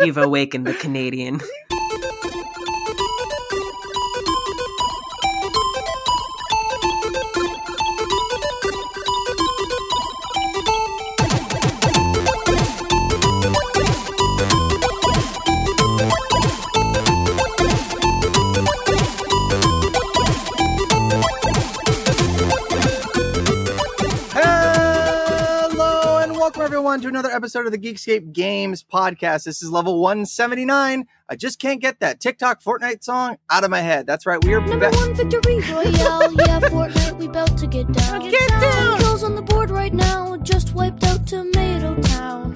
You've awakened the Canadian. everyone to another episode of the Geekscape Games podcast. This is level 179. I just can't get that TikTok Fortnite song out of my head. That's right, we are Number back. one victory royale, yeah, Fortnite, we bout to get down. Get down! Kills on the board right now, just wiped out Tomato Town.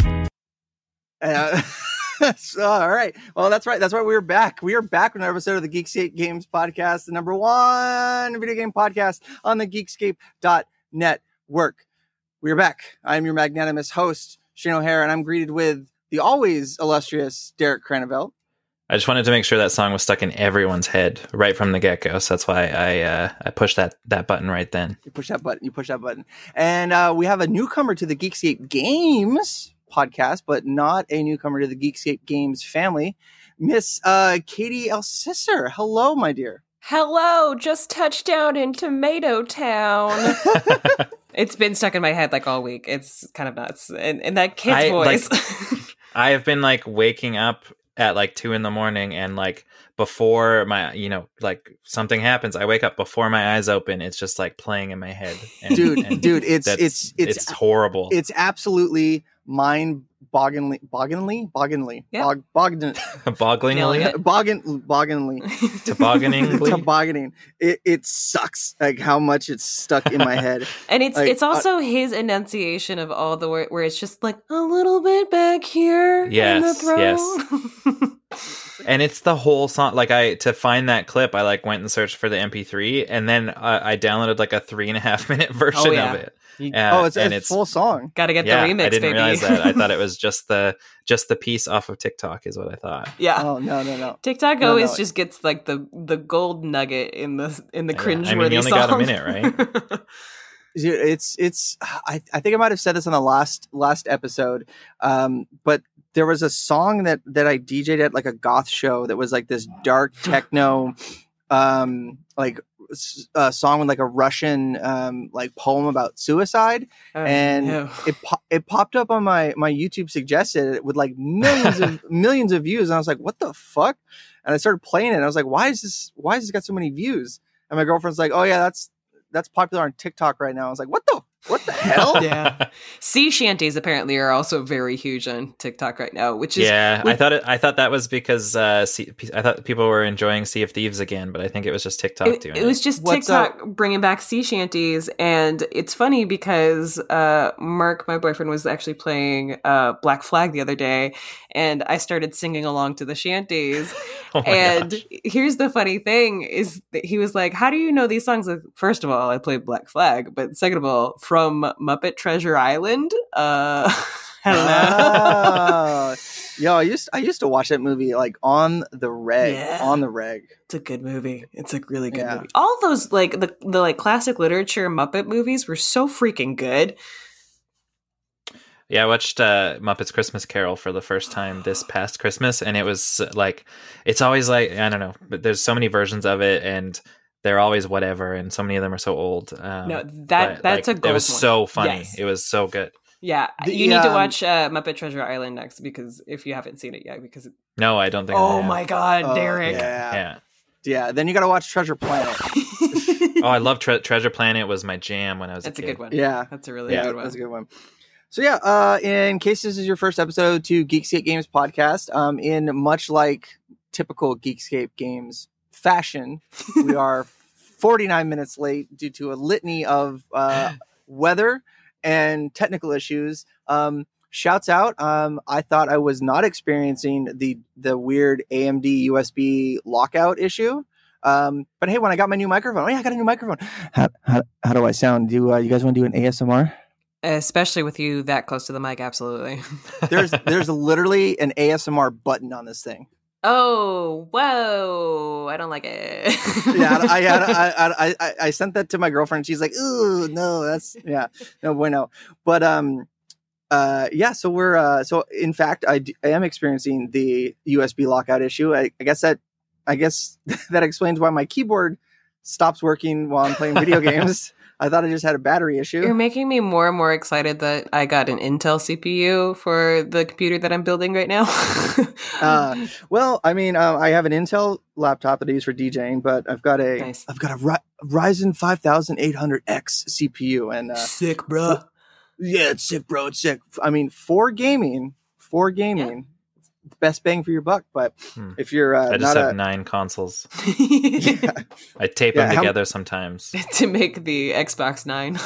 Uh, so, all right. Well, that's right. That's why we are back. We are back with another episode of the Geekscape Games podcast, the number one video game podcast on the Geekscape.net work. We are back. I'm your magnanimous host, Shane O'Hare, and I'm greeted with the always illustrious Derek Cranevelt. I just wanted to make sure that song was stuck in everyone's head right from the get go. So that's why I uh, I pushed that that button right then. You push that button. You push that button. And uh, we have a newcomer to the Geekscape Games podcast, but not a newcomer to the Geekscape Games family, Miss uh, Katie Elsisser. Hello, my dear. Hello, just touched down in Tomato Town. it's been stuck in my head like all week. It's kind of nuts. And, and that kid's I, like- voice. I have been like waking up at like two in the morning and like before my you know like something happens i wake up before my eyes open it's just like playing in my head and, Dude, and dude, it's it's it's it's horrible it's absolutely mind bogginly? Bogginly? Bogginly Yeah. bog bogden bogglingly? Boggin bogginly. Tobogganing tobogganing. It, it sucks like how much it's stuck in my head. And it's Like, it's uh, also his enunciation of all the word where it's just like a little bit back here in the Yes, yes. and it's the whole song like i to find that clip i like went and searched for the mp3 and then uh, i downloaded like a three and a half minute version yeah. of it You Uh, oh it's, and it's full song gotta get yeah the remix, i didn't baby. realize that i thought it was just the just the piece off of tiktok is what i thought yeah. oh no no no TikTok No, always no. just gets like the the gold nugget in the in the Yeah, cringe I mean, you only got a minute, right? It's it's I, I think I might have said this on the last last episode. Um, but there was a song that that I DJ'd at like a goth show that was like this dark techno um like a song with like a Russian um like poem about suicide And Oh, no. it po- it popped up on my my YouTube suggested with like millions of millions of views and I was like what the fuck? And I started playing it and I was like why is this why has this got so many views? And my girlfriend's like oh yeah that's that's popular on TikTok right now. I was like what the what the hell? Yeah. Sea shanties apparently are also very huge on TikTok right now, which is yeah i thought it i thought that was because uh sea, i thought people were enjoying sea of thieves again but i think it was just tiktok it, doing it It. was just What's TikTok bringing back sea shanties, and it's funny because uh, Mark, my boyfriend, was actually playing uh, Black Flag the other day, and I started singing along to the shanties. oh and gosh. here's the funny thing: is that he was like, "How do you know these songs?" Like, First of all, I played Black Flag, but second of all, from Muppet Treasure Island. Uh, I don't know. Oh. Yo, I used I used to watch that movie like on the reg, Yeah. on the reg. It's a good movie. It's a really good Yeah. movie. All those like the the like classic literature Muppet movies were so freaking good. Yeah, I watched uh, Muppets Christmas Carol for the first time this past Christmas, and it was like, it's always like I don't know, but there's so many versions of it, and they're always whatever, and so many of them are so old. Um, no, that but, that's like, a gold It was one. so funny. Yes. It was so good. Yeah, The, you need to um, watch uh, Muppet Treasure Island next because if you haven't seen it yet, because it, No, I don't think. I oh have. my god, Oh, Derek. Yeah. Yeah. yeah. Then you got to watch Treasure Planet. Oh, I love Tre- Treasure Planet. Was my jam when I was that's a a kid. good one. Yeah. that's a really yeah, good one. that's a good one. So yeah, uh, in case this is your first episode to Geekscape Games podcast, um, in much like typical Geekscape Games fashion, we are 49 minutes late due to a litany of uh, weather and technical issues. Um, shouts out! Um, I thought I was not experiencing the the weird AMD USB lockout issue. Um, but hey, when I got my new microphone, oh yeah, I got a new microphone. How, how, how do I sound? Do uh, you guys want to do an ASMR? Especially with you that close to the mic, absolutely. there's there's literally an ASMR button on this thing. oh, whoa! I don't like it. Yeah, I had I, I I I sent that to my girlfriend. She's like, "Ooh, no, that's yeah, no bueno." But um, uh, yeah, so we're uh, so in fact, I, d- I am experiencing the USB lockout issue. I, I guess that I guess that explains why my keyboard stops working while I'm playing video games. I thought I just had a battery issue. You're making me more and more excited that I got an Intel CPU for the computer that I'm building right now. Uh, well, I mean, uh, I have an Intel laptop that I use for DJing, but I've got a Nice. have got a Ry- Ryzen 5800X CPU, and uh, Sick, bro. yeah, it's sick, bro. It's sick. I mean, for gaming, for gaming, best bang for your buck. But Hmm. if you're uh, I just not have a nine consoles. yeah, I tape Yeah, them how- together sometimes. to make the Xbox Nine.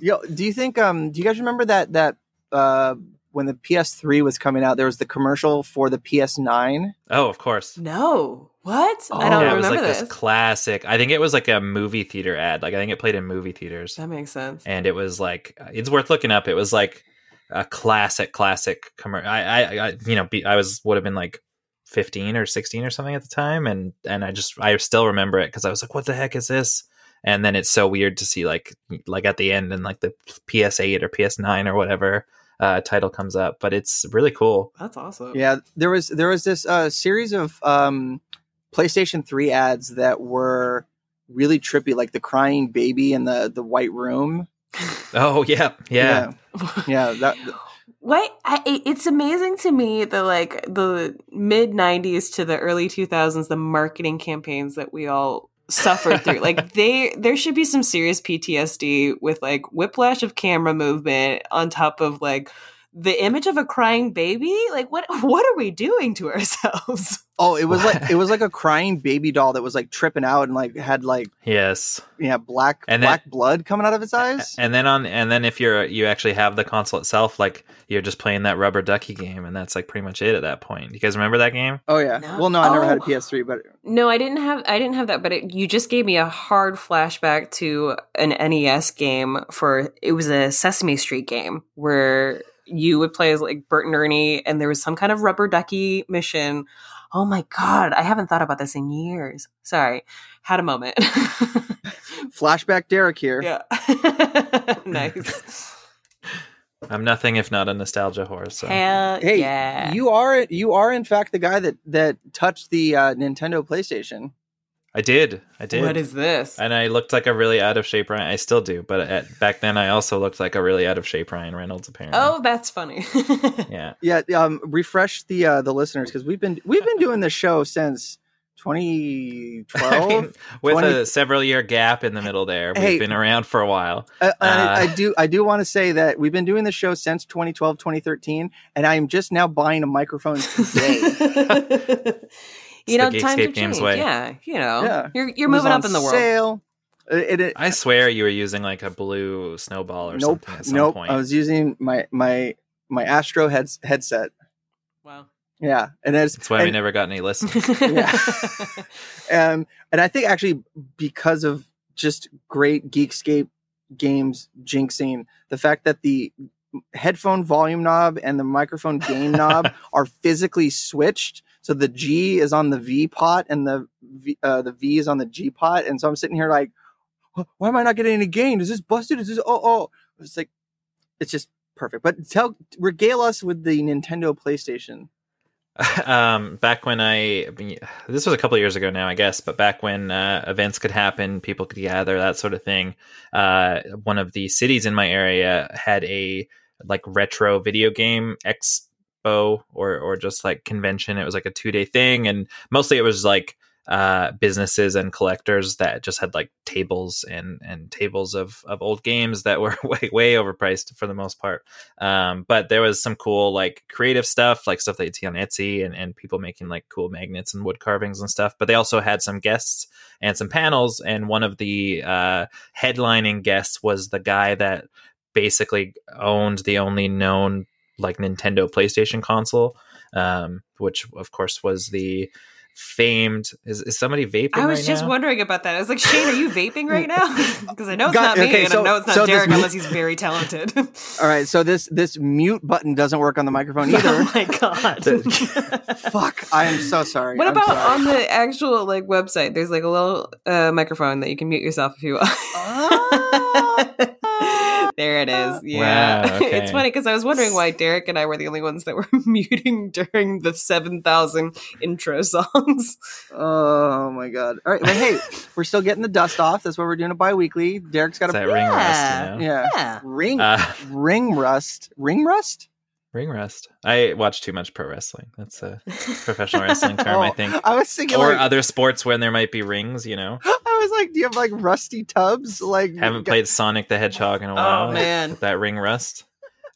Yo, do you think um do you guys remember that that uh when the PS3 was coming out there was the commercial for the PS9? Oh, of course. no, what? I Oh. don't yeah, it was remember like this. this classic. I think it was like a movie theater ad. Like I think it played in movie theaters, that makes sense. and it was like it's worth looking up. It was like a classic, classic commercial. I, I, I, you know, be, I was would have been like fifteen or sixteen or something at the time, and and I just I still remember it because I was like, what the heck is this? And then it's so weird to see like like at the end and like the PS8 or PS9 or whatever uh, title comes up, but it's really cool. That's awesome. Yeah, there was there was this uh series of um PlayStation 3 ads that were really trippy like the crying baby in the the white room. Oh yeah, yeah. Yeah. Yeah, that What I, it's amazing to me the like the mid '90s to the early 2000s, the marketing campaigns that we all suffered through. like they, there should be some serious PTSD with like whiplash of camera movement on top of like the image of a crying baby. Like what? What are we doing to ourselves? Oh, it was like it was like a crying baby doll that was like tripping out and like had like Yes. yeah, black And then- black blood coming out of its eyes. And then on and then if you're you actually have the console itself, like you're just playing that rubber ducky game, and that's like pretty much it at that point. You guys remember that game? Oh yeah. No. Well, no, I never had a Oh. PS3, but No, I didn't have I didn't have that, but it, you just gave me a hard flashback to an NES game for it was a Sesame Street game where you would play as like Bert and Ernie and there was some kind of rubber ducky mission. Oh my god, I haven't thought about this in years. Sorry. Had a moment. flashback Derek here. yeah. nice. I'm nothing if not a nostalgia whore. So Hell Hey, yeah. you are you are in fact the guy that that touched the uh, Nintendo PlayStation. I did, I did. What is this? and I looked like a really out of shape Ryan. I still do, but at, back then I also looked like a really out of shape Ryan Reynolds. Apparently. Oh, that's funny. yeah. Yeah, um, refresh the uh, the listeners because we've been we've been doing this show since 2012. I mean, with 20 a several year gap in the middle there, we've Hey. been around for a while. Uh, and I, Uh, I do I do want to say that we've been doing the show since 2012 2013 and I am just now buying a microphone today. you know, the times Geekscape have changed. way. Yeah, you know, Yeah. you're you're was moving up in the world. Sale. It, it, I swear you were using like a blue snowball or nope, something at some nope. point. I was using my my my Astro heads, headset. Wow. Yeah, and it's That's why we never got any listeners. um, and I think actually because of just great Geekscape games jinxing, the fact that the headphone volume knob and the microphone gain knob are physically switched. So the G is on the V pot and the v, uh, the V is on the G pot, and so I'm sitting here like, why am I not getting any gain? Is this busted? Is this oh oh? It's like it's just perfect. But tell regale us with the Nintendo PlayStation. um, back when I, this was a couple years ago now, I guess, but back when uh, events could happen, people could gather, that sort of thing. Uh, one of the cities in my area had a like retro video game expo or or just like convention. It was like a two day thing, and mostly it was like uh, businesses and collectors that just had like tables and and tables of of old games that were way way overpriced for the most part. Um, but there was some cool like creative stuff, like stuff that you see on Etsy, and and people making like cool magnets and wood carvings and stuff. But they also had some guests and some panels, and one of the uh, headlining guests was the guy that basically owned the only known like Nintendo PlayStation console, um, which of course was the famed. Is, is somebody vaping? I was right just now? wondering about that. I was like, Shane, are you vaping right now? Because I know it's Got- not me, okay, and so- I know it's not so Derek mu- unless he's very talented. All right, so this this mute button doesn't work on the microphone either. oh my god! Fuck, I am so sorry. what I'm about sorry. on the actual like website? There's like a little uh, microphone that you can mute yourself if you want. Ah. There it is. Yeah. Wow, okay. it's funny because I was wondering why Derek and I were the only ones that were muting during the 7,000 intro songs. Oh my god! All right, but hey, we're still getting the dust off. That's why we're doing it bi-weekly. Derek's got It's a that ring Yeah. rust, you know? yeah Yeah. ring Uh, ring rust ring rust. Ring rust. I watch too much pro wrestling. That's a professional wrestling term, I Oh, think. I was thinking Or like, other sports when there might be rings, you know. I was like, do you have like rusty tubs? Like Haven't played Sonic the Hedgehog in a while. Oh, man. That ring rust.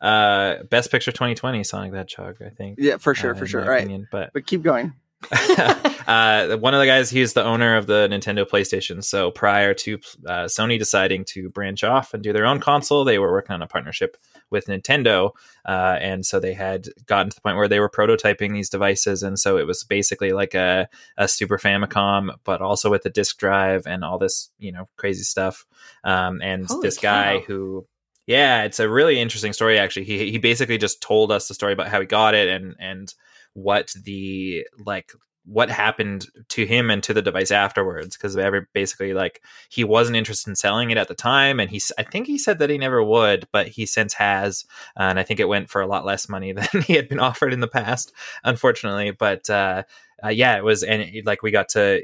Uh, best picture 2020, Sonic the Hedgehog, I think. Yeah, for sure, uh, for sure. All right. But but keep going. uh, one of the guys, he's the owner of the Nintendo PlayStation. So prior to uh, Sony deciding to branch off and do their own console, they were working on a partnership with Nintendo. Uh, and so they had gotten to the point where they were prototyping these devices. And so it was basically like a, a Super Famicom, but also with a disk drive and all this, you know, crazy stuff. Um, and Holy this guy who yeah, it's a really interesting story. Actually, he he basically just told us the story about how he got it and and what the like what happened to him and to the device afterwards because every basically like he wasn't interested in selling it at the time and he's i think he said that he never would but he since has and i think it went for a lot less money than he had been offered in the past unfortunately but uh, uh yeah it was and it, like we got to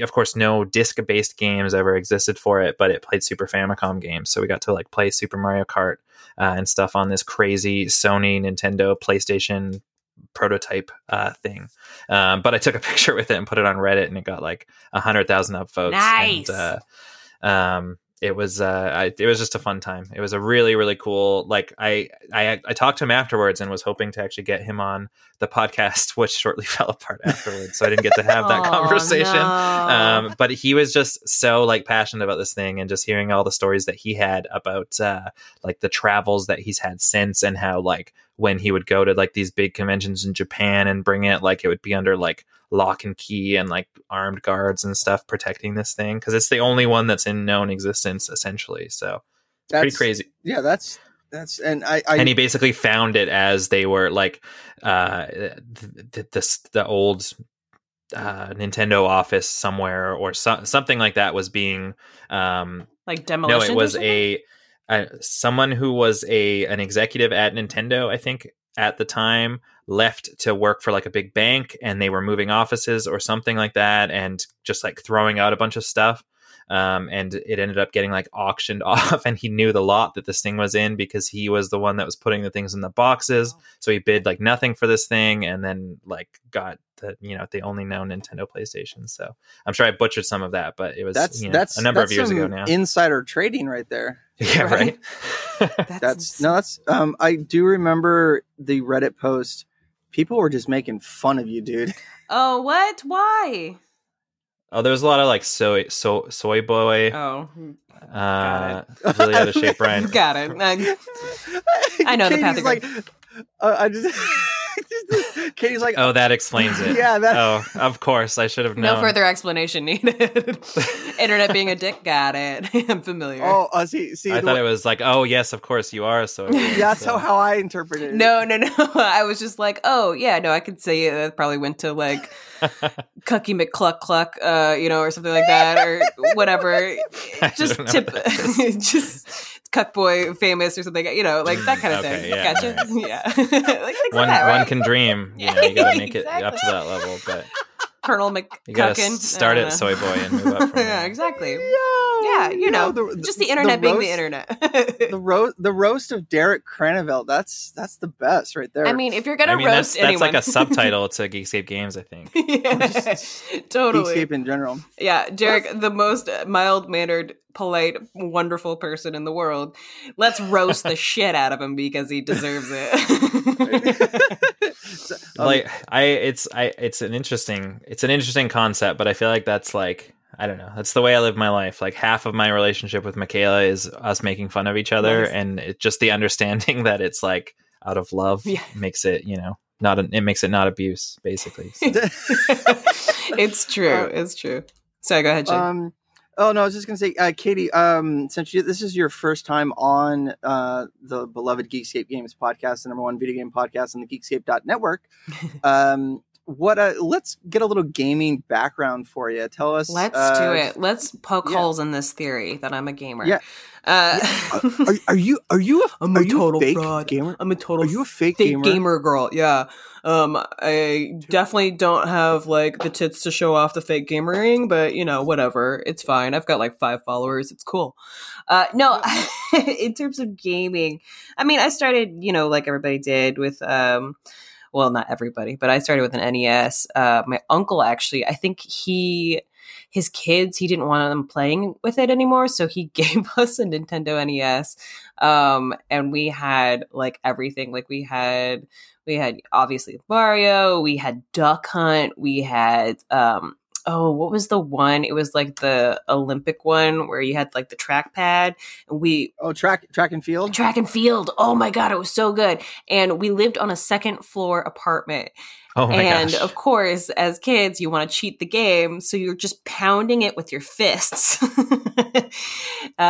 of course no disc based games ever existed for it but it played super famicom games so we got to like play super mario kart uh, and stuff on this crazy sony nintendo playstation prototype uh, thing um, but i took a picture with it and put it on reddit and it got like a hundred thousand upvotes Nice. and, uh, um it was uh I, it was just a fun time it was a really really cool like I, I i talked to him afterwards and was hoping to actually get him on the podcast which shortly fell apart afterwards so i didn't get to have that Aw, conversation no. um, but he was just so like passionate about this thing and just hearing all the stories that he had about uh, like the travels that he's had since and how like when he would go to like these big conventions in Japan and bring it like it would be under like lock and key and like armed guards and stuff protecting this thing because it's the only one that's in known existence essentially so That's pretty crazy Yeah, that's that's and I, I and he basically found it as they were like uh the the, the, the old uh Nintendo office somewhere or so, something like that was being um like demolished. no it was a, someone who was a an executive at Nintendo I think at the time left to work for like a big bank and they were moving offices or something like that and just like throwing out a bunch of stuff um, and it ended up getting like auctioned off and he knew the lot that this thing was in because he was the one that was putting the things in the boxes so he bid like nothing for this thing and then like got the you know the only known nintendo playstation so i'm sure i butchered some of that but it was that's you know, that's a number that's of years ago now Insider trading right there. yeah right, That's, That's no, that's um. I do remember the Reddit post. People were just making fun of you, dude. Oh, what? Why? Oh there was a lot of like soy so soy boy Oh, uh really out of shape brian got it. I- I know the path Katie's you're like, uh, I just, Katie's like, oh that explains it yeah, that. oh of course i should have known no further explanation needed. Internet being a dick, got it. I'm familiar. Oh, uh, see, see, i thought way- it was like oh yes of course you are a soy boy yeah, that's so. how, how I interpreted it. No, no, no. I was just like, oh, yeah, no, I could say it probably went to like Cucky McCluck Cluck, uh, you know, or something like that, or whatever. Just tip, what that is. just Cuck Boy famous or something, you know, like that kind of Okay, thing. yeah, gotcha. alright. Yeah. like like one that, one can dream you know you gotta make it up to that level but Colonel McCuckin. you gotta start don't at uh, soy boy and move up from there. yeah, exactly. Yo, Yeah, you know, the- just the internet being the internet. The roast, the roast of Derek Craneville. That's that's the best right there. I mean, if you're gonna I mean, roast that's, that's like a subtitle to Geekscape Games, I think. yeah, totally. Geekscape in general. Yeah, Jarek, the most mild mannered, polite, wonderful person in the world. Let's roast the shit out of him because he deserves it. So, um, like I, it's I, it's an interesting, it's an interesting concept, but I feel like that's like I don't know, that's the way I live my life. Like half of my relationship with Michaela is us making fun of each other, Nice. and it's just the understanding that it's like out of love Yeah. makes it, you know, not an, it makes it not abuse, basically. So, it's true. Uh, it's true. Sorry, go ahead, Jake. um, oh no, I was just gonna say, uh, Katie. Um, since you, this is your first time on uh, the beloved Geekscape Games podcast, the number one video game podcast on the Geekscape.network, um, what? Uh, let's get a little gaming background for you. Tell us. Let's uh, do it. Let's poke yeah. holes in this theory that I'm a gamer. Yeah. Uh, Are, are you? Are you? A, I'm are a you total fake fraud. gamer? I'm a total Are you a fake, fake gamer? gamer? girl. Yeah. Um, I definitely don't have like the tits to show off the fake gamer ring, but you know, whatever. It's fine. I've got like five followers. It's cool. Uh, no, in terms of gaming, I mean, I started, you know, like everybody did with, um, well, not everybody, but I started with an NES. Uh, my uncle actually, I think he, his kids, he didn't want them playing with it anymore, so he gave us a Nintendo NES. Um, and we had like everything. Like we had, we had obviously Mario, we had Duck Hunt, we had, um, oh, what was the one? It was like the Olympic one where you had like the trackpad. And we Oh, track track and field. track and field. Oh my god, it was so good. And we lived on a second floor apartment. Oh my and gosh. of course, as kids, you want to cheat the game, so you're just pounding it with your fists. uh,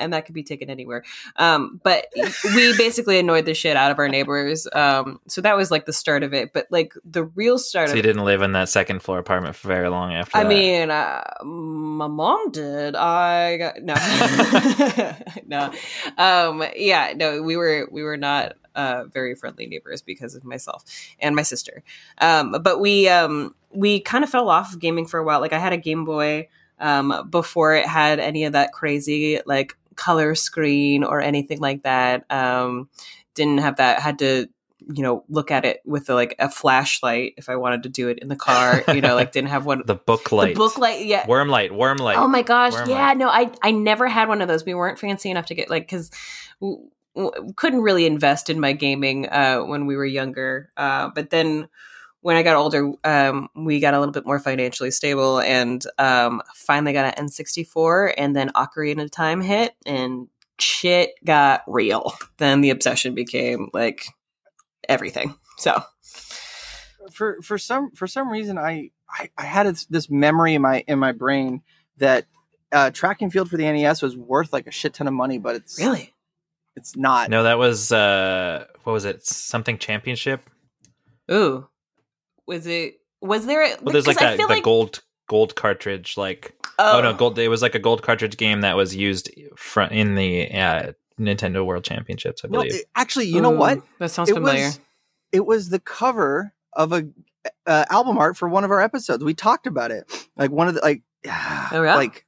and that could be taken anywhere. Um, but we basically annoyed the shit out of our neighbors. Um, so that was like the start of it. But like the real start so of you didn't live in that second floor apartment for very long after I that. mean, uh, my mom did. I got no, no. Um, yeah, no. We were we were not uh, very friendly neighbors because of myself and my sister. Um, but we um, we kind of fell off of gaming for a while. Like I had a Game Boy um, before it had any of that crazy like color screen or anything like that. Um, didn't have that. Had to you know look at it with like a flashlight if I wanted to do it in the car. You know, like didn't have one the book light. the book light, yeah. Worm light, worm light. oh my gosh, Worm yeah. light. No, I I never had one of those. We weren't fancy enough to get like because w- w- couldn't really invest in my gaming uh, when we were younger. Uh, but then when I got older, um, we got a little bit more financially stable and um, finally got an N64. And then Ocarina of Time hit and shit got real. Then the obsession became like everything. So for for some for some reason I I, I had this, this memory in my in my brain that uh, track and field for the NES was worth like a shit ton of money, but it's really, it's not. No, that was uh what was it? Something championship? ooh, was it? Was there? A, Well, there's like I that the like- gold gold cartridge like oh. no, gold it was like a gold cartridge game that was used fr- in the uh, Nintendo World Championships, I No, believe. it- actually, you know what? That sounds It familiar. was it was the cover of a uh, album art for one of our episodes. We talked about it, like one of the like, Oh, yeah? like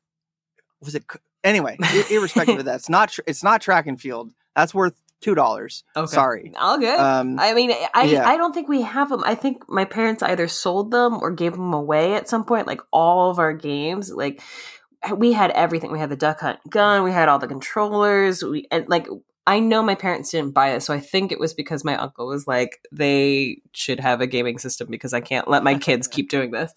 was it? Anyway, irrespective of that, it's not tr- it's not track and field. That's worth two dollars. Okay. Sorry. All good. Um, I mean, I yeah. I don't think we have them. I think my parents either sold them or gave them away at some point. Like all of our games, like we had everything. We had the Duck Hunt gun. We had all the controllers. We and like I know my parents didn't buy it, so I think it was because my uncle was like, they should have a gaming system because I can't let my kids keep doing this.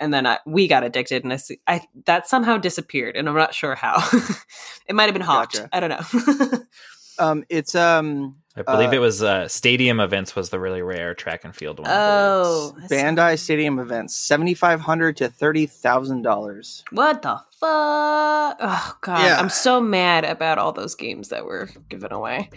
And then I, we got addicted, and I, see- I that somehow disappeared, and I'm not sure how. it might have been hawked. Gotcha. I don't know. um, it's um I believe uh, it was uh, stadium events was the really rare track and field one. I oh, believe. that's- Bandai Stadium events, seventy five hundred to thirty thousand dollars. What the fuck? Oh god, Yeah. I'm so mad about all those games that were given away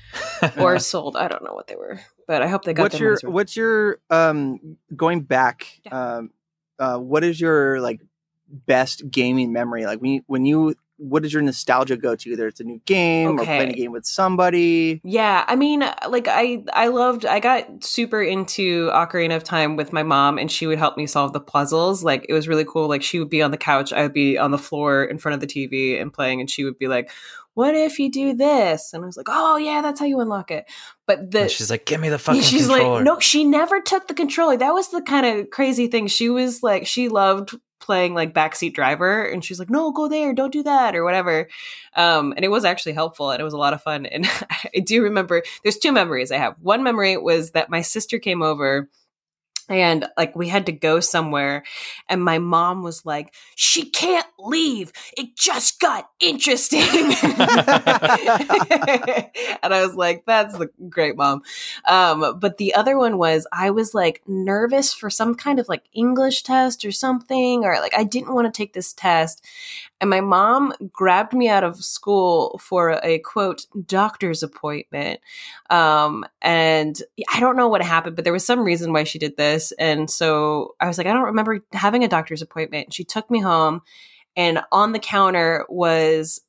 or sold. I don't know what they were, but I hope they got What's their your money's what's your um going back? Yeah. Um, uh, what is your like best gaming memory? Like when you, when you what does your nostalgia go to? Either it's a new game or playing a game with somebody. Yeah, I mean, like I I loved I got super into Ocarina of Time with my mom and she would help me solve the puzzles. Like it was really cool. Like she would be on the couch, I would be on the floor in front of the TV and playing and she would be like, "What if you do this?" And I was like, "Oh, yeah, that's how you unlock it." But the And she's like, "Give me the fucking she's controller." like no she never took the controller that was the kind of crazy thing she was like she loved playing like backseat driver and she's like no go there don't do that or whatever. Um and it was actually helpful and it was a lot of fun and i do remember there's two memories i have. One memory was that my sister came over and like we had to go somewhere and my mom was like she can't leave. It just got interesting. And i was like that's the great mom. Um but the other one was i was like nervous for some kind of like english test or something or like i didn't want to take this test and my mom grabbed me out of school for a quote doctor's appointment um and i don't know what happened but there was some reason why she did this. And so I was like, I don't remember having a doctor's appointment. She took me home, and on the counter was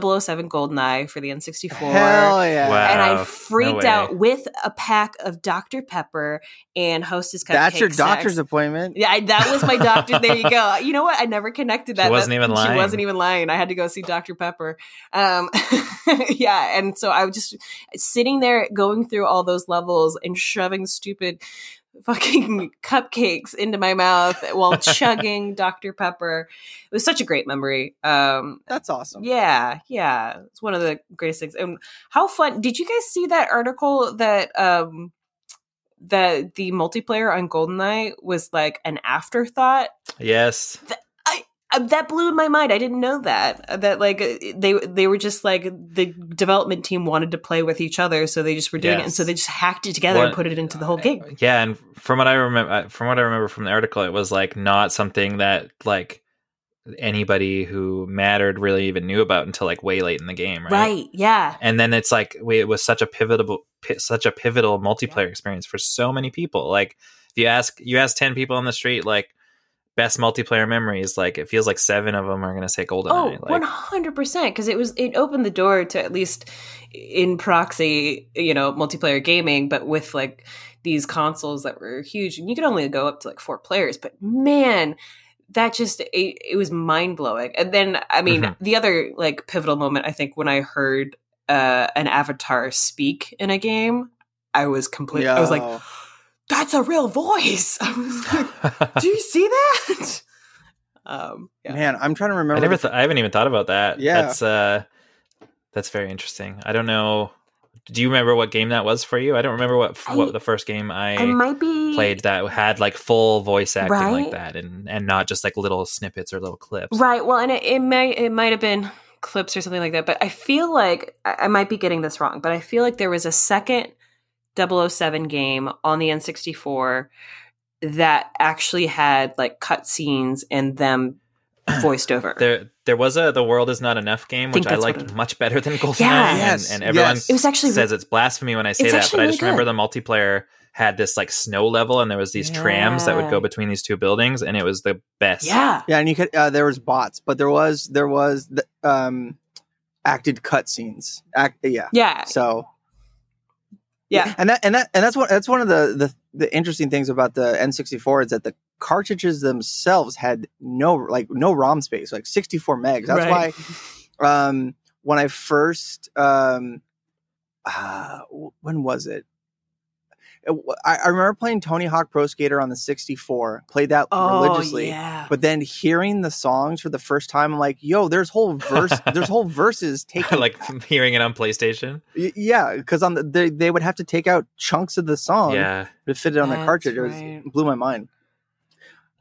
007 Goldeneye for the N64. Hell yeah. Wow. And I freaked way. out with a pack of Dr. Pepper and Hostess cupcakes. That's your doctor's appointment. Yeah, I, that was my doctor. There you go. You know what? I never connected that. She wasn't That- even lying. She wasn't even lying. I had to go see Dr. Pepper. Um, yeah, and so I was just sitting there going through all those levels and shoving stupid fucking cupcakes into my mouth while chugging Dr. Pepper. It was such a great memory. Um, That's awesome. yeah, yeah, it's one of the greatest things. And how fun! Did you guys see that article that um that the multiplayer on GoldenEye was like an afterthought? Yes. That blew my mind. I didn't know that. Uh, That like uh, they they were just like the development team wanted to play with each other, so they just were doing it, and so they just hacked it together and put it into the whole game. Yeah, and from what I remember, from what I remember from the article, it was like not something that like anybody who mattered really even knew about until like way late in the game, right? Right? Yeah. And then it's like we, it was such a pivotal, pi- such a pivotal multiplayer experience for so many people. Like if you ask, you ask ten people on the street, like best multiplayer memories, like it feels like seven of them are going to say Oh, like, 100% because it was it opened the door to at least in proxy, you know, multiplayer gaming, but with like these consoles that were huge and you could only go up to like four players, but man, that just it, it was mind-blowing. And then I mean, Mhm. the other like pivotal moment I think when I heard uh an avatar speak in a game, I was complete I was like, Yo. That's a real voice. I was like, do you see that? Um, yeah. Man, I'm trying to remember. I never, th- I haven't even thought about that. Yeah. that's uh, that's very interesting. I don't know. Do you remember what game that was for you? I don't remember what I- what the first game I, I might be played that had like full voice acting Right? like that, and and not just like little snippets or little clips. Right. Well, and it, it may it might have been clips or something like that, but I feel like I, I might be getting this wrong, but I feel like there was a second 007 game on the N64 that actually had like cutscenes and them voiced over. There, there was a "The World Is Not Enough" game, which I that's what liked much better than GoldenEye, Yeah. and, Yes, and everyone yes. It was actually says it's blasphemy when I say that, but actually I just really remember the multiplayer had this like snow level, and there was these trams that would go between these two buildings, and it was the best. yeah. yeah, and you could. Uh, there was bots, but there was there was the, um acted cutscenes. Act. Yeah. Yeah. So Yeah. and that and that and that's what that's one of the the the interesting things about the N64 is that the cartridges themselves had no like no ROM space, like 64 megs. That's Right. why um when I first um uh when was it? It- I, I remember playing Tony Hawk Pro Skater on the 64. Played that Oh, religiously. yeah. But then hearing the songs for the first time, I'm like, "Yo, there's whole verse, there's whole verses taken like hearing it on PlayStation. Y- Yeah, because on the they, they would have to take out chunks of the song yeah, to fit it on the That's cartridge. It was right. blew my mind.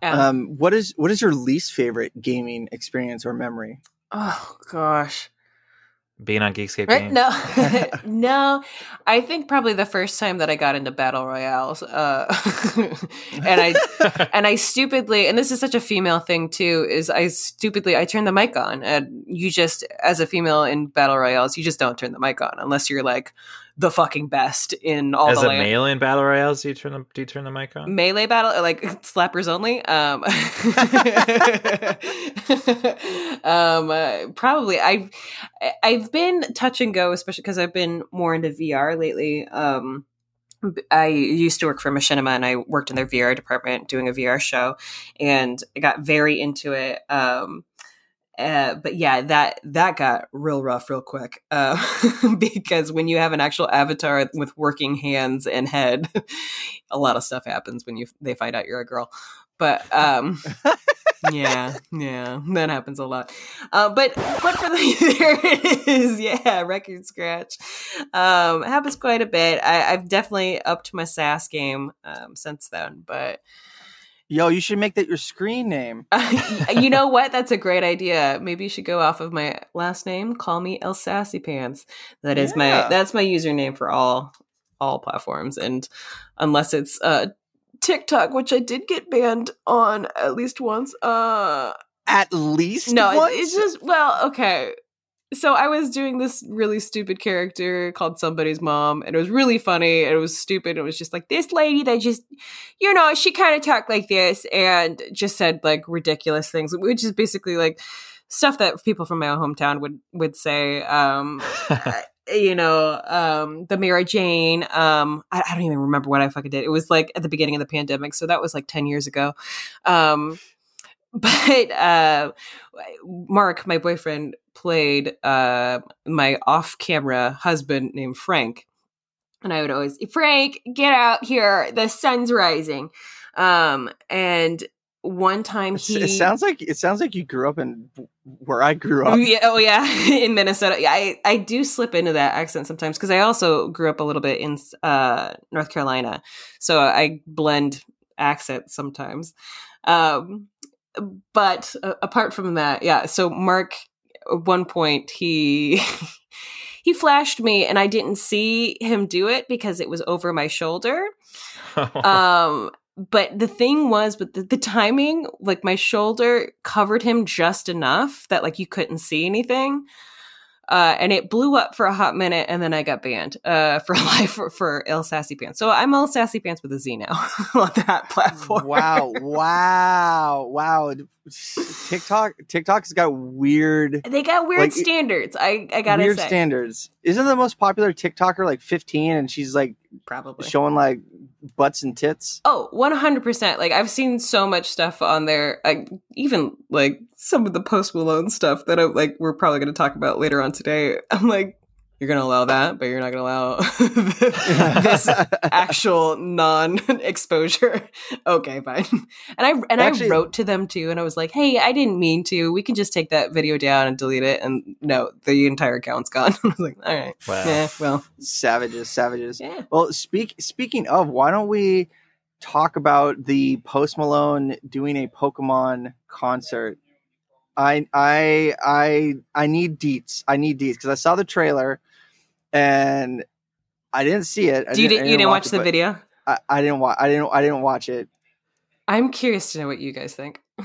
Yeah. Um, what is what is your least favorite gaming experience or memory? oh gosh. Being on Geekscape Right? No, no. I think probably the first time that I got into battle royales, uh, and I and I stupidly, and this is such a female thing too, is I stupidly I turned the mic on, and you just as a female in battle royales, you just don't turn the mic on unless you're like the fucking best in all As the a land. male in battle royales, do you turn the do you turn the mic on? melee battle like slappers only um um uh, probably i've i've been touch and go especially because i've been more into vr lately um I used to work for Machinima and I worked in their VR department doing a VR show and I got very into it. Um, uh, but yeah, that that got real rough real quick uh, because when you have an actual avatar with working hands and head, a lot of stuff happens when you they find out you're a girl. But um, yeah, yeah, that happens a lot. Uh, but but for the there it is, yeah, record scratch. Um, happens quite a bit. I, I've definitely upped my sass game um, since then, but. Yo, you should make that your screen name. you know what? That's a great idea. Maybe you should go off of my last name. Call me El Sassy Pants. That is Yeah. my that's my username for all all platforms, and unless it's uh TikTok, which I did get banned on at least once. Uh At least no, once? it, it's just well, okay. So I was doing this really stupid character called somebody's mom, and it was really funny. And it was stupid. It was just like this lady that just, you know, she kind of talked like this and just said like ridiculous things, which is basically like stuff that people from my hometown would would say. Um, you know, um, the Mary Jane. Um, I, I don't even remember what I fucking did. It was like at the beginning of the pandemic, so that was like ten years ago. Um, but uh, Mark, my boyfriend, played uh, my off-camera husband named Frank, and I would always, Frank, get out here. The sun's rising. Um, and one time he It sounds like it sounds like you grew up in where I grew up. yeah, oh yeah, in Minnesota. Yeah, I I do slip into that accent sometimes because I also grew up a little bit in uh, North Carolina, so I blend accents sometimes. Um, but uh, apart from that, yeah. So Mark, at one point he. He flashed me and I didn't see him do it because it was over my shoulder um but the thing was but the, the timing like my shoulder covered him just enough that like you couldn't see anything uh, and it blew up for a hot minute, and then I got banned uh, for life for, for El Sassy Pants. So I'm El Sassy Pants with a Z now on that platform. wow, wow, wow. TikTok TikTok's got weird they got weird Like, standards. I I gotta weird say, standards. Isn't the most popular TikToker like 15 and she's like probably. showing like butts and tits? Oh, 100%. Like I've seen so much stuff on there. I even like some of the Post Malone stuff that I like we're probably going to talk about later on today. I'm like you're going to allow that, but you're not going to allow this actual non-exposure. okay, fine. And I and Actually- I wrote to them too and I was like, "Hey, I didn't mean to. We can just take that video down and delete it." And no, the entire account's gone. I was like, "All right. Wow. Yeah, well, savages, savages. yeah. Well, speak speaking of, why don't we talk about the Post Malone doing a Pokemon concert? I I I I need deets. I need deets because I saw the trailer and I didn't see it. I Do you, didn't, did, I you didn't watch it, the video? I, I didn't watch. I didn't. I didn't watch it. I'm curious to know what you guys think.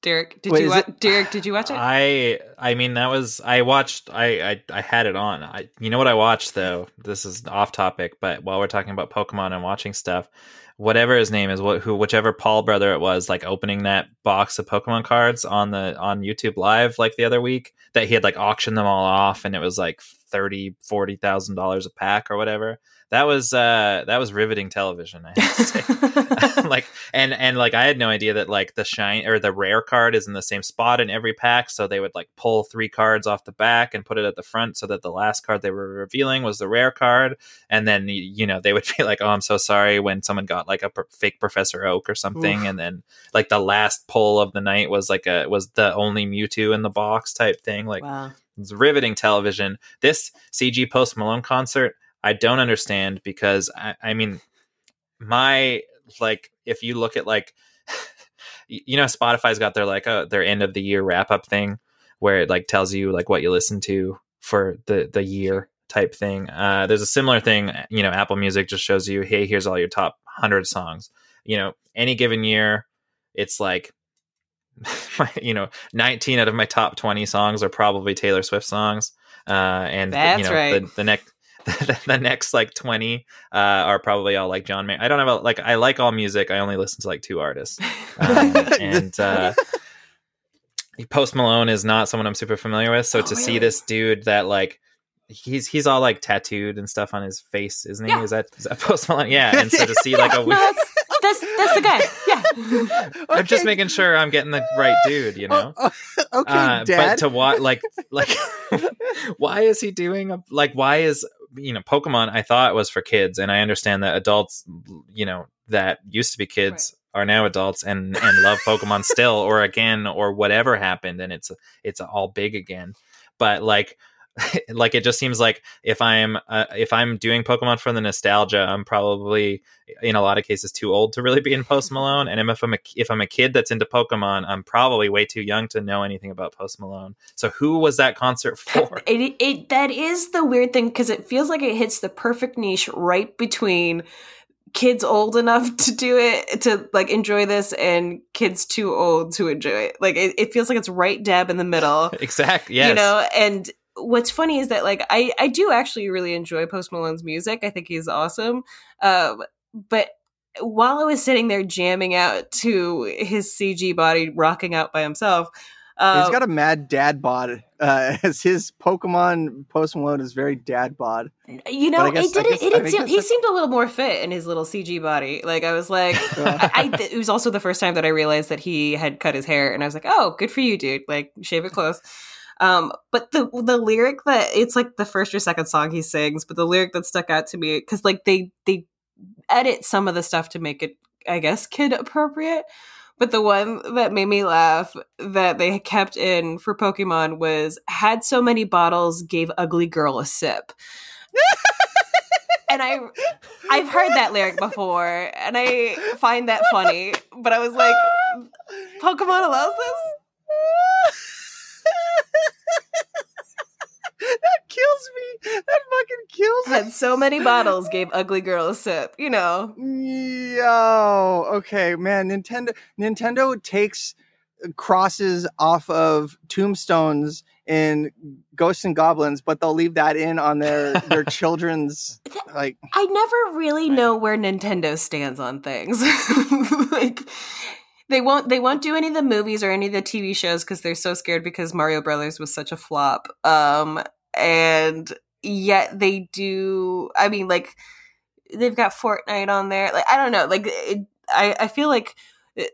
Derek, did Wait, you is watch? it- Derek, did you watch it? I I mean that was I watched I I, I had it on. I you know what I watched though. This is off topic, but while we're talking about Pokemon and watching stuff, whatever his name is, what who whichever Paul brother it was, like opening that box of Pokemon cards on the on YouTube Live like the other week that he had like auctioned them all off and it was like thirty forty thousand dollars a pack or whatever. That was uh that was riveting television. I have to say. like and and like I had no idea that like the shine or the rare card is in the same spot in every pack. So they would like pull three cards off the back and put it at the front, so that the last card they were revealing was the rare card. And then you know they would be like, "Oh, I'm so sorry," when someone got like a per- fake Professor Oak or something, Oof. and then like the last pull of the night was like a was the only Mewtwo in the box type thing. Like wow. It's riveting television. This CG Post Malone concert, I don't understand because I, I mean, my like, if you look at like, you know, Spotify's got their like uh, their end of the year wrap up thing where it like tells you like what you listen to for the the year type thing. Uh, there's a similar thing, you know, Apple Music just shows you, hey, here's all your top hundred songs. You know, any given year, it's like my, you know, 19 out of my top 20 songs are probably Taylor Swift songs. Uh, and That's you know, right. the, the next, the, next like 20, uh, are probably all like John Mayer. I don't have a, like, I like all music. I only listen to like two artists. Um, and, uh, Post Malone is not someone I'm super familiar with. So Oh, to see this dude that like, he's, he's all like tattooed and stuff on his face, isn't he? Yeah. Is that, is that Post Malone? Yeah. And so to see like a weird, that's, that's that's the guy. Yeah. I'm just making sure I'm getting the right dude, you know? Oh, oh, okay, uh, Dad. but to watch like like why is he doing a like why is you know pokemon i thought was for kids and i understand that adults you know that used to be kids are now adults and and love pokemon still or again or whatever happened and it's it's all big again but like like it just seems like if i'm uh, if i'm doing pokemon for the nostalgia i'm probably in a lot of cases too old to really be in post malone and if i'm a, if i'm a kid that's into pokemon i'm probably way too young to know anything about post malone so who was that concert for It, it that is the weird thing because it feels like it hits the perfect niche right between kids old enough to do it to like enjoy this and kids too old to enjoy it. Like it, it feels like it's right dab in the middle. exactly yes You know, and what's funny is that like I I do actually really enjoy Post Malone's music. I think he's awesome. Um, but while I was sitting there jamming out to his CG body rocking out by himself, uh, He's got a mad dad bod. Uh, as his Pokemon Post Malone is very dad bod. you know, guess- it didn't. it. guess- It did think seem, he seemed a little more fit in his little CG body. Like I was like, I, I, it was also the first time that I realized that he had cut his hair, and I was like, oh, good for you, dude. Like shave it close. Um, but the the lyric that it's like the first or second song he sings, but the lyric that stuck out to me because like they they edit some of the stuff to make it, I guess, kid appropriate. But the one that made me laugh that they kept in for Pokemon was had so many bottles, gave ugly girl a sip. and I I've heard that lyric before and I find that funny, but I was like Pokemon allows this? that kills me. That fucking kills me. Had so many bottles, gave ugly girl a sip, you know. Yo, okay, man. Nintendo Nintendo takes uh, crosses off of tombstones in Ghosts and Goblins, but they'll leave that in on their their children's like. I never really know where Nintendo stands on things. like they won't they won't do any of the movies or any of the TV shows because they're so scared because Mario Brothers was such a flop. Um and yet they do I mean like they've got Fortnite on there. Like I don't know, like it, I I feel like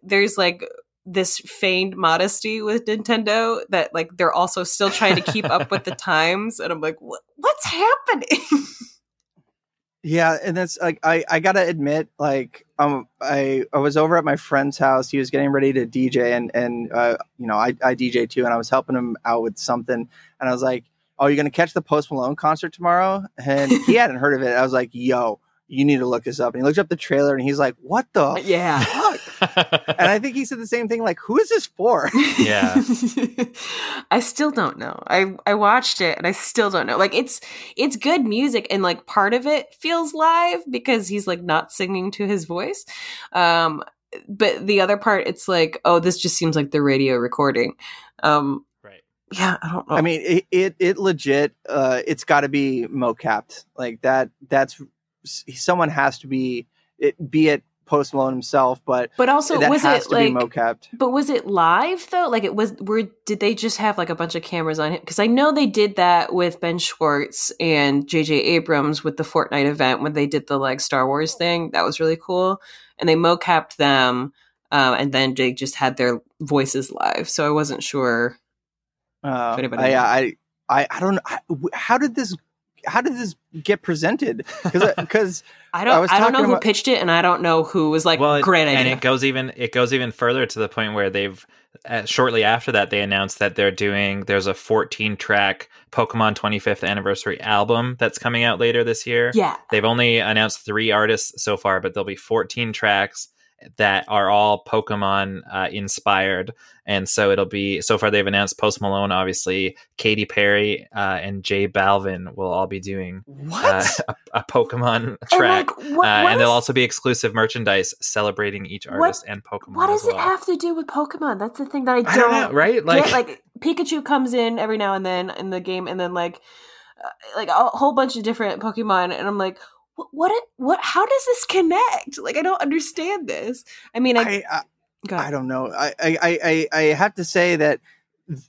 there's like this feigned modesty with Nintendo that like they're also still trying to keep up with the times and I'm like what, what's happening? Yeah, and that's like I I gotta admit, like um I I was over at my friend's house. He was getting ready to DJ, and and uh, you know I I DJ too, and I was helping him out with something, and I was like, "Oh, you're gonna catch the Post Malone concert tomorrow?" And he hadn't heard of it. I was like, "Yo, you need to look this up." And he looked up the trailer, and he's like, "What the?" yeah. Fuck?" And I think he said the same thing. Like, who is this for? Yeah. I still don't know. I I watched it and I still don't know. Like it's it's good music and like part of it feels live because he's like not singing to his voice. Um but the other part it's like oh this just seems like the radio recording. Um right. yeah, I don't know. I mean, it it, it legit. Uh, it's got to be mocapped like that. That's someone has to be it. Be it Post Malone himself, but but also that was has it to like be mocapped. But was it live though? Like it was were did they just have like a bunch of cameras on him? Because I know they did that with Ben Schwartz and JJ Abrams with the Fortnite event when they did the like Star Wars thing. That was really cool. And they mocapped them um, and then they just had their voices live. So I wasn't sure. Uh, If anybody I. I, I, I don't know. I- How did this? How did this get presented? Because I I don't was I, don't know talking who about- pitched it and I don't know who was like well, great idea. and it goes even it goes even further to the point where they've uh, shortly after that they announced that they're doing there's a 14 track Pokemon 25th anniversary album that's coming out later this year. yeah. They've only announced three artists so far, but there'll be 14 tracks that are all Pokemon uh, inspired. And so it'll be so far they've announced Post Malone, obviously, Katy Perry, uh, and J Balvin will all be doing what? uh, a, a Pokemon And, track. like, what, uh, what and there'll also be exclusive merchandise celebrating each What- artist and Pokemon. what does it have to do with Pokemon? That's the thing that I don't, I don't know, right? Like, like, like Pikachu comes in every now and then in the game, and then like uh, like a whole bunch of different Pokemon, and I'm like, what, what? What? How does this connect? Like, I don't understand this. I mean, I, I, uh, I, I don't know. I, I, I, I- I have to say that th-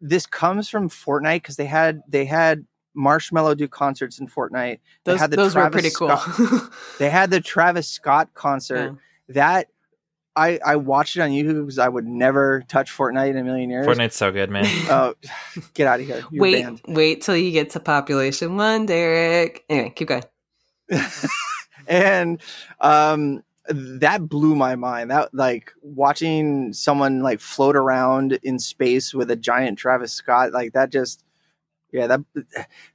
this comes from Fortnite because they had they had Marshmello do concerts in Fortnite. They those had the those were pretty cool. Scott- They had the Travis Scott concert. Oh. That I I watched it on YouTube because I would never touch Fortnite in a million years. Fortnite's so good, man. Oh, get out of here! You're wait, banned. wait till you get to population one, Derek. Anyway, keep going. and um that blew my mind. That like watching someone like float around in space with a giant travis scott like that just yeah that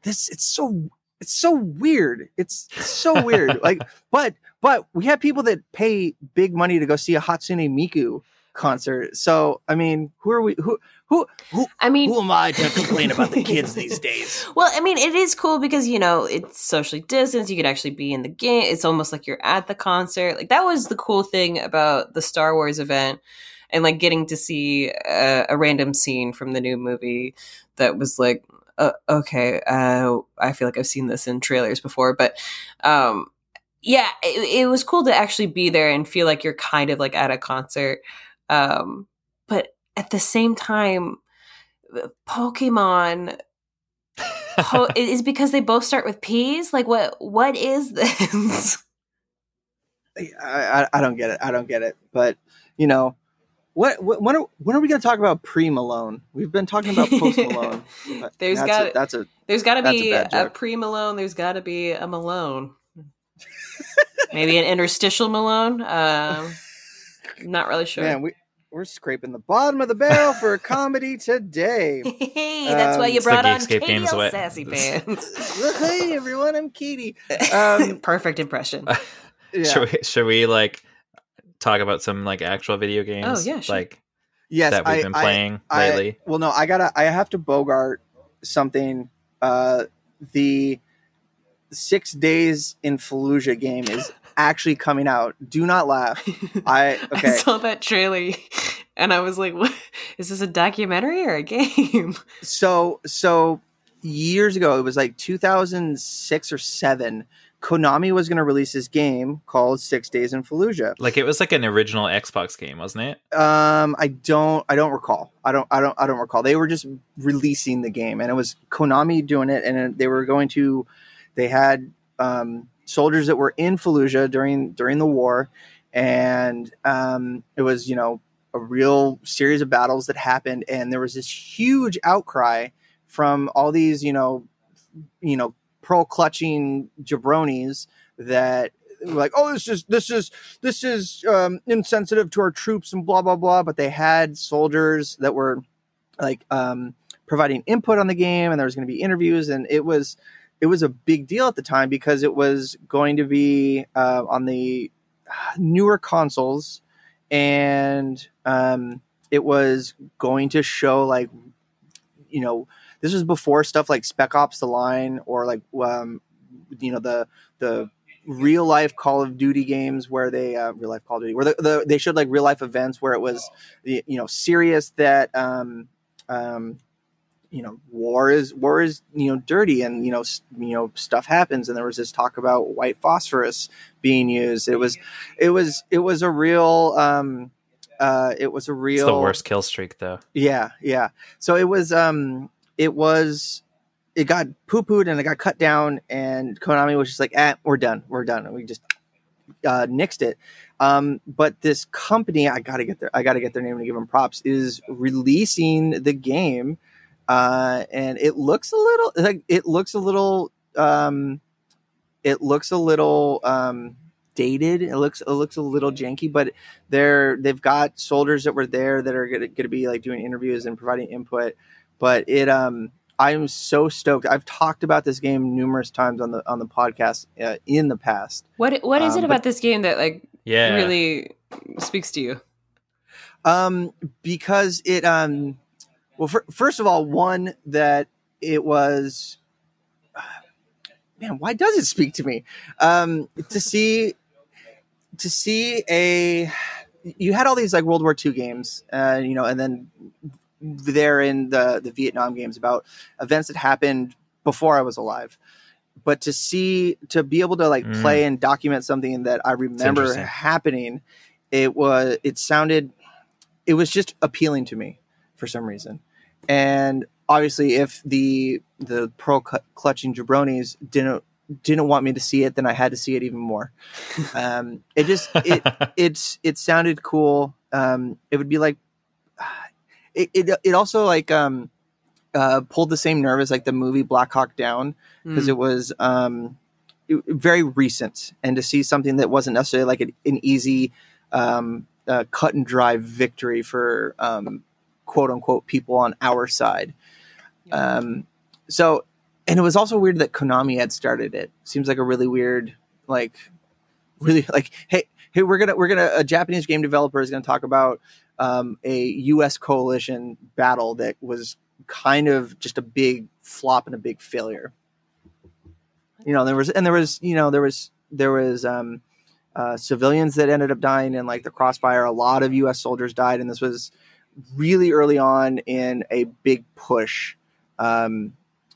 this it's so it's so weird. It's so weird. Like but but we have people that pay big money to go see a hatsune miku concert so i mean who are we who who who, I mean, who am i to complain about the kids these days Well, I mean, it is cool because you know it's socially distanced. You could actually be in the game. It's almost like you're at the concert. Like that was the cool thing about the Star Wars event, and like getting to see a, a random scene from the new movie that was like uh, okay, uh, I feel like I've seen this in trailers before, but um, yeah, it, it was cool to actually be there and feel like you're kind of like at a concert. Um, but at the same time, Pokemon po- is because they both start with P's. Like, what? What is this? I, I, I don't get it. I don't get it. But you know, what, what when are when are we going to talk about pre Malone? We've been talking about post Malone. There's got a, that's a There's got to That's a be a, pre Malone. There's got to be a Malone. Maybe an interstitial Malone. Um, not really sure. man. We we're scraping the bottom of the barrel for a comedy today. hey, that's why Um, you brought on Geekscape KDL Games way. Sassy Pants. hey everyone, I'm Katie. Um, Perfect impression. yeah. Should we should we like talk about some like actual video games? Oh, yeah, sure. like Yes, that we've I- been playing I- lately. well, no, I gotta. I have to bogart something. Uh, the six days in Fallujah game is actually coming out. Do not laugh. I I saw that trailer and I was like, what? Is this a documentary or a game? So so years ago, it was like 2006 or seven. Konami was going to release this game called Six Days in Fallujah. like it was like an original Xbox game, wasn't it? Um, I don't, I don't recall. I don't, I don't, I don't recall. They were just releasing the game, and it was Konami doing it, and they were going to. They had um, soldiers that were in Fallujah during during the war, and um, it was you know a real series of battles that happened, and there was this huge outcry from all these you know, you know, pearl clutching jabronis that were like, oh, this is this is this is um, insensitive to our troops and blah blah blah. But they had soldiers that were like um, providing input on the game, and there was going to be interviews, and it was it was a big deal at the time because it was going to be uh, on the newer consoles, and um, it was going to show like you know this was before stuff like Spec Ops: The Line or like um, you know the the real life Call of Duty games where they uh, real life Call of Duty where the, the, they showed like real life events where it was you know serious that um, um, you know war is war is you know dirty and you know you know stuff happens and there was this talk about white phosphorus being used it was it was it was a real um uh it was a It's real the worst kill streak though. yeah, yeah. So it was um it was it got poo pooed and it got cut down and Konami was just like, ah, we're done. We're done. And we just uh nixed it. Um but this company, I gotta get their I gotta get their name to give them props, is releasing the game. Uh and it looks a little like it looks a little um it looks a little um dated. It looks it looks a little janky, but they're they've got soldiers that were there that are gonna, gonna be like doing interviews and providing input. But it um I'm so stoked. I've talked about this game numerous times on the on the podcast uh, in the past. What What is Um, it but- about this game that like Yeah. really speaks to you? Um, because it um, well, fir- first of all, one that it was, man, why does it speak to me? Um, to see, to see a, you had all these like World War II games, uh, you know, and then there in the the Vietnam games about events that happened before I was alive. But to see, to be able to like Mm. play and document something that I remember happening, it was, it sounded, it was just appealing to me for some reason. And obviously, if the the pearl clutching jabronis didn't didn't want me to see it, then I had to see it even more. Um, it just it it's it sounded cool. Um, it would be like it it, it also like um, uh, pulled the same nerve as like the movie Black Hawk Down because Mm. it was um, it- very recent, and to see something that wasn't necessarily like an, an easy um, uh, cut and dry victory for um, quote unquote people on our side. Um, so, and it was also weird that Konami had started it. Seems like a really weird, like, really like, hey, hey, we're gonna we're gonna a Japanese game developer is gonna talk about um, a U.S. coalition battle that was kind of just a big flop and a big failure. You know, there was and there was you know there was there was um, uh, civilians that ended up dying in like the crossfire. A lot of U.S. soldiers died, and this was really early on in a big push um,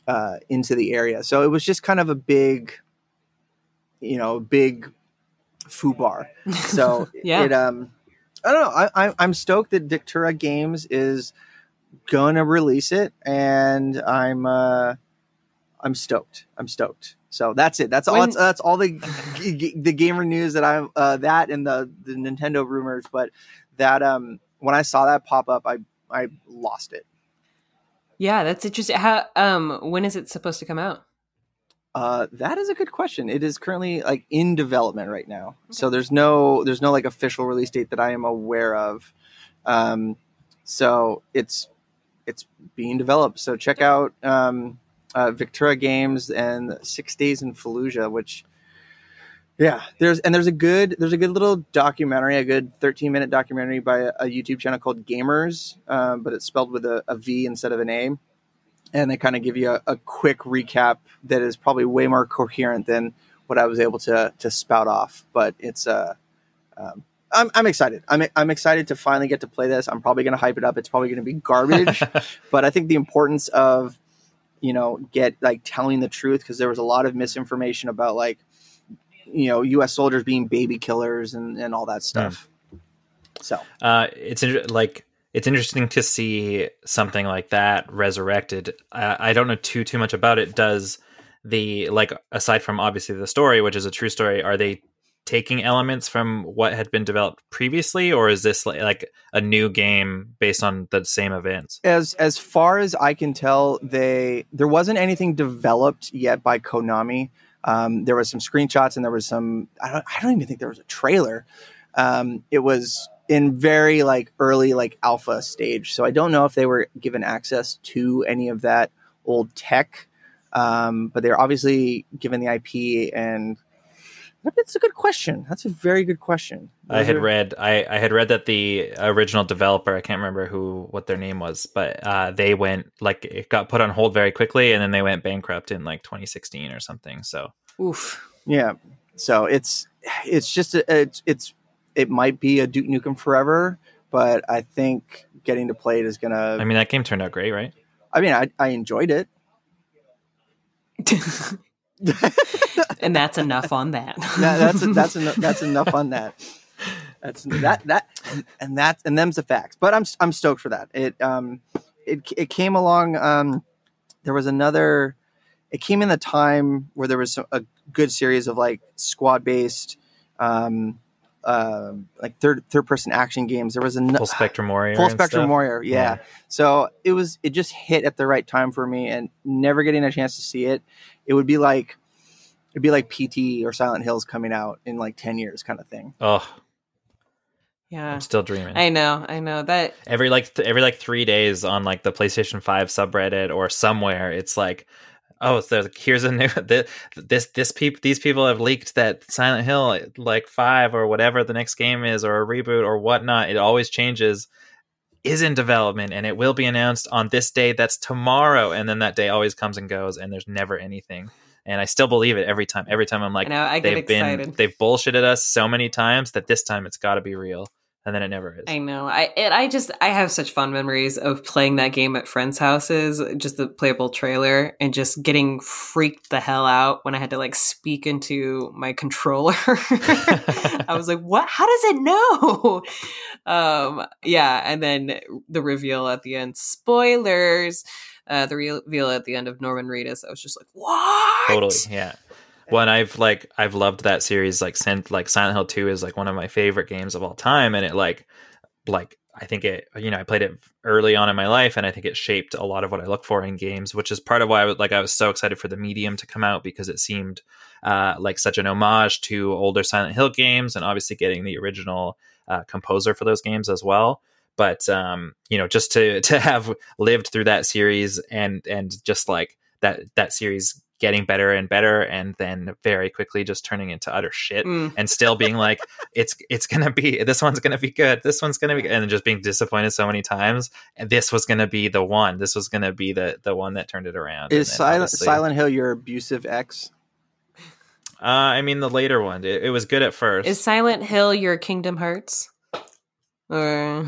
uh, into the area. So it was just kind of a big, you know, big FUBAR. So Yeah. it um, I don't know. I, I I'm stoked that Victura Games is gonna release it, and I'm uh, I'm stoked. I'm stoked. So that's it. That's all. When- That's, that's all the g- g- the gamer news that I'm uh, that and the the Nintendo rumors. But that um, when I saw that pop up, I I lost it. Yeah, that's interesting. How um when is it supposed to come out? Uh, that is a good question. It is currently like in development right now, so there's no there's no like official release date that I am aware of. Um, so it's it's being developed. So check out um, uh, Victura Games and Six Days in Fallujah, which yeah, there's and there's a good there's a good little documentary, a good 13 minute documentary by a, a YouTube channel called Gamers, um, but it's spelled with a, a V instead of an A and they kind of give you a, a quick recap that is probably way more coherent than what I was able to to spout off. But it's uh, um, I'm I'm excited. I'm I'm excited to finally get to play this. I'm probably going to hype it up. It's probably going to be garbage, but I think the importance of you know get like telling the truth because there was a lot of misinformation about like you know U.S. soldiers being baby killers and and all that stuff. So Uh, it's inter- like it's interesting to see something like that resurrected. I, I don't know too too much about it. Does the like aside from obviously the story, which is a true story, are they taking elements from what had been developed previously, or is this like, like a new game based on the same events? as as far as I can tell, they there wasn't anything developed yet by Konami. Um, there was some screenshots and there was some. I don't, I don't even think there was a trailer. Um, it was in very like early like alpha stage, so I don't know if they were given access to any of that old tech. Um, but they're obviously given the IP, and it's a good question. That's a very good question. I had are- read I, I had read that the original developer I can't remember who what their name was but uh, they went like it got put on hold very quickly and then they went bankrupt in like 2016 or something so Oof. Yeah. So it's it's just a, it's it's it might be a Duke Nukem Forever, but I think getting to play it is gonna. I mean that game turned out great right I mean, I, I enjoyed it. and that's enough on that. That- that's that's enough, that's enough on that. That's that that and that and them's the facts. But I'm I'm stoked for that. It um it it came along. Um, there was another. It came in the time where there was a good series of like squad based, um, uh, like third third person action games. There was a full spectrum warrior Full Spectrum stuff. Warrior, yeah. So it was it just hit at the right time for me, and never getting a chance to see it, it would be like it'd be like PT or Silent Hills coming out in like ten years, kind of thing. oh yeah. I'm still dreaming I know, I know. That every like th- every like three days on like the PlayStation Five subreddit or somewhere, it's like, oh, so here's a new this this this peop these people have leaked that Silent Hill like five or whatever the next game is or a reboot or whatnot. It always changes. Is in development and it will be announced on this day. That's tomorrow, and then that day always comes and goes, and there's never anything. And I still believe it every time. Every time I'm like, I know, I get they've been excited. they've bullshitted us so many times that this time it's got to be real, and then it never is. I know. I it, I just I have such fun memories of playing that game at friends' houses, just the playable trailer, and just getting freaked the hell out when I had to like speak into my controller. I was like, "What? How does it know?" Um, yeah, and then the reveal at the end. Spoilers. Uh, the reveal at the end of Norman Reedus. I was just like, "What?" totally yeah when i've like i've loved that series like sent like silent hill 2 is like one of my favorite games of all time and it like like i think it you know i played it early on in my life and i think it shaped a lot of what i look for in games which is part of why i was like i was so excited for the medium to come out because it seemed uh like such an homage to older silent hill games and obviously getting the original uh, composer for those games as well but um you know just to to have lived through that series and and just like that that series getting better and better and then very quickly just turning into utter shit Mm. and still being like it's it's gonna be this one's gonna be good this one's gonna be good, and just being disappointed so many times and this was gonna be the one this was gonna be the the one that turned it around Is Silent obviously- Silent Hill your abusive ex? Uh i mean the later one it, it was good at first Is Silent Hill your Kingdom Hearts? Or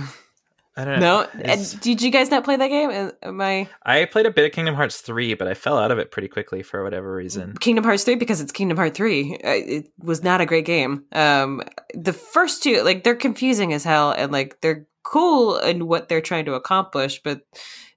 I don't know. No, It's- did you guys not play that game? Am I I played a bit of Kingdom Hearts 3, but I fell out of it pretty quickly for whatever reason. Kingdom Hearts 3 because it's Kingdom Hearts 3. Uh, It was not a great game. Um the first two like they're confusing as hell and like they're cool in what they're trying to accomplish but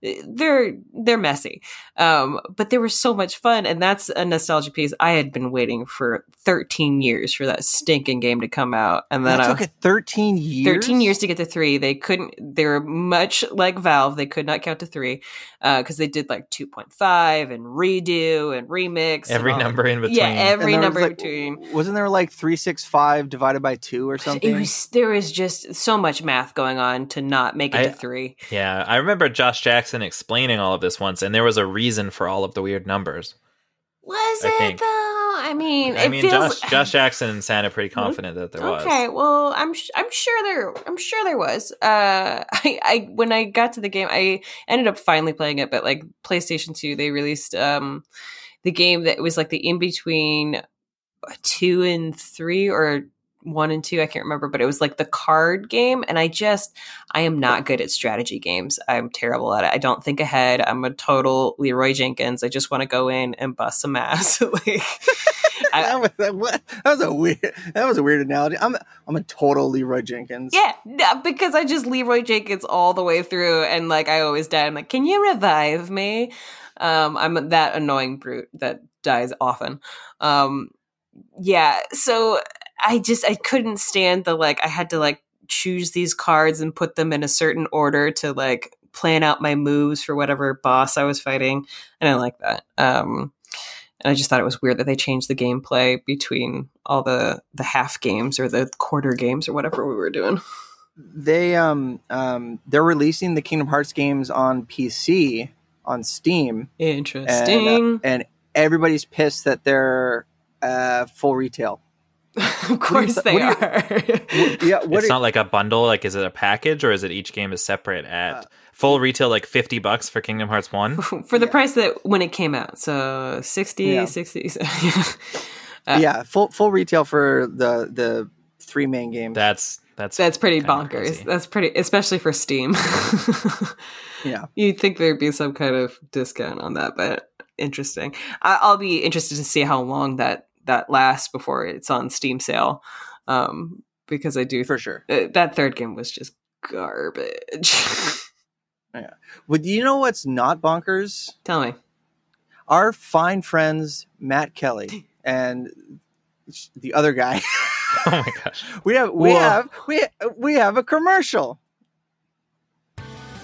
uh, they're they're messy. Um but they were so much fun and that's a nostalgia piece. I had been waiting for 13 years for that stinking game to come out and then That I took it 13 years. 13 years to get to three. They couldn't, they were much like Valve. They could not count to three because they did like 2.5 and redo and remix. Every all- number in between. Yeah, every there was, number in like, between. Wasn't there like 365 divided by 2 or something? It was, there was just so much math going on to not make it I- to three. Yeah, I remember Josh Jackson explaining all of this once, and there was a reason for all of the weird numbers. Was I it think. though? I mean, I it mean, feels. Josh, Josh Jackson sounded pretty confident that there was. Okay, well, I'm sh- I'm sure there I'm sure there was. Uh, I, I when I got to the game, I ended up finally playing it, but like PlayStation Two, they released um the game that was like the in between two and three or one and two, I can't remember, but it was like the card game, and I just I am not good at strategy games. I'm terrible at it. I don't think ahead. I'm a total Leroy Jenkins. I just want to go in and bust some ass. like, I- that, was, that, was, that was a weird that was a weird analogy. I'm I'm a total Leroy Jenkins. Yeah, yeah, because I just Leroy Jenkins all the way through, and like I always die. I'm like, can you revive me? Um, I'm that annoying brute that dies often. Um, yeah, so I just I couldn't stand the like I had to like choose these cards and put them in a certain order to like plan out my moves for whatever boss I was fighting. And I didn't like that. Um, and I just thought it was weird that they changed the gameplay between all the the half games or the quarter games or whatever we were doing. They um um they're releasing the Kingdom Hearts games on PC on Steam Interesting. and everybody's pissed that they're uh full retail. of course th- they what are. Yeah, what it's do- not like a bundle. Like, is it a package or is it each game is separate at Uh, full retail, like fifty bucks for Kingdom Hearts One? For the Yeah. price that when it came out. So 60, Yeah. 60. uh, yeah, full full retail for the the three main games. That's that's That's pretty bonkers. crazy. That's pretty, especially for Steam. yeah. You'd think there'd be some kind of discount on that, but interesting. I, I'll be interested to see how long that that lasts before it's on Steam sale, um, because I do For sure. uh, that third game was just garbage. Yeah, But you know what's not bonkers? Tell me. Our fine friends Matt Kelly and the other guy. oh my gosh. we have we Whoa. have we we have a commercial.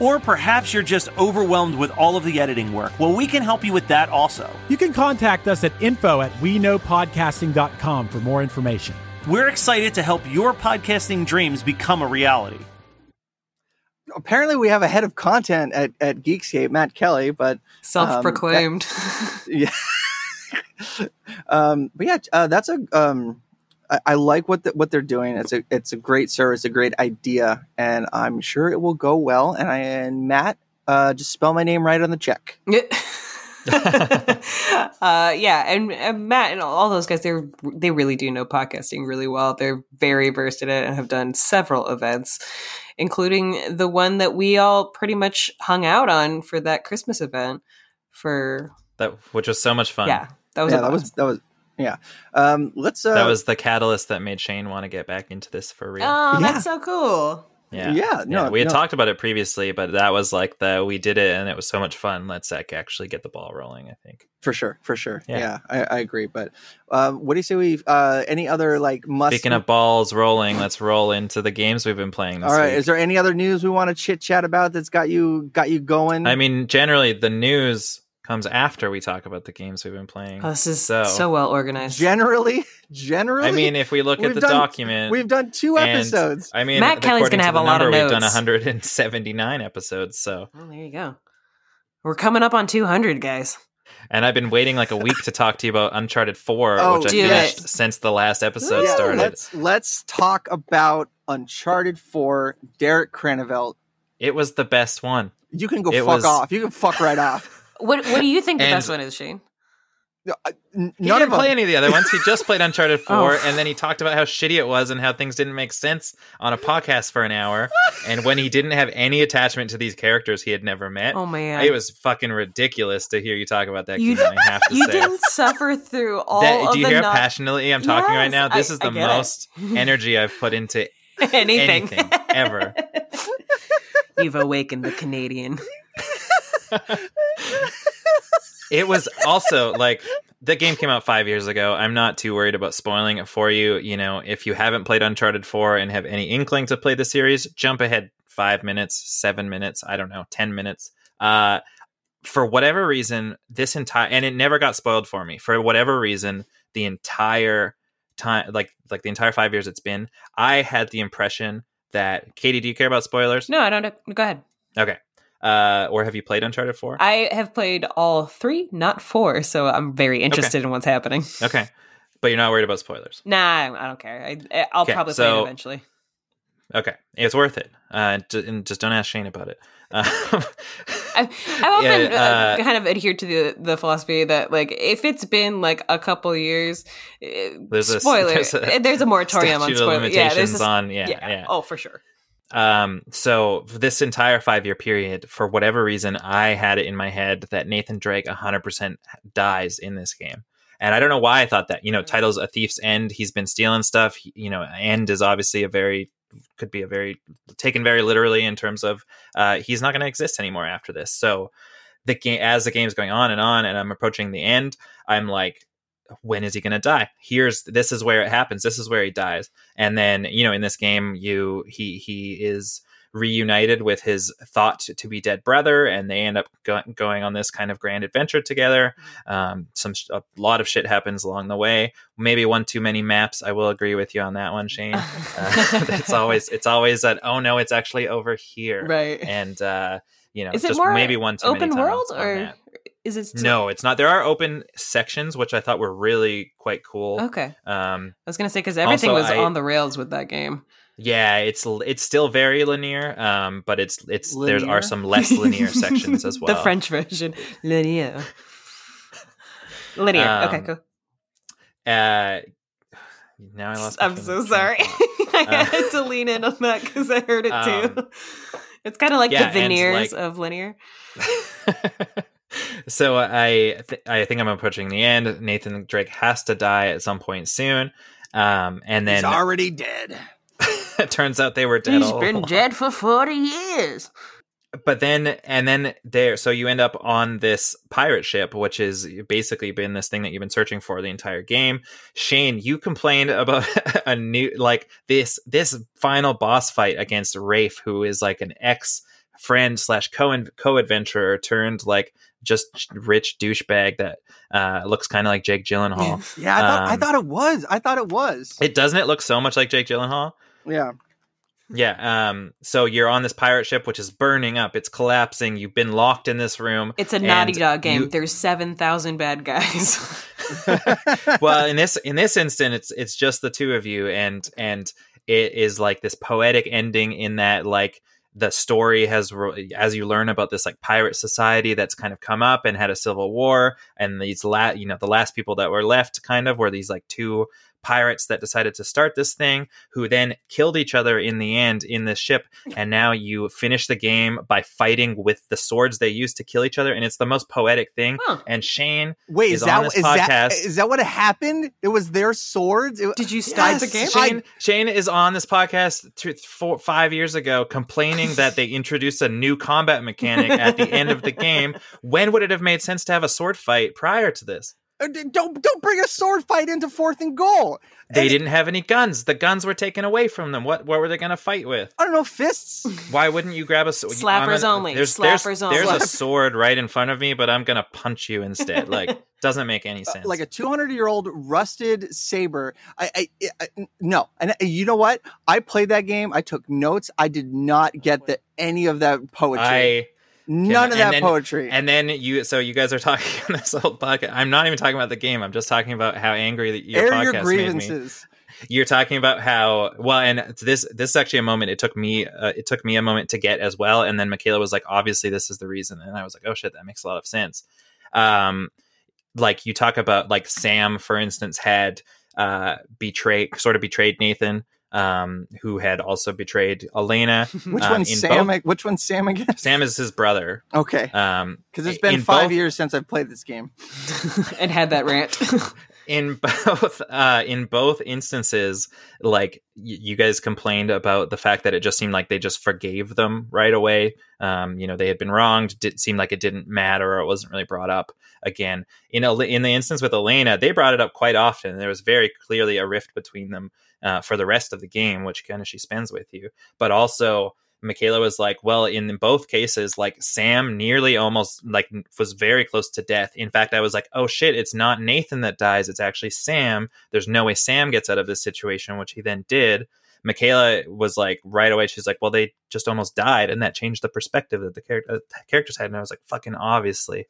Or perhaps you're just overwhelmed with all of the editing work. Well, we can help you with that also. You can contact us at info at we know podcasting.com for more information. We're excited to help your podcasting dreams become a reality. Apparently, we have a head of content at at Geekscape, Matt Kelly. But Self-proclaimed. yeah, um, but yeah, uh, that's a um, I, I like what the, what they're doing. It's a it's a great service, a great idea, and I'm sure it will go well. And I and Matt, uh, just spell my name right on the check. uh, yeah, and, and Matt and all those guys, they they really do know podcasting really well. They're very versed in it and have done several events, including the one that we all pretty much hung out on for that Christmas event. For That which was so much fun. yeah, that was yeah, a that was that was yeah. Um, let's uh, That was the catalyst that made Shane want to get back into this for real. Oh, Yeah. that's so cool. yeah. yeah, no, we had no. talked about it previously, but that was like the we did it and it was so much fun. Let's like actually get the ball rolling, I think. for sure, for sure. Yeah. Yeah, I, I agree. But um, what do you say we? Uh, any other like must? Speaking of balls rolling, let's roll into the games we've been playing this all right, week. is there any other news we want to chit chat about that's got you got you going? I mean, generally the news comes after we talk about the games we've been playing. Oh, this is So- so, well organized. Generally, generally, I mean, if we look at the done- document, we've done two and- episodes. I mean, Matt Kelly's gonna to have the a lot of number, We've done 179 episodes, so well, there you go. We're coming up on 200, guys. and I've been waiting like a week to talk to you about Uncharted 4, Oh, which I finished it. since the last episode Yeah, started. Let's let's talk about Uncharted 4, Derek Cranevelt. It was the best one. You can go It fuck was- off. You can fuck right off. What What do you think the And- best one is, Shane? No, n- He None didn't of play them. any of the other ones. He just played Uncharted 4, Oh. and then he talked about how shitty it was and how things didn't make sense on a podcast for an hour. and when he didn't have any attachment to these characters he had never met, Oh man, it was fucking ridiculous to hear you talk about that You- game. I have to you say. didn't suffer through all That- of do you the hear how not- passionately I'm talking right now? This I- is the most energy I've put into anything, anything ever. You've awakened the Canadian. It was also like the game came out five years ago. I'm not too worried about spoiling it for you. You know, if you haven't played Uncharted 4 and have any inkling to play the series, jump ahead five minutes, seven minutes, I don't know, 10 minutes. Uh, for whatever reason, this entire and it never got spoiled for me. For whatever reason, the entire time, like like the entire five years it's been, I had the impression that Katie, do you care about spoilers? No, I don't. Go ahead. Okay. Uh, or have you played Uncharted 4? I have played all three, not four, so I'm very interested in what's happening. okay. But you're not worried about spoilers. Nah, I don't care. I, I'll Okay, probably play it eventually. Okay, it's worth it. Uh, and just don't ask Shane about it. Uh, I, I've often Yeah, uh, uh, kind of adhered to the the philosophy that like if it's been like a couple years, eh, There's a- spoiler. there's a there's a moratorium on spoilers. Yeah, there's a, on yeah, yeah. Oh, for sure. Um, so this entire five year period, for whatever reason, I had it in my head that Nathan Drake 100% dies in this game. And I don't know why I thought that. You know, title's A Thief's End. He's been stealing stuff. He- you know, End is obviously a very, could be a very, taken very literally in terms of uh, he's not going to exist anymore after this. So the game, as the game's going on and on, and I'm approaching the end, I'm like, when is he going to die? Here's this is where it happens. This is where he dies. And then you know, in this game, you he he is reunited with his thought to, be dead brother, and they end up go- going on this kind of grand adventure together. Um, some sh- a lot of shit happens along the way. Maybe one too many maps. I will agree with you on that one, Shane. Uh, it's always it's always that. Oh no, it's actually over here, Right. And uh, you know, Is it just more maybe one too open many world or is it? Still- No, it's not. There are open sections, which I thought were really quite cool. Okay, Um, I was gonna say because everything Also, was I- on the rails with that game. yeah, it's it's still very linear, um, but it's it's there are some less linear sections as well. the French version, linear. Linear. okay, Um, cool. Uh, now I lost. I'm so sorry. train of thought. I Uh, had to lean in on that because I heard it too. Um, it's kind of like yeah, the veneers like- of linear. so I th- I think I'm approaching the end. Nathan Drake has to die at some point soon, um, and He's then already dead. it turns out they were dead. He's all been along. dead for forty years. But then and then there so you end up on this pirate ship which is basically been this thing that you've been searching for the entire game shane you complained about a new like this this final boss fight against rafe who is like an ex friend slash co co-adventurer turned like just rich douchebag that uh looks kind of like jake gyllenhaal Yeah, I thought, I Um, thought it was. I thought it was. it doesn't it look so much like jake gyllenhaal yeah. Yeah um so you're on this pirate ship which is burning up it's collapsing you've been locked in this room It's a Naughty Dog game. you- There's seven thousand bad guys. well in this in this instant it's it's just the two of you and and it is like this poetic ending in that like the story has as you learn about this like pirate society that's kind of come up and had a civil war and these la- you know the last people that were left kind of were these like two pirates that decided to start this thing who then killed each other in the end in this ship and now you finish the game by fighting with the swords they used to kill each other and it's the most poetic thing Huh. and Shane Wait, is is, that on this is that podcast. is that what happened? It was their swords. It, Did you start the Yes. game? Shane, Shane is on this podcast th- four, five years ago complaining that they introduced a new combat mechanic at the end of the game. When would it have made sense to have a sword fight prior to this? Uh, d- Don't don't bring a sword fight into fourth and goal. They And- didn't have any guns. The guns were taken away from them. What what were they going to fight with? I don't know fists. Why wouldn't you grab a sword? Slappers only. There's, Slappers there's, only. There's a sword right in front of me, but I'm gonna punch you instead. Like, doesn't make any sense. Uh, like a 200 year old rusted saber. I, I, I no, and uh, you know what? I played that game. I took notes. I did not get the any of that poetry. I None of that then- poetry. and then you. So you guys are talking on this whole podcast. I'm not even talking about the game. I'm just talking about how angry that your Air podcast your made me. grievances. you're talking about how well and this this is actually a moment it took me uh, it took me a moment to get as well and then michaela was like obviously this is the reason and i was like oh shit that makes a lot of sense um like you talk about like sam for instance had uh betrayed sort of betrayed nathan um who had also betrayed elena Which um, one's Sam? both- Which one's Sam again? sam is his brother Okay, um because it's been five both- years since I've played this game. and had that rant. in both uh in both instances like y- you guys complained about the fact that it just seemed like they just forgave them right away um you know they had been wronged it seemed like it didn't matter or it wasn't really brought up again in a, in the instance with Elena they brought it up quite often there was very clearly a rift between them uh, for the rest of the game which kind of she spends with you but also Michaela was like, well, in both cases, like Sam nearly almost like was very close to death. In fact, I was like, oh shit, it's not Nathan that dies, it's actually Sam. There's no way Sam gets out of this situation, which he then did. Michaela was like right away, she's like, well, they just almost died, and that changed the perspective that the character characters had. And I was like, fucking obviously.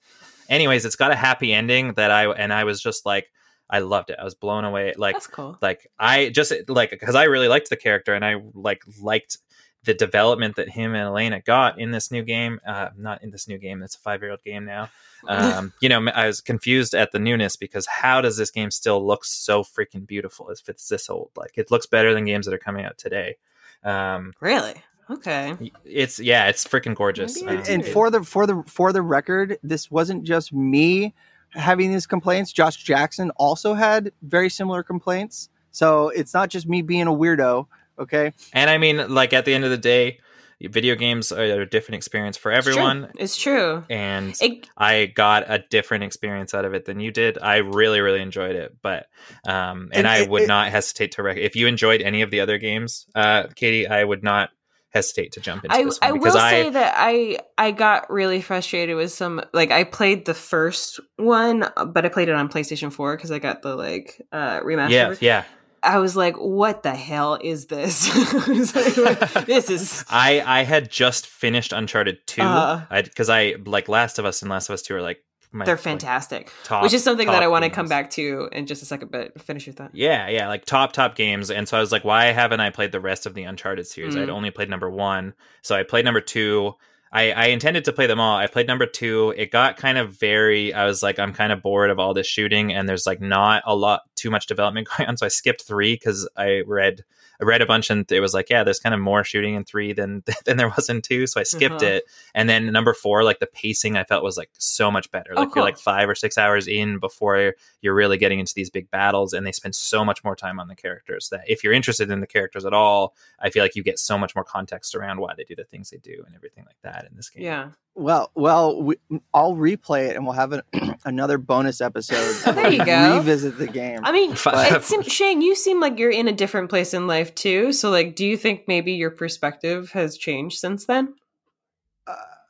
Anyways, it's got a happy ending that I and I was just like, I loved it. I was blown away. Like That's cool. like I just like because I really liked the character and I like liked the development that him and Elena got in this new game. Uh, not in this new game. It's a five year old game now. Um, you know, I was confused at the newness because how does this game still look so freaking beautiful if it's this old? Like it looks better than games that are coming out today. Um, Really? Okay. it's yeah, it's freaking gorgeous. Um, and for the for the for the record, this wasn't just me having these complaints. Josh Jackson also had very similar complaints. So it's not just me being a weirdo. Okay, and I mean, like at the end of the day, video games are a different experience for It's true. everyone. It's true. And It, I got a different experience out of it than you did. I really, really enjoyed it, but um, and, And I it- would it- not hesitate to rec- if you enjoyed any of the other games, uh, Katie. I would not hesitate to jump into I, this one I because will I say that I I got really frustrated with some like I played the first one, but I played it on PlayStation Four because I got the like uh remaster. yeah yeah. I was like, "What the hell is this? I like, this is I I had just finished Uncharted two Uh-huh. because I, like Last of Us and Last of Us two are like my, they're like, fantastic." top, Which is something that I want to come back to in just a second. But finish your thought. Yeah, yeah, like top top games. And so I was like, why haven't I played the rest of the Uncharted series? I'd Mm. only played number one, so I played number two. I, I intended to play them all. I played number two. It got kind of very. I was like, I'm kind of bored of all this shooting, and there's like not a lot too much development going on. So I skipped three because I read read a bunch, and it was like, yeah, there's kind of more shooting in three than than there was in two. So I skipped Uh-huh. it. And then number four, like the pacing, I felt was like so much better. Oh, Like cool. you're like five or six hours in before you're really getting into these big battles and they spend so much more time on the characters that if you're interested in the characters at all i feel like you get so much more context around why they do the things they do and everything like that in this game Yeah. well, well, we, I'll replay it and we'll have an, another bonus episode. Oh, there you go. Revisit the game. I mean, Five- it seem, Shane, you seem like you're in a different place in life too. So, like, do you think maybe your perspective has changed since then?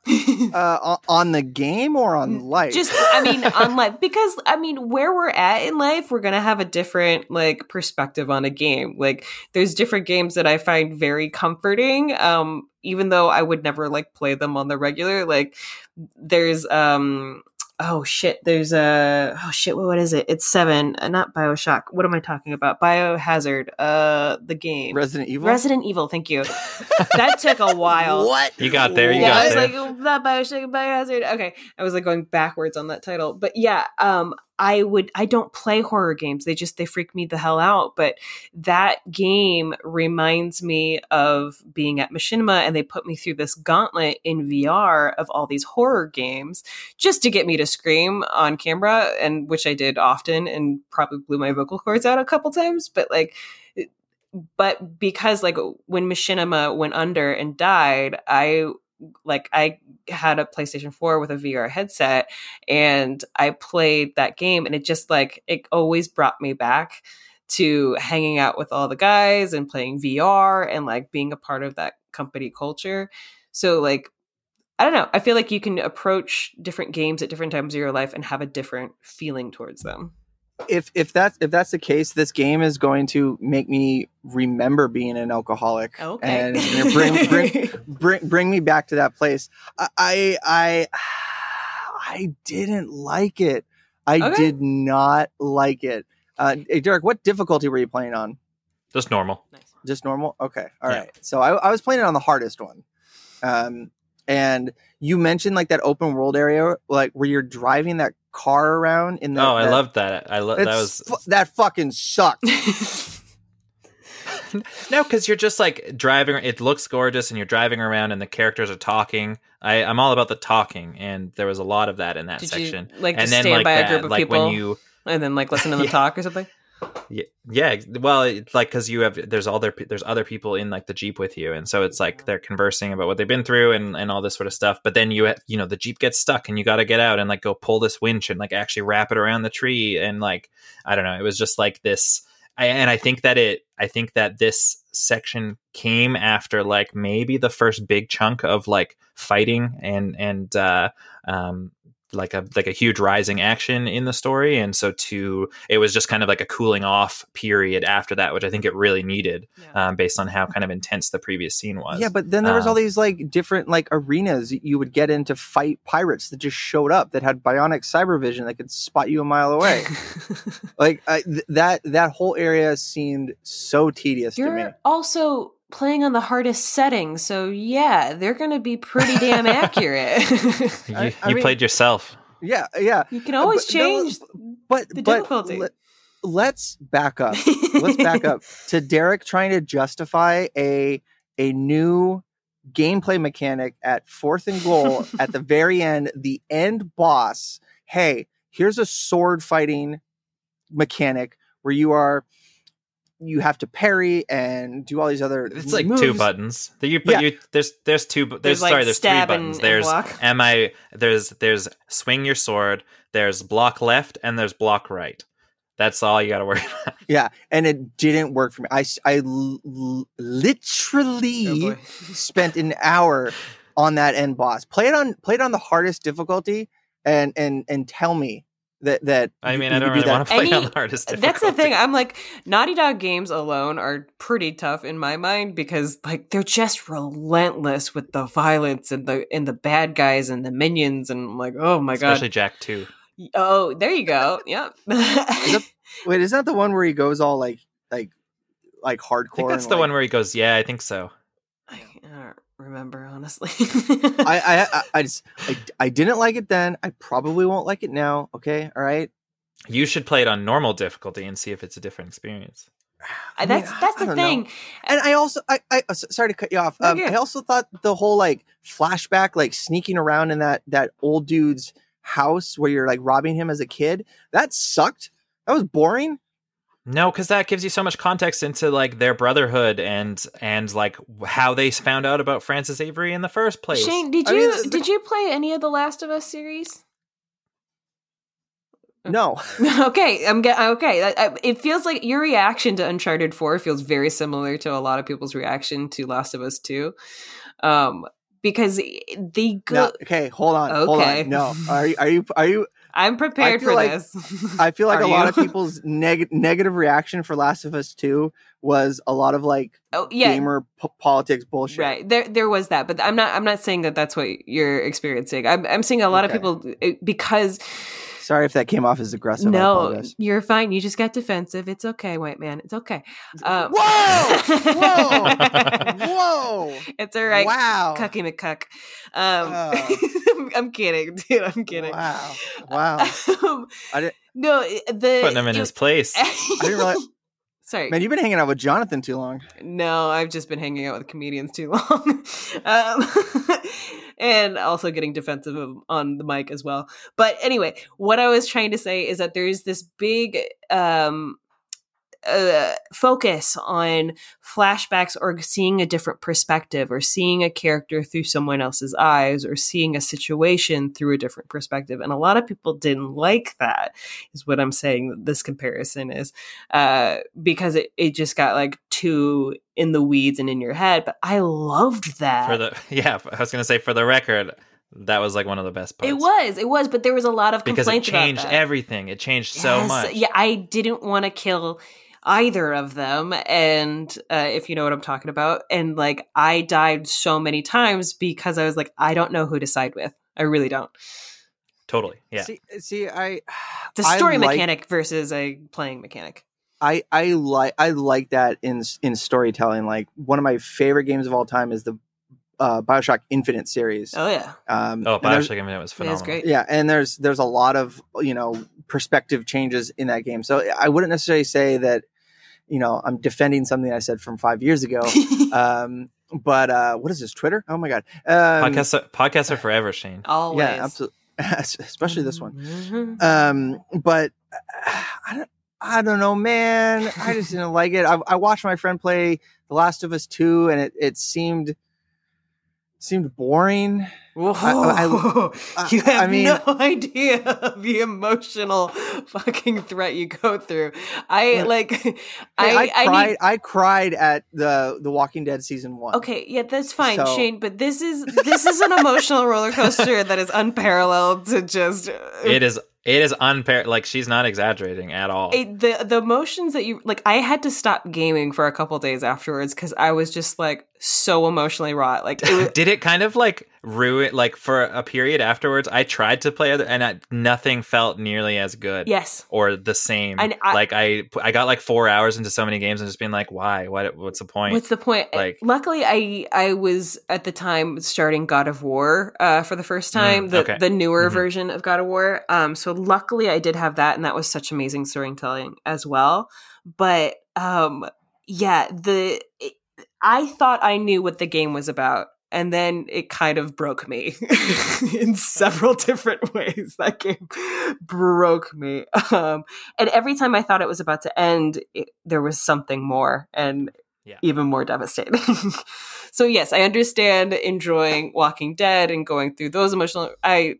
uh, on- on the game or on life? Just, I mean, on life, because I mean, where we're at in life, we're gonna have a different like perspective on a game. Like, there's different games that I find very comforting. Um, even though I would never like play them on the regular. Like, there's um. Oh shit! There's a oh shit! What is it? It's seven, uh, not Bioshock. What am I talking about? Biohazard. Uh, the game. Resident Evil. Resident Evil. Thank you. that took a while. What? You got there, you yeah, got I was there. like, oh, not Bioshock, Biohazard. Okay, I was like going backwards on that title, but yeah, um, I would. I don't play horror games. They just they freak me the hell out. But that game reminds me of being at Machinima, and they put me through this gauntlet in VR of all these horror games just to get me to scream on camera, and which I did often, and probably blew my vocal cords out a couple times. But like but because like when machinima went under and died i like I had a PlayStation 4 with a VR headset and I played that game and it just like it always brought me back to hanging out with all the guys and playing VR and like being a part of that company culture. So like I don't know. I feel like you can approach different games at different times of your life and have a different feeling towards them. If if that's if that's the case, this game is going to make me remember being an alcoholic, Okay. and it's gonna bring bring bring bring me back to that place. I I I, I didn't like it. I Okay. did not like it. Uh, hey, Derek, what difficulty were you playing on? Just normal. Just normal. Okay, all right. Yeah. So I, I was playing it on the hardest one, um, and you mentioned like that open world area, like where you're driving that car around in the. oh, I that- loved that. I love that was fu- that fucking sucked. no, because you're just like driving. It looks gorgeous, and you're driving around, and the characters are talking. I, I'm all about the talking, and there was a lot of that in that Did section. you like and then stand like by that, a group of like people when you and then like listen to them Yeah. talk or something? Yeah, yeah. Well, it's like because you have there's all their there's other people in like the jeep with you, and so it's like they're conversing about what they've been through and and all this sort of stuff. But then you you know the jeep gets stuck, and you got to get out and like go pull this winch and like actually wrap it around the tree, and like I don't know, it was just like this. I, and I think that it I think that this section came after like maybe the first big chunk of like fighting and and uh um like a like a huge rising action in the story and so to it was just kind of like a cooling off period after that which i think it really needed um, based on how kind of intense the previous scene was Yeah, but then there was all Um, these like different like arenas you would get in to fight pirates that just showed up that had bionic cyber vision that could spot you a mile away. like I, th- that that whole area seemed so tedious to me. You're also playing on the hardest setting, so yeah, they're going to be pretty damn accurate. you, I- I you mean- played yourself Yeah, yeah. you can always But no, change. But the but difficulty. let- let's back up. let's back up to Derek trying to justify a a new gameplay mechanic at fourth and goal at the very end, the end boss. Hey, here's a sword fighting mechanic where you are you have to parry and do all these other it's like moves. two buttons That you, but Yeah. you there's there's two bu- there's, There's, like, sorry there's three stab and- buttons and there's block. am i there's there's swing your sword there's block left and there's block right that's all you got to worry about Yeah, and it didn't work for me. I s- I l- l- literally Oh, spent an hour on that end boss. Play it on play it on the hardest difficulty and and and tell me that that i mean you i don't could do really want to play Any- on the hardest That's the thing. I'm like, Naughty Dog games alone are pretty tough in my mind because like they're just relentless with the violence and the and the bad guys and the minions and I'm like, oh my especially god. Especially Jak 2 Oh, there you go. Yep. Wait, isn't that the one where he goes all like like like hardcore? i think that's the like- one where he goes yeah i think so I don't remember honestly. I, I I I just I, I didn't like it then. I probably won't like it now. Okay, all right. you should play it on normal difficulty and see if it's a different experience I that's mean, that's I the don't know. thing. And I also I, I uh, sorry to cut you off. No, Um. I also thought the whole like flashback, like sneaking around in that that old dude's house where you're like robbing him as a kid, that sucked. That was boring. No, because that gives you so much context into like their brotherhood and and like how they found out about Francis Avery in the first place. Shane, did I you mean, the- did you play any of the Last of Us series? No, okay, I'm get okay. I- I- It feels like your reaction to Uncharted Four feels very similar to a lot of people's reaction to Last of Us Two, um, because the go- no. Okay, hold on, hold Okay. on. No, are you are you are you? I'm prepared for like- this. I feel like Are a lot of people's neg- negative reaction for Last of Us Two was a lot of like oh yeah, gamer p- politics bullshit. right. There there was that, but I'm not I'm not saying that that's what you're experiencing. I'm I'm seeing a lot Okay. of people because Sorry if that came off as aggressive. No, you're fine. You just got defensive. It's okay, white man. It's okay. Um, Whoa! Whoa! Whoa! It's all right. Wow! Cucky McCuck. Um, Oh. I'm kidding, dude. I'm kidding. Wow! Wow! Um, I didn't- no, the Putting him in it- his place. I didn't realize. Sorry, Man, you've been hanging out with Jonathan too long. no, I've just been hanging out with comedians too long, um, and also getting defensive on the mic as well. But anyway, what I was trying to say is that there's this big um, uh, focus on flashbacks or seeing a different perspective or seeing a character through someone else's eyes or seeing a situation through a different perspective. And a lot of people didn't like that, is what I'm saying this comparison is, uh, because it, it just got like too in the weeds and in your head. But I loved that. For the yeah, I was gonna say for the record, that was like one of the best parts. it was, it was, but there was a lot of because it complaints changed about that. everything. It changed so much. Yeah, I didn't want to kill either of them, and uh, if you know what I'm talking about, and like I died so many times because I was like, I don't know who to side with. I really don't. Totally. Yeah. See, see, I the a I story like- mechanic versus a playing mechanic. I I like I like that in in storytelling. Like one of my favorite games of all time is the uh, Bioshock Infinite series. Oh yeah, Um, oh, Bioshock Infinite was it phenomenal. is great. Yeah, and there's there's a lot of you know perspective changes in that game. So I wouldn't necessarily say that you know I'm defending something I said from five years ago. um, but uh, what is this Twitter? Oh my god! Um, Podcasts, are, podcasts are forever, Shane. Always, yeah, absolutely, especially this one. Mhm. Um, but uh, I don't, I don't know, man. I just didn't like it. I, I watched my friend play The Last of Us Two, and it it seemed seemed boring. Whoa, I- I- you have I mean- no idea of the emotional fucking threat you go through. I Yeah. like, I, I, I, cried. need, I cried at the The Walking Dead season one. Okay, yeah, that's fine, So- Shane. But this is this is an emotional roller coaster that is unparalleled to just uh, It is. It is unparalleled. Like she's not exaggerating at all. it- the the emotions that you like. I had to stop gaming for a couple days afterwards because I was just like so emotionally wrought. Like it was, Did it kind of like ruin? Like for a period afterwards, I tried to play other, and I, nothing felt nearly as good. yes, Or the same. And I- like I, I got like four hours into so many games and just being like, why? What? What's the point? What's the point? Like- luckily, I I was at the time starting God of War uh, for the first time, Mm, the okay. the newer Mhm. version of God of War. Um, so luckily, I did have that, and that was such amazing storytelling as well. But um, yeah, the it, I thought I knew what the game was about. And then it kind of broke me in several different ways. That game broke me. Um, and every time I thought it was about to end, it, there was something more. And Yeah. even more devastating. so yes, I understand enjoying Walking Dead and going through those emotional. I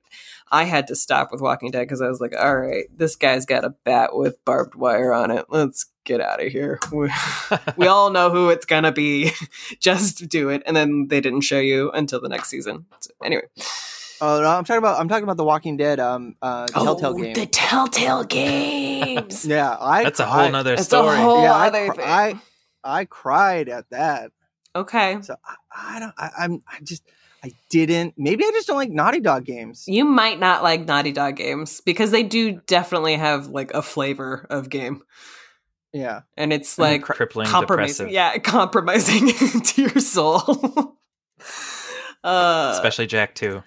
I had to stop with Walking Dead because I was like, all right, this guy's got a bat with barbed wire on it. Let's get out of here. We, we all know who it's gonna be. Just do it. And then they didn't show you until the next season. So, anyway, Oh no, I'm talking about I'm talking about the Walking Dead um uh Telltale oh, game. the Telltale games. yeah, I That's a whole nother It's a story. whole yeah, I, other cr- thing. I I cried at that. Okay. So I, I don't I, I'm I just I didn't maybe I just don't like Naughty Dog games. You might not like Naughty Dog games because they do definitely have like a flavor of game. Yeah. And it's like crippling, compromising. depressive. Yeah, compromising to your soul. uh Especially Jak too.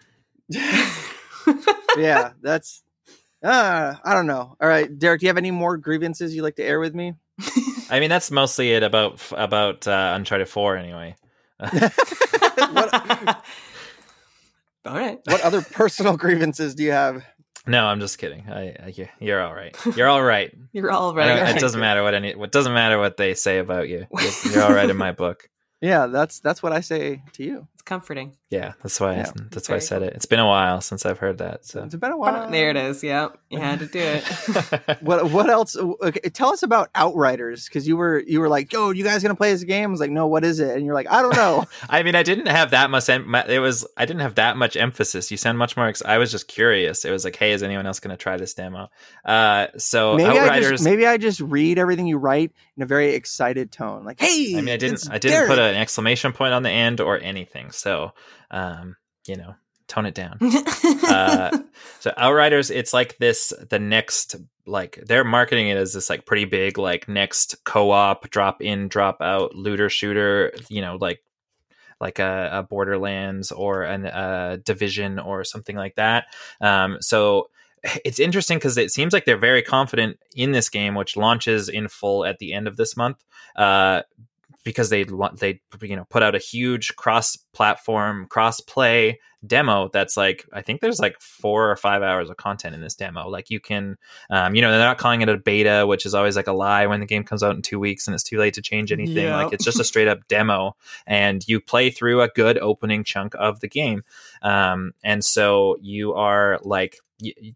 yeah, that's uh, I don't know. All right, Derek, do you have any more grievances you'd like to air with me? I mean, that's mostly it about about uh, Uncharted Four, anyway. what, All right. what other personal grievances do you have? No, I'm just kidding. I, I you're all right. You're all right. You're all I right. don't- all It right. doesn't matter what any. What doesn't matter what they say about you. You're, you're all right in my book. Yeah, that's that's what I say to you. It's comforting. Yeah, that's why. Yeah. I, that's why I Very said it. It's been a while since I've heard that. So It's been a while. There it is. Yeah. You had to do it. What what else? Okay, tell us about Outriders because you were you were like, "Yo, you guys gonna play this game?" I was like, "No, what is it?" And you're like, "I don't know." I mean, I didn't have that much. Em- it was. I didn't have that much emphasis. You sound much more. Ex- I was just curious. It was like, hey, is anyone else going to try this demo? Uh, so maybe I Outriders. just maybe I just read everything you write in a very excited tone, like, "Hey." I mean, I didn't. I didn't put an exclamation point on the end or anything. So, um, you know, tone it down. uh, so Outriders, it's like this. The next, like, they're marketing it as this like pretty big, like next co-op, drop in, drop out, looter shooter. You know, like like a, a Borderlands or an uh, Division or something like that. Um, so it's interesting because it seems like they're very confident in this game, which launches in full at the end of this month. Uh, because they want they you know put out a huge cross platform cross play demo that's like i think there's like four or five hours of content in this demo. Like you can um, you know they're not calling it a beta which is always like a lie when the game comes out in two weeks and it's too late to change anything. Like it's just a straight up demo and you play through a good opening chunk of the game. Um, and so you are like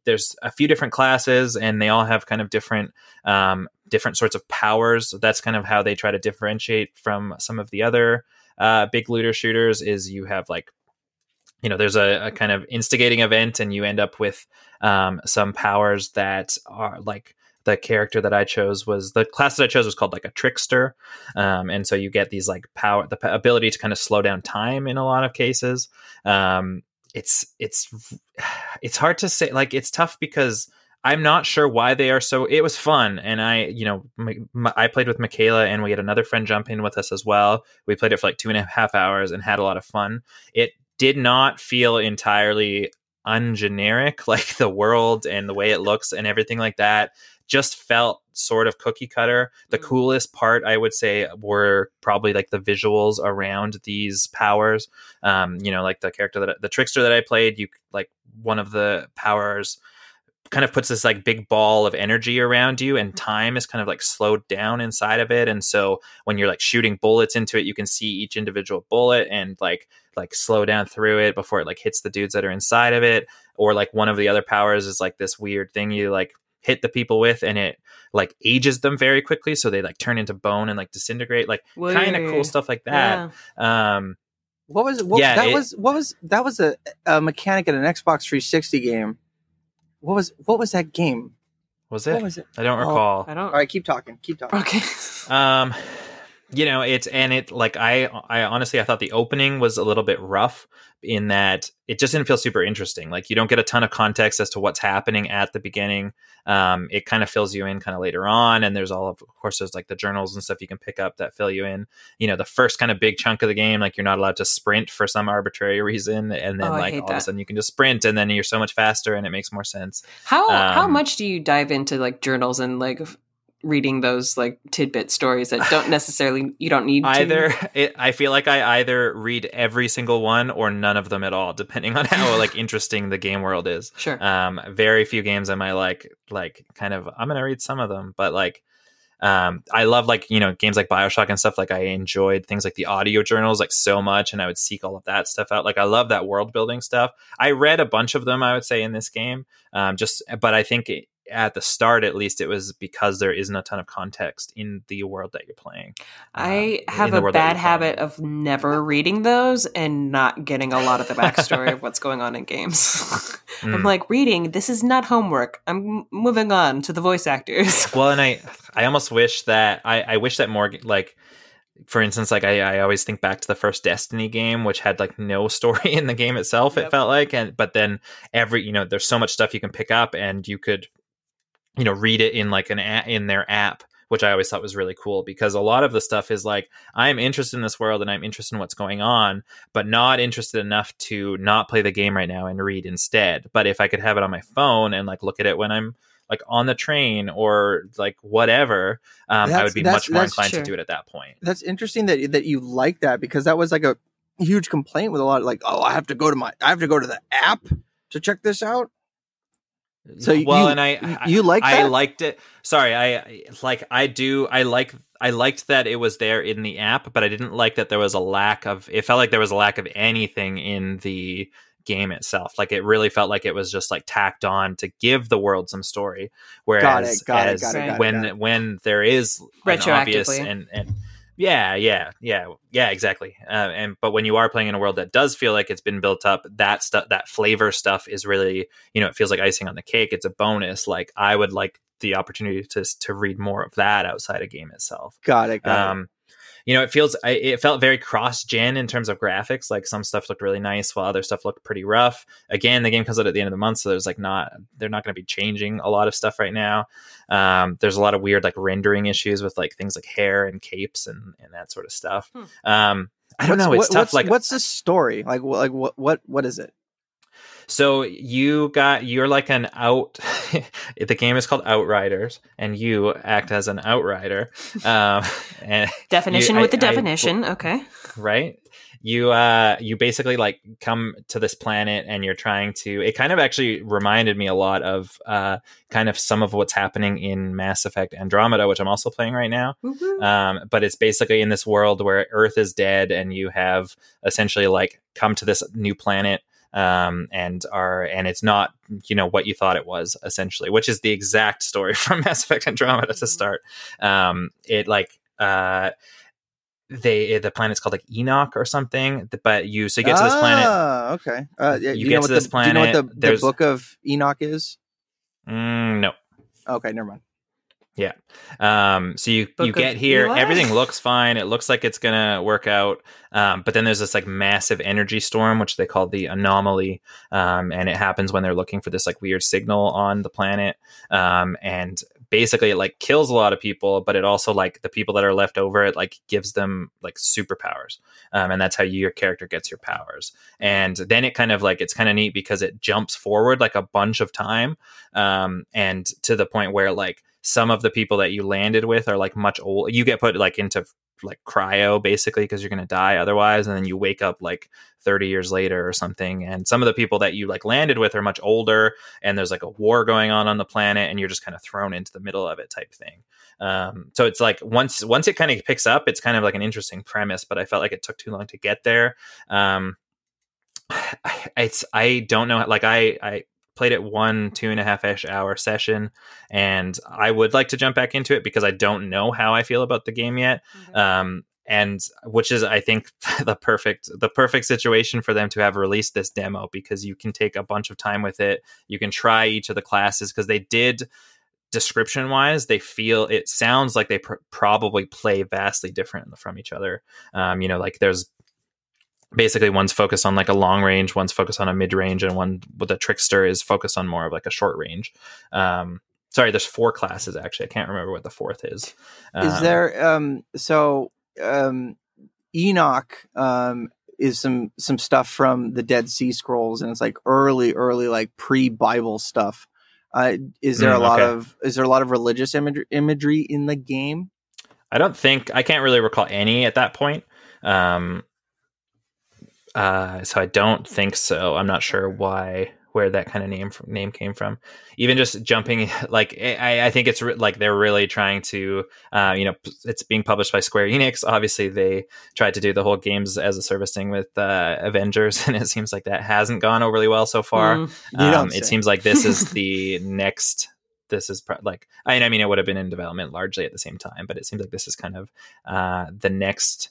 there's a few different classes and they all have kind of different um, different sorts of powers that's kind of how they try to differentiate from some of the other uh, big looter shooters is you have like you know there's a, a kind of instigating event and you end up with um, some powers that are like the character that I chose was the class that I chose was called like a trickster, um, and so you get these like power, the ability to kind of slow down time in a lot of cases. Um, it's it's it's hard to say, like it's tough because I'm not sure why they are so. It was fun, and I, you know, I played with Michaela, and we had another friend jump in with us as well. We played it for like two and a half hours and had a lot of fun. It did not feel entirely ungeneric, like the world and the way it looks and everything like that. Just felt sort of cookie cutter. The Mm. coolest part, I would say, were probably like the visuals around these powers. Um, you know, like the character that the trickster that I played, you like one of the powers kind of puts this like big ball of energy around you and time is kind of like slowed down inside of it. And so when you're like shooting bullets into it you can see each individual bullet and like like slow down through it before it like hits the dudes that are inside of it. Or like one of the other powers is like this weird thing you like hit the people with and it like ages them very quickly. So they like turn into bone and like disintegrate like kind of cool stuff like that. Um What was what, Yeah, that it- was what was that was a, a mechanic in an Xbox 360 game. What was what was that game? was What it was it? i don't Oh, recall I don't. All right, keep talking. Keep talking. Okay. um you know it's and it like i i honestly i thought the opening was a little bit rough in that it just didn't feel super interesting. Like you don't get a ton of context as to what's happening at the beginning. Um it kind of fills you in kind of later on and there's all of, of course there's like the journals and stuff you can pick up that fill you in. You know the first kind of big chunk of the game like you're not allowed to sprint for some arbitrary reason and then Oh, like all of a sudden you can just sprint and then you're so much faster and it makes more sense. How how Um, much do you dive into like journals and like reading those like tidbit stories that don't necessarily you don't need to? either it, i feel like i either read every single one or none of them at all depending on how like interesting the game world is Sure. um very few games am i like like kind of i'm gonna read some of them but like um i love like you know games like bioshock and stuff like i enjoyed things like the audio journals like so much and i would seek all of that stuff out like i love that world building stuff i read a bunch of them i would say in this game um just but i think it, at the start at least it was because there isn't a ton of context in the world that you're playing I um, have a bad habit of never reading those and not getting a lot of the backstory of what's going on in games. I'm Mm. like reading. This is not homework. I'm moving on to the voice actors. well and i i almost wish that i i wish that more like for instance like I, I always think back to the first destiny game which had like no story in the game itself it felt like and but then every you know there's so much stuff you can pick up and you could you know read it in like an a- in their app which i always thought was really cool because a lot of the stuff is like i'm interested in this world and i'm interested in what's going on but not interested enough to not play the game right now and read instead but if i could have it on my phone and like look at it when i'm like on the train or like whatever um, i would be much more inclined true. to do it at that point That's interesting that that you like that because that was like a huge complaint with a lot of like, oh, I have to go to my, I have to go to the app to check this out. So well you- and i I- you like i that? liked it sorry I- I like i do i like i liked that it was there in the app but i didn't like that there was a lack of it felt like there was a lack of anything in the game itself like it really felt like it was just like tacked on to give the world some story whereas Got it, got it, as got it, got it, when got it. when there is an obvious Retroactively. and and yeah yeah yeah yeah exactly uh, and but when you are playing in a world that does feel like it's been built up that stuff that flavor stuff is really you know it feels like icing on the cake it's a bonus like i would like the opportunity to to read more of that outside a game itself Got it. Got it. You know it feels I, it felt very cross gen in terms of graphics like some stuff looked really nice while other stuff looked pretty rough again the game comes out at the end of the month so there's like not they're not going to be changing a lot of stuff right now um there's a lot of weird like rendering issues with like things like hair and capes and and that sort of stuff Hmm. um i don't What's- know it's what- tough What's, like what's the story? Like, like what, what, what is it? So you got you're like an out. the game is called Outriders, and you act as an outrider. Um, and Definition you- with I- the I- definition. okay. right? You uh you basically like come to this planet and you're trying to it kind of actually reminded me a lot of uh kind of some of what's happening in Mass Effect Andromeda, which I'm also playing right now. Woohoo. Um, but it's basically in this world where Earth is dead and you have essentially like come to this new planet um, and are and it's not you know what you thought it was essentially, which is the exact story from Mass Effect Andromeda to start. Um, it like uh, they the planet's called like Enoch or something, but you so you get to this planet. Ah, okay. Uh, yeah, You you get to this the, do you know what the, the book of Enoch is? Mm, no, Okay, never mind. Um, so you Book you get here, Eli? everything looks fine. It looks like it's gonna work out. Um, but then there's this like massive energy storm, which they call the anomaly, um, and it happens when they're looking for this like weird signal on the planet. Um, and basically, it like kills a lot of people, but it also like the people that are left over, it like gives them like superpowers, um, and that's how you, your character gets your powers. And then it kind of like it's kind of neat because it jumps forward like a bunch of time, um, and to the point where like some of the people that you landed with are like much old you get put like into like cryo basically because you're going to die otherwise and then you wake up like 30 years later or something and some of the people that you like landed with are much older and there's like a war going on on the planet and you're just kind of thrown into the middle of it type thing. Um, so it's like once once it kind of picks up it's kind of like an interesting premise but i felt like it took too long to get there. Um, I, it's i don't know like i i played it one two and a half ish hour session and i would like to jump back into it because i don't know how i feel about the game yet um and which is i think the perfect the perfect situation for them to have released this demo because you can take a bunch of time with it. You can try each of the classes because they did description wise they feel it sounds like they pr- probably play vastly different from each other. Um you know like there's basically one's focused on like a long range one's focused on a mid range and one with a trickster is focused on more of like a short range um sorry there's four classes actually i can't remember what the fourth is Is Um, there um so um Enoch um is some some stuff from the Dead Sea Scrolls and it's like early early like pre-Bible stuff. Uh is there Mm, a lot okay. of is there a lot of religious imagery, imagery in the game? I don't think I can't really recall any at that point. Um, uh, so I don't think so. I'm not sure why where that kind of name name came from. Even just jumping, like I, I think it's re- like they're really trying to, uh, you know, it's being published by Square Enix. Obviously, they tried to do the whole games as a service thing with uh, Avengers, and it seems like that hasn't gone overly well so far. Mm. Um, it seems like this is the next. This is pro- like I, I mean, it would have been in development largely at the same time, but it seems like this is kind of uh, the next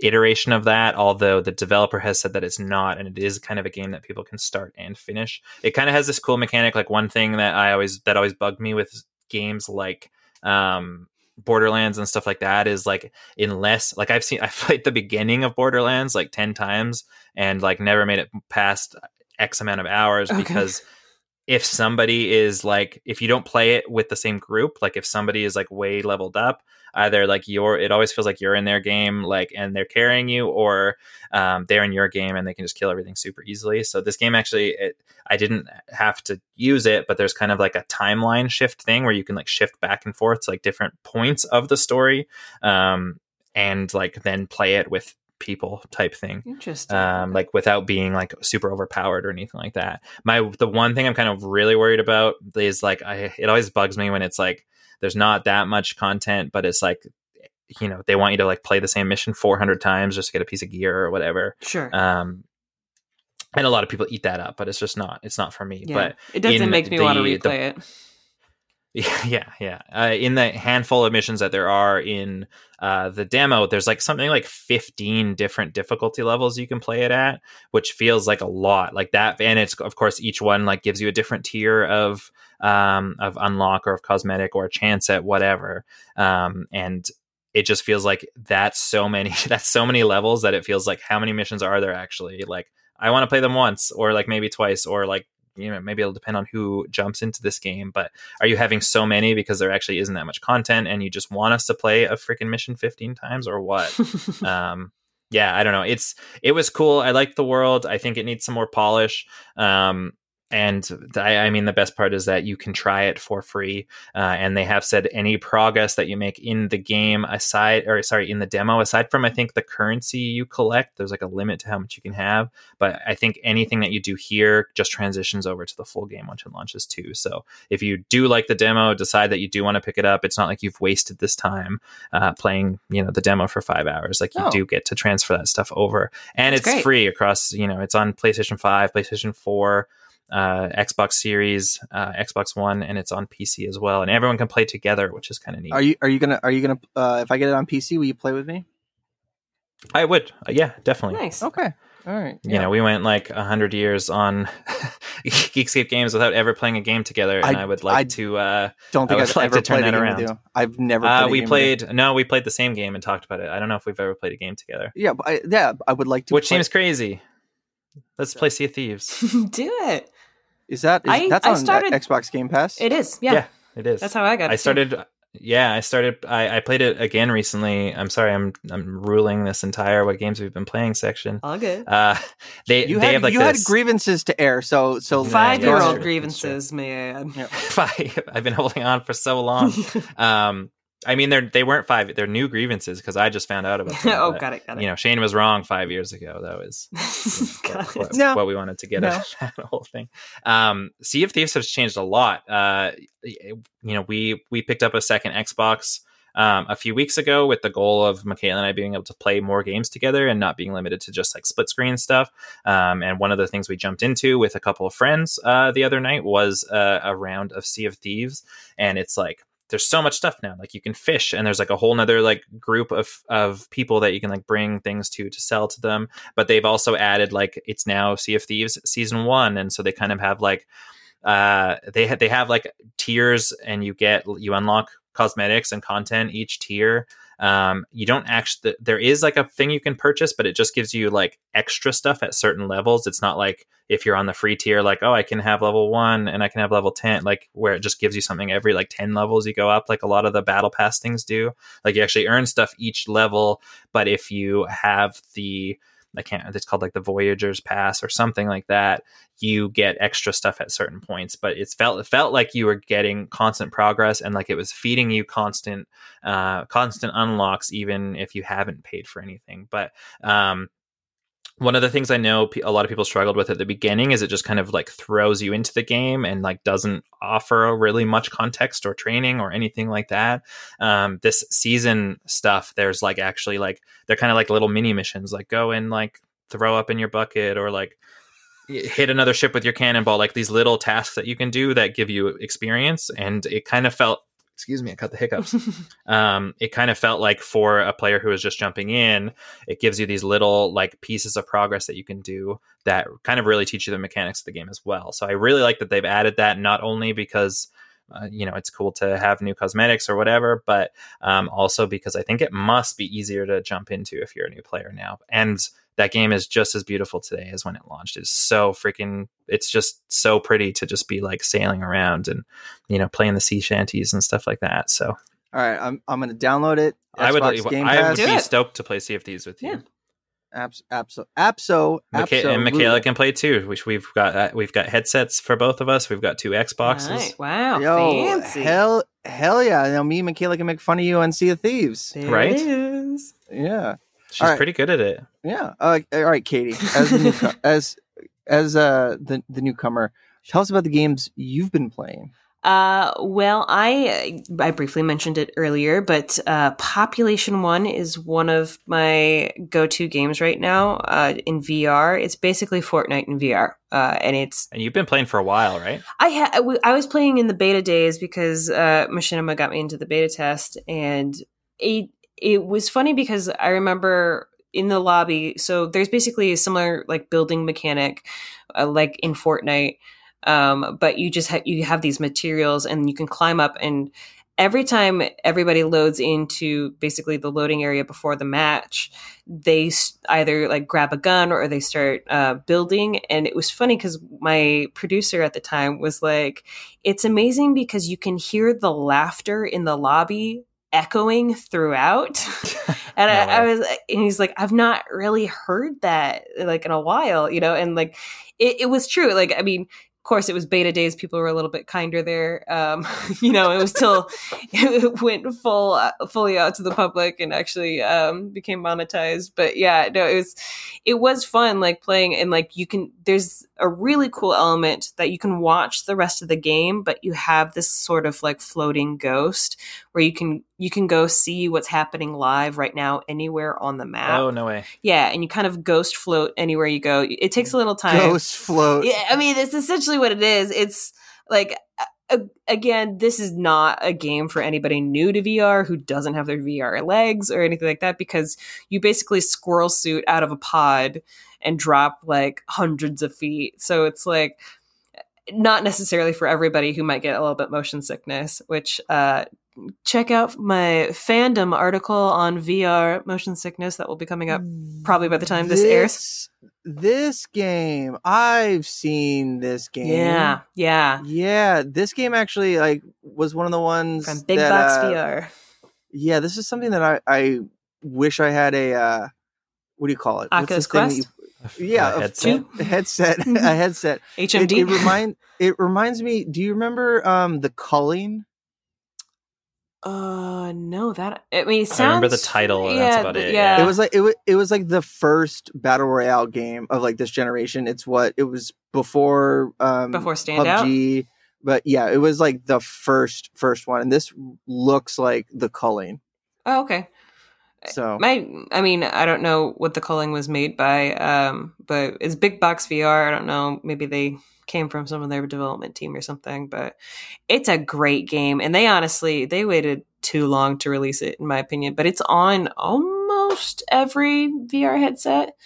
iteration of that. Although the developer has said that it's not, and it is kind of a game that people can start and finish. It kind of has this cool mechanic. Like one thing that I always that always bugged me with games like um, Borderlands and stuff like that is like unless like I've seen I've played the beginning of Borderlands like ten times and like never made it past X amount of hours Okay. because if somebody is like if you don't play it with the same group like if somebody is like way leveled up either like you're it always feels like you're in their game like and they're carrying you or um, they're in your game and they can just kill everything super easily so this game actually it, i didn't have to use it but there's kind of like a timeline shift thing where you can like shift back and forth to like different points of the story um, and like then play it with people type thing Interesting. um, like without being like super overpowered or anything like that. My the one thing I'm kind of really worried about is like I it always bugs me when it's like there's not that much content, but it's like you know they want you to like play the same mission 400 times just to get a piece of gear or whatever. sure. Um, and a lot of people eat that up, but it's just not it's not for me. yeah. But it doesn't make me want to the- the- replay it. yeah, yeah. Uh, in the handful of missions that there are in uh, the demo, there's like something like 15 different difficulty levels you can play it at, which feels like a lot. Like that, and it's of course each one like gives you a different tier of um, of unlock or of cosmetic or a chance at whatever. Um, and it just feels like that's so many that's so many levels that it feels like how many missions are there actually? Like I want to play them once or like maybe twice or like you know maybe it'll depend on who jumps into this game but are you having so many because there actually isn't that much content and you just want us to play a freaking mission 15 times or what um yeah, I don't know. It's it was cool. I liked the world. I think it needs some more polish. Um, and I, I, mean, the best part is that you can try it for free. Uh, and they have said any progress that you make in the game, aside, or sorry, in the demo, aside from I think the currency you collect, there's like a limit to how much you can have. But I think anything that you do here just transitions over to the full game once it launches too. So if you do like the demo, decide that you do want to pick it up, it's not like you've wasted this time uh, playing, you know, the demo for five hours. Like you Oh. do get to transfer that stuff over, and That's it's great. free across. You know, it's on PlayStation Five, PlayStation Four uh, Xbox Series, uh, Xbox One, and it's on PC as well. And everyone can play together, which is kind of neat. Are you are you gonna are you gonna uh, if I get it on PC, will you play with me? I would, uh, yeah, definitely. Nice. Okay, all right. You know, we went like a hundred years on Geekscape games without ever playing a game together, and I, I- would like I to. Uh, don't think I I've would like ever to turn played a that game with around. you. I've never. uh, played a we game with you. played. No, we played the same game and talked about it. I don't know if we've ever played a game together, Yeah, but I, yeah, I would like to. which play- seems crazy. Let's play Sea of Thieves. Do it. Is that is, I- that's I on started- Xbox Game Pass? It is. Yeah. Yeah, it is. That's how I got it. I too. started. Yeah, I started. I, I played it again recently. I'm sorry, I'm I'm ruling this entire what games we've been playing section. All good. Uh, they You they had have like you this had grievances to air, so so Five year old true. That's grievances, may I add. Yeah. five. I've been holding on for so long. um, I mean, they're they weren't five. They're new grievances because I just found out about. Them, oh, but, got it. Got it. You know, Shane was wrong five years ago. That was what, what- No. what we wanted to get No. out of that whole thing. Um, sea of Thieves has changed a lot. Uh, you know, we we picked up a second Xbox um, a few weeks ago with the goal of Michaela and I being able to play more games together and not being limited to just like split screen stuff. Um, and one of the things we jumped into with a couple of friends uh, the other night was uh, a round of Sea of Thieves, and it's like there's so much stuff now. Like you can fish, and there's like a whole nother like group of of people that you can like bring things to to sell to them. But they've also added like it's now Sea of Thieves season one, and so they kind of have like uh they ha- they have like tiers, and you get you unlock cosmetics and content each tier. Um, you don't actually there is like a thing you can purchase, but it just gives you like extra stuff at certain levels. It's not like if you're on the free tier, like, oh, I can have level one and I can have level 10, like where it just gives you something every like 10 levels you go up, like a lot of the battle pass things do. Like you actually earn stuff each level, but if you have the, I can't, it's called like the Voyager's Pass or something like that, you get extra stuff at certain points. But it's felt, it felt like you were getting constant progress and like it was feeding you constant, uh, constant unlocks, even if you haven't paid for anything. But, um, one of the things I know a lot of people struggled with at the beginning is it just kind of like throws you into the game and like doesn't offer really much context or training or anything like that. Um, this season stuff, there's like actually like they're kind of like little mini missions, like go and like throw up in your bucket or like hit another ship with your cannonball, like these little tasks that you can do that give you experience. And it kind of felt, excuse me, I cut the hiccups um, it kind of felt like for a player who is just jumping in, it gives you these little like pieces of progress that you can do that kind of really teach you the mechanics of the game as well. So I really like that they've added that not only because uh, you know it's cool to have new cosmetics or whatever, but um, also because I think it must be easier to jump into if you're a new player now. And that game is just as beautiful today as when it launched. It's so freaking. It's just so pretty to just be like sailing around and you know playing the sea shanties and stuff like that. So All right, I'm I'm gonna download it. I would, Xbox Game I would Pass. Do be stoked to play Sea of Thieves with you. Yeah. Abs, abso, abso, Micha- and Michaela can play too. Which we've got, uh, we've got headsets for both of us. We've got two Xboxes. Right. Wow. Yo, fancy. hell, hell yeah! Now me and Michaela can make fun of you on Sea of Thieves. There right? it is. Yeah, She's All right. pretty good at it. yeah. Uh, all right, Katie, as the new, as as uh the the newcomer, tell us about the games you've been playing. Uh, well, I I briefly mentioned it earlier, but uh, Population One is one of my go-to games right now uh, in VR. It's basically Fortnite in VR, uh, and it's And you've been playing for a while, right? I ha- I was playing in the beta days because uh, Machinima got me into the beta test, and it it was funny because I remember in the lobby. So there's basically a similar like building mechanic, uh, like in Fortnite, um, but you just ha- you have these materials and you can climb up and. Every time everybody loads into basically the loading area before the match, they either like grab a gun or they start uh, building. And it was funny because my producer at the time was like, "It's amazing because you can hear the laughter in the lobby echoing throughout." And No I, I was, and he's like, I've not really heard that like in a while, you know, and like it, it was true. Like, I mean, of course, it was beta days. People were a little bit kinder there. Um, you know, it was till it went full, uh, fully out to the public and actually um, became monetized. But yeah, no, it was, it was fun, like playing and like you can. There's a really cool element that you can watch the rest of the game, but you have this sort of like floating ghost where you can you can go see what's happening live right now anywhere on the map. Oh no way! Yeah, and you kind of ghost float anywhere you go. It takes a little time. Ghost float. Yeah, I mean, it's essentially what it is. It's like, uh, again, this is not a game for anybody new to VR who doesn't have their VR legs or anything like that because you basically squirrel suit out of a pod and drop like hundreds of feet. So it's like, not necessarily for everybody who might get a little bit motion sickness, which uh, check out my fandom article on VR motion sickness that will be coming up probably by the time this, airs. This game, I've seen this game. Yeah, yeah. Yeah, this game actually like was one of the ones From Big that, Box uh, VR. Yeah, this is something that I I wish I had a uh what do you call it? Oculus this Quest? You- yeah, A a headset. a headset, a headset. HMD. it remind it reminds me. Do you remember um the culling? uh, no, that I mean, it sounds, I remember the title, and that's about it, Yeah, yeah. It was like it was, it was like the first battle royale game of like this generation. It's what it was before um before standout. PUBG, but yeah, it was like the first first one, and this looks like the culling. Oh, okay. So My, I mean, I don't know what the culling was made by, um, but it's Big Box VR. I don't know. Maybe they came from some of their development team or something. But it's a great game, and they honestly they waited too long to release it, in my opinion. But it's on almost every VR headset.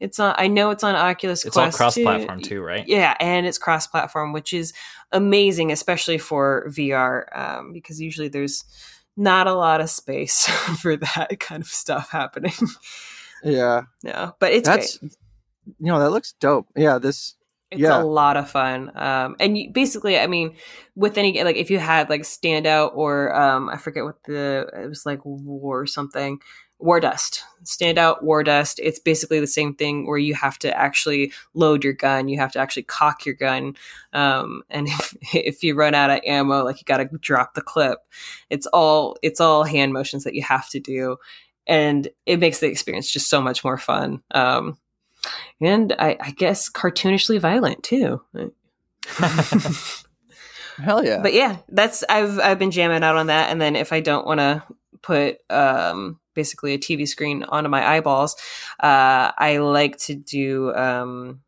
It's on. I know it's on Oculus It's all Quest. cross-platform too, right? Yeah, and it's cross-platform, which is amazing, especially for VR, um, because usually there's not a lot of space for that kind of stuff happening. yeah, Yeah. but it's that's great. you know that looks dope. Yeah, this It's yeah. a lot of fun. Um, and you, basically, I mean, with any like if you had like standout or um, I forget what the it was like war or something. War Dust, standout War Dust. It's basically the same thing where you have to actually load your gun. You have to actually cock your gun, um, and if, if you run out of ammo, like you got to drop the clip. It's all it's all hand motions that you have to do, and it makes the experience just so much more fun. Um, and I, I guess cartoonishly violent too. hell yeah. But yeah, that's I've I've been jamming out on that. And then if I don't want to put um, basically a TV screen onto my eyeballs, uh, I like to do um,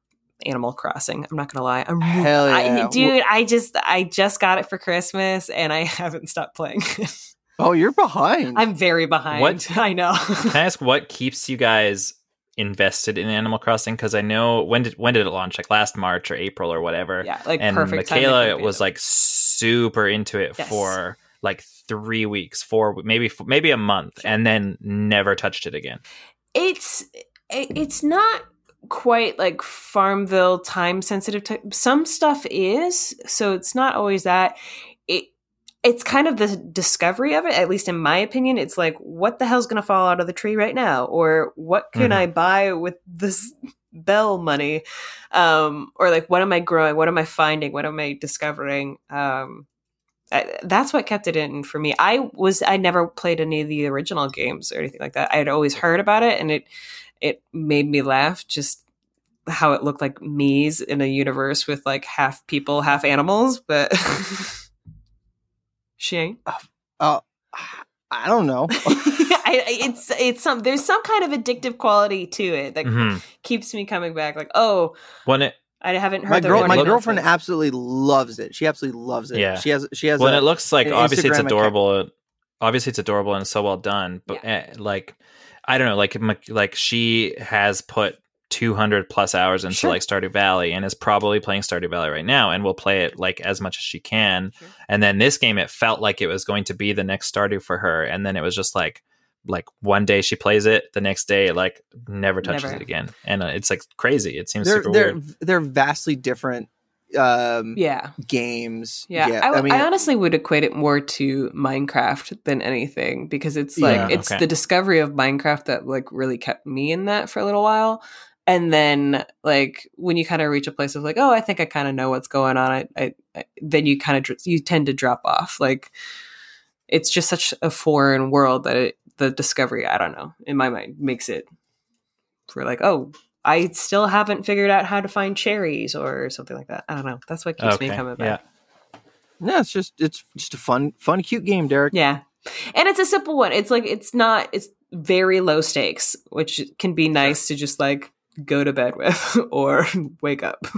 Animal Crossing. I'm not gonna lie, I'm Hell I- dude. I just I just got it for Christmas and I haven't stopped playing. oh, you're behind. I'm very behind. What? I know. Can I ask what keeps you guys invested in Animal Crossing? Because I know when did when did it launch? Like last March or April or whatever. yeah, like and perfect. time to Michaela complete was like super into it Yes. for like three weeks, four maybe maybe a month, and then never touched it again. it's it's not quite like farmville time sensitive type some stuff is so it's not always that. It it's kind of the discovery of it at least in my opinion it's like what the hell's going to fall out of the tree right now? Or what can Mhm. i buy with this bell money? Um or like what am i growing? What am i finding? What am i discovering? Um I, that's what kept it in for me. I was I never played any of the original games or anything like that. I had always heard about it, and it it made me laugh just how it looked like me's in a universe with like half people, half animals. But she ain't. Oh, I don't know. I, I- it's it's some there's some kind of addictive quality to it that Mhm. keeps me coming back. Like, oh, When it I haven't heard my girl, my girlfriend announcements. absolutely loves it. She absolutely loves it. Yeah. She has she has when a, it looks like an obviously it's Instagram account. adorable. Obviously it's adorable and so well done, but eh, like I don't know, like like she has put 200 plus hours into Sure. like Stardew Valley and is probably playing Stardew Valley right now and will play it like as much as she can. Sure. And then this game, it felt like it was going to be the next Stardew for her, and then it was just like like one day she plays it, the next day like never touches Never. it again, and uh, it's like crazy. It seems they're super they're weird. they're vastly different um, Yeah. games. Yeah, I, I mean, I honestly would equate it more to Minecraft than anything because it's like Yeah. it's Okay. the discovery of Minecraft that like really kept me in that for a little while, and then like when you kind of reach a place of like, oh, I think I kind of know what's going on, I, I, I then you kind of you tend to drop off. Like it's just such a foreign world that it, the discovery, I don't know, in my mind makes it for like, oh. I still haven't figured out how to find cherries or something like that. I don't know. That's what keeps me Okay, coming yeah. back. no, it's just it's just a fun, fun, cute game, Derek. Yeah. And it's a simple one. It's like it's not it's very low stakes, which can be nice to just like go to bed with or wake up.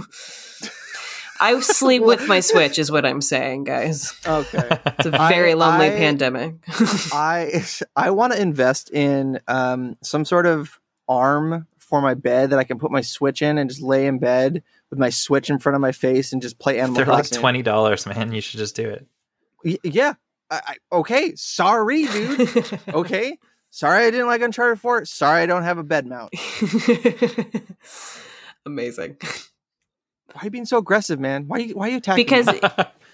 I sleep with my Switch is what I'm saying, guys. Okay. It's a very I- lonely I- pandemic. I I want to invest in um, some sort of arm for my bed that I can put my Switch in and just lay in bed with my Switch in front of my face and just play Animal They're like twenty dollars, man. You should just do it. Y- yeah. I, I, okay. Sorry, dude. Okay. Sorry, I didn't like Uncharted 4. Sorry, I don't have a bed mount. Amazing. Why are you being so aggressive, man? Why are you, why are you attacking Because me?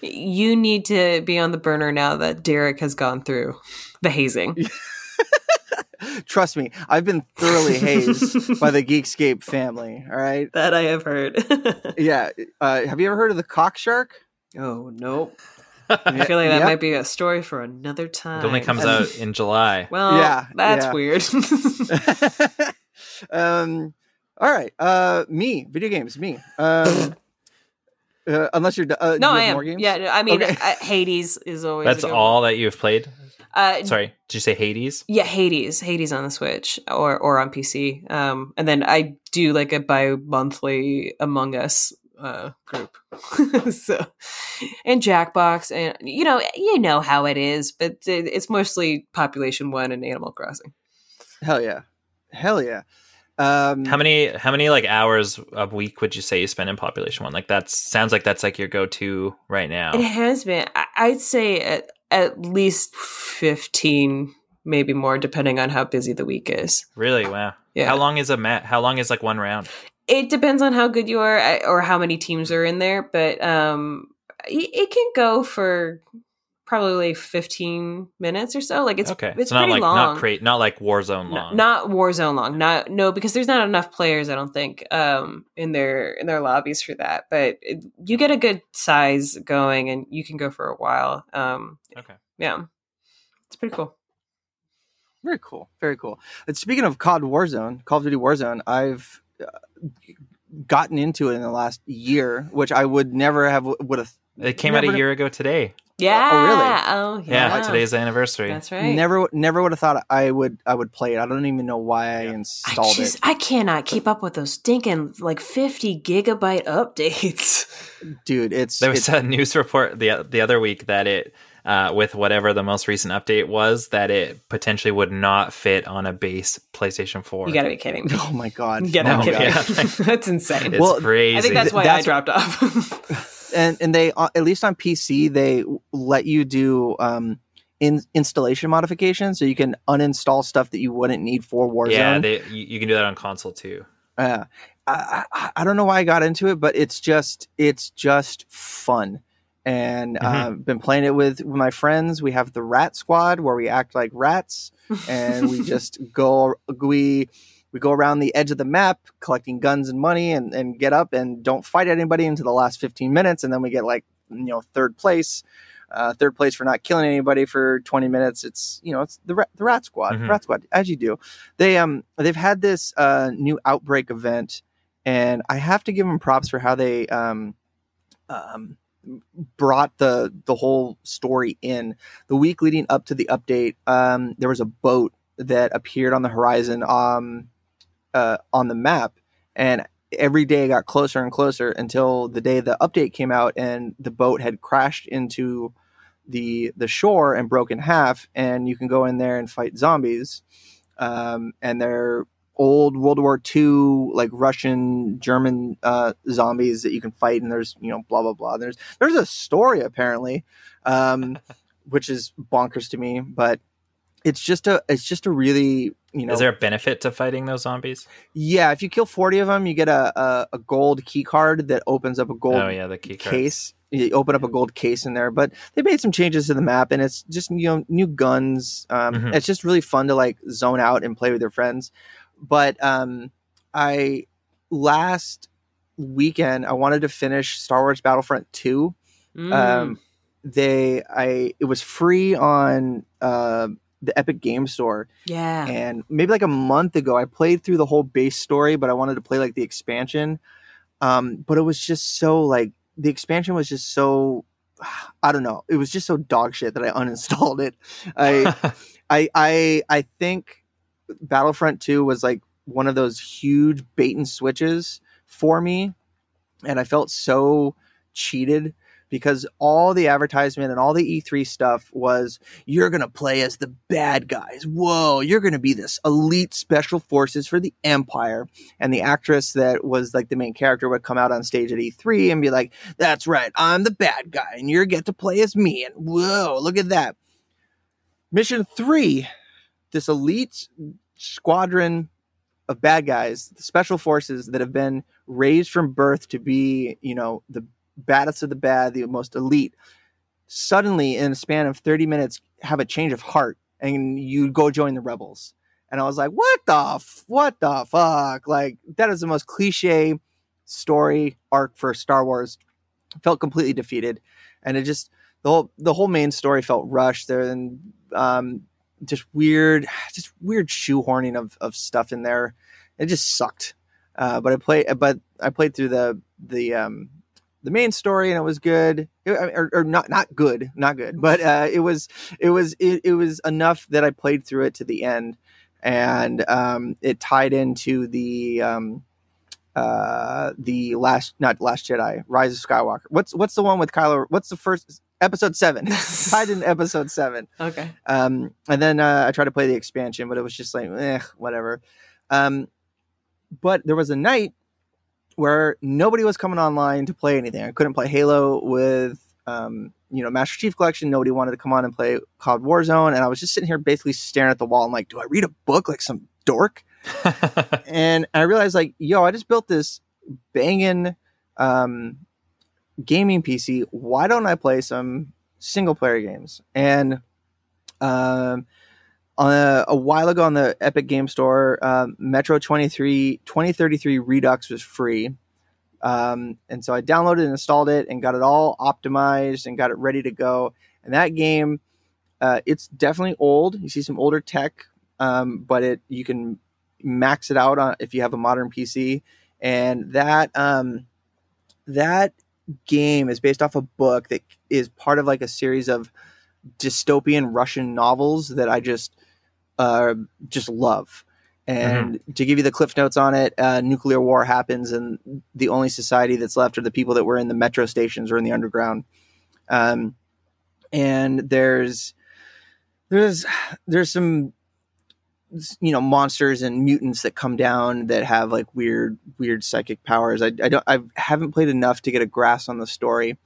you need to be on the burner now that Derek has gone through the hazing. Trust me, I've been thoroughly hazed by the Geekscape family. All right. that I have heard. Yeah. Uh, have you ever heard of the cock shark? oh nope. I feel like that Yep. might be a story for another time. It only comes out in July. Well, Yeah, that's yeah. weird. um. All right. Uh, me. Video games. Me. Um. uh, unless you're. Uh, no, you I am. More games? Yeah, no, I mean, Okay. uh, Hades is always. That's a good all that you've played. Uh, Sorry, did you say Hades? Yeah, Hades, Hades on the Switch or or on PC. Um, and then I do like a bi-monthly Among Us uh group. so, and Jackbox, and you know, you know how it is, but it's mostly Population One and Animal Crossing. Hell yeah. Hell yeah. Um. How many how many like hours a week would you say you spend in Population One? Like that sounds like that's like your go to right now. It has been. I- I'd say at, at least fifteen, maybe more, depending on how busy the week is. Really? Wow. Yeah. How long is a mat? How long is like one round? It depends on how good you are or how many teams are in there, but um, it, it can go for probably fifteen minutes or so. Like it's okay, it's so not pretty like long. not create not like Warzone No- long. not Warzone long. Not no, because there's not enough players. I don't think um, in their in their lobbies for that. But it, you get a good size going, and you can go for a while. Um, okay. yeah, it's pretty cool. Very cool. Very cool. And speaking of COD Warzone, Call of Duty Warzone, I've uh, gotten into it in the last year, which I would never have would have It came out a year ago today. Yeah. Oh, really? Oh, yeah. Yeah, today's the anniversary. That's right. never never would have thought I would I would play it. I don't even know why I Yeah. I installed just it. I cannot keep up with those stinking like fifty gigabyte updates. Dude, it's, There was it's a news report the the other week that it, uh, with whatever the most recent update was, that it potentially would not fit on a base PlayStation Four. You got to be kidding me. oh my god. You got to No, be kidding yeah. me. That's insane. It's Well, crazy. I think that's why I dropped off. and and they uh, at least on PC they let you do um in installation modifications so you can uninstall stuff that you wouldn't need for Warzone. yeah, they, you, you can do that on console too. Uh, I, I I don't know why I got into it, but it's just it's just fun. And Mhm. uh, been playing it with, with my friends. We have the Rat Squad where we act like rats, and we just go we we go around the edge of the map collecting guns and money, and and get up and don't fight anybody into the last fifteen minutes, and then we get like you know third place. Uh, third place for not killing anybody for 20 minutes. It's you know it's the Rat- the Rat Squad, Mhm. Rat Squad as you do. They um they've had this uh, new outbreak event, and I have to give them props for how they um um brought the the whole story in. The week leading up to the update, um there was a boat that appeared on the horizon um uh, on the map, and every day got closer and closer until the day the update came out and the boat had crashed into the the shore and broke in half and you can go in there and fight zombies. Um, and they're old world war ii like russian german uh, zombies that you can fight and there's you know blah blah blah. There's there's a story apparently um, which is bonkers to me but it's just a it's just a really you know, Is there a benefit to fighting those zombies? yeah, if you kill 40 of them, you get a, a, a gold key card that opens up a gold oh yeah, the key cards. case. You open up a gold case in there, but they made some changes to the map, and it's just you know new guns. Um, Mhm. It's just really fun to like zone out and play with your friends. But um, I last weekend I wanted to finish Star Wars Battlefront two. Mm. Um, they I it was free on uh, the Epic Game Store, yeah. and maybe like a month ago i played through the whole base story but i wanted to play like the expansion. Um but it was just so like the expansion was just so i don't know. It was just so dog shit that i uninstalled it. I i i i think battlefront 2 was like one of those huge bait and switches for me. And i felt so cheated because all the advertisement and all the E3 stuff was you're going to play as the bad guys. Whoa, you're going to be this elite special forces for the Empire. And the actress that was like the main character would come out on stage at E3 and be like, that's right, I'm the bad guy and you get to play as me. And whoa, look at that. Mission three, this elite squadron of bad guys, the special forces that have been raised from birth to be, you know, the baddest of the bad, the most elite, suddenly in a span of 30 minutes have a change of heart and you go join the rebels. And I was like, what the f- what the fuck? Like that is the most cliche story arc for Star Wars. Felt completely defeated. And it just the whole the whole main story felt rushed there and um just weird just weird shoehorning of, of stuff in there. It just sucked. Uh, but I played but I played through the the um the main story and it was good. It- or, or not not good not good but uh, it was it was it, it was enough that i played through it to the end. And um, it tied into the um, uh, the last not last jedi rise of skywalker. What's what's the one with kylo what's the first episode seven? Tied into episode seven. Okay. um, and then uh, I tried to play the expansion, but it was just like, eh, whatever. Um, but there was a night where nobody was coming online to play anything. I couldn't play Halo with, um, you know, Master Chief Collection. Nobody wanted to come on and play COD Warzone, and I was just sitting here basically staring at the wall. I'm like, do I read a book like some dork? and I realized like, yo, I just built this banging um, gaming PC. Why don't I play some single player games? And um, a, while ago on the Epic Game Store, um, Metro 23 2033 Redux was free. Um, and so I downloaded and installed it and got it all optimized and got it ready to go. And that game, uh, it's definitely old. You see some older tech, um, but it you can max it out on if you have a modern PC. And that um, that game is based off a book that is part of like a series of dystopian Russian novels that I just uh, just love. And to give you the cliff notes on it, uh, nuclear war happens, and the only society that's left are the people that were in the metro stations or in the underground. Um, and there's there's there's some you know monsters and mutants that come down that have like weird weird psychic powers. I, I don't I haven't played enough to get a grasp on the story,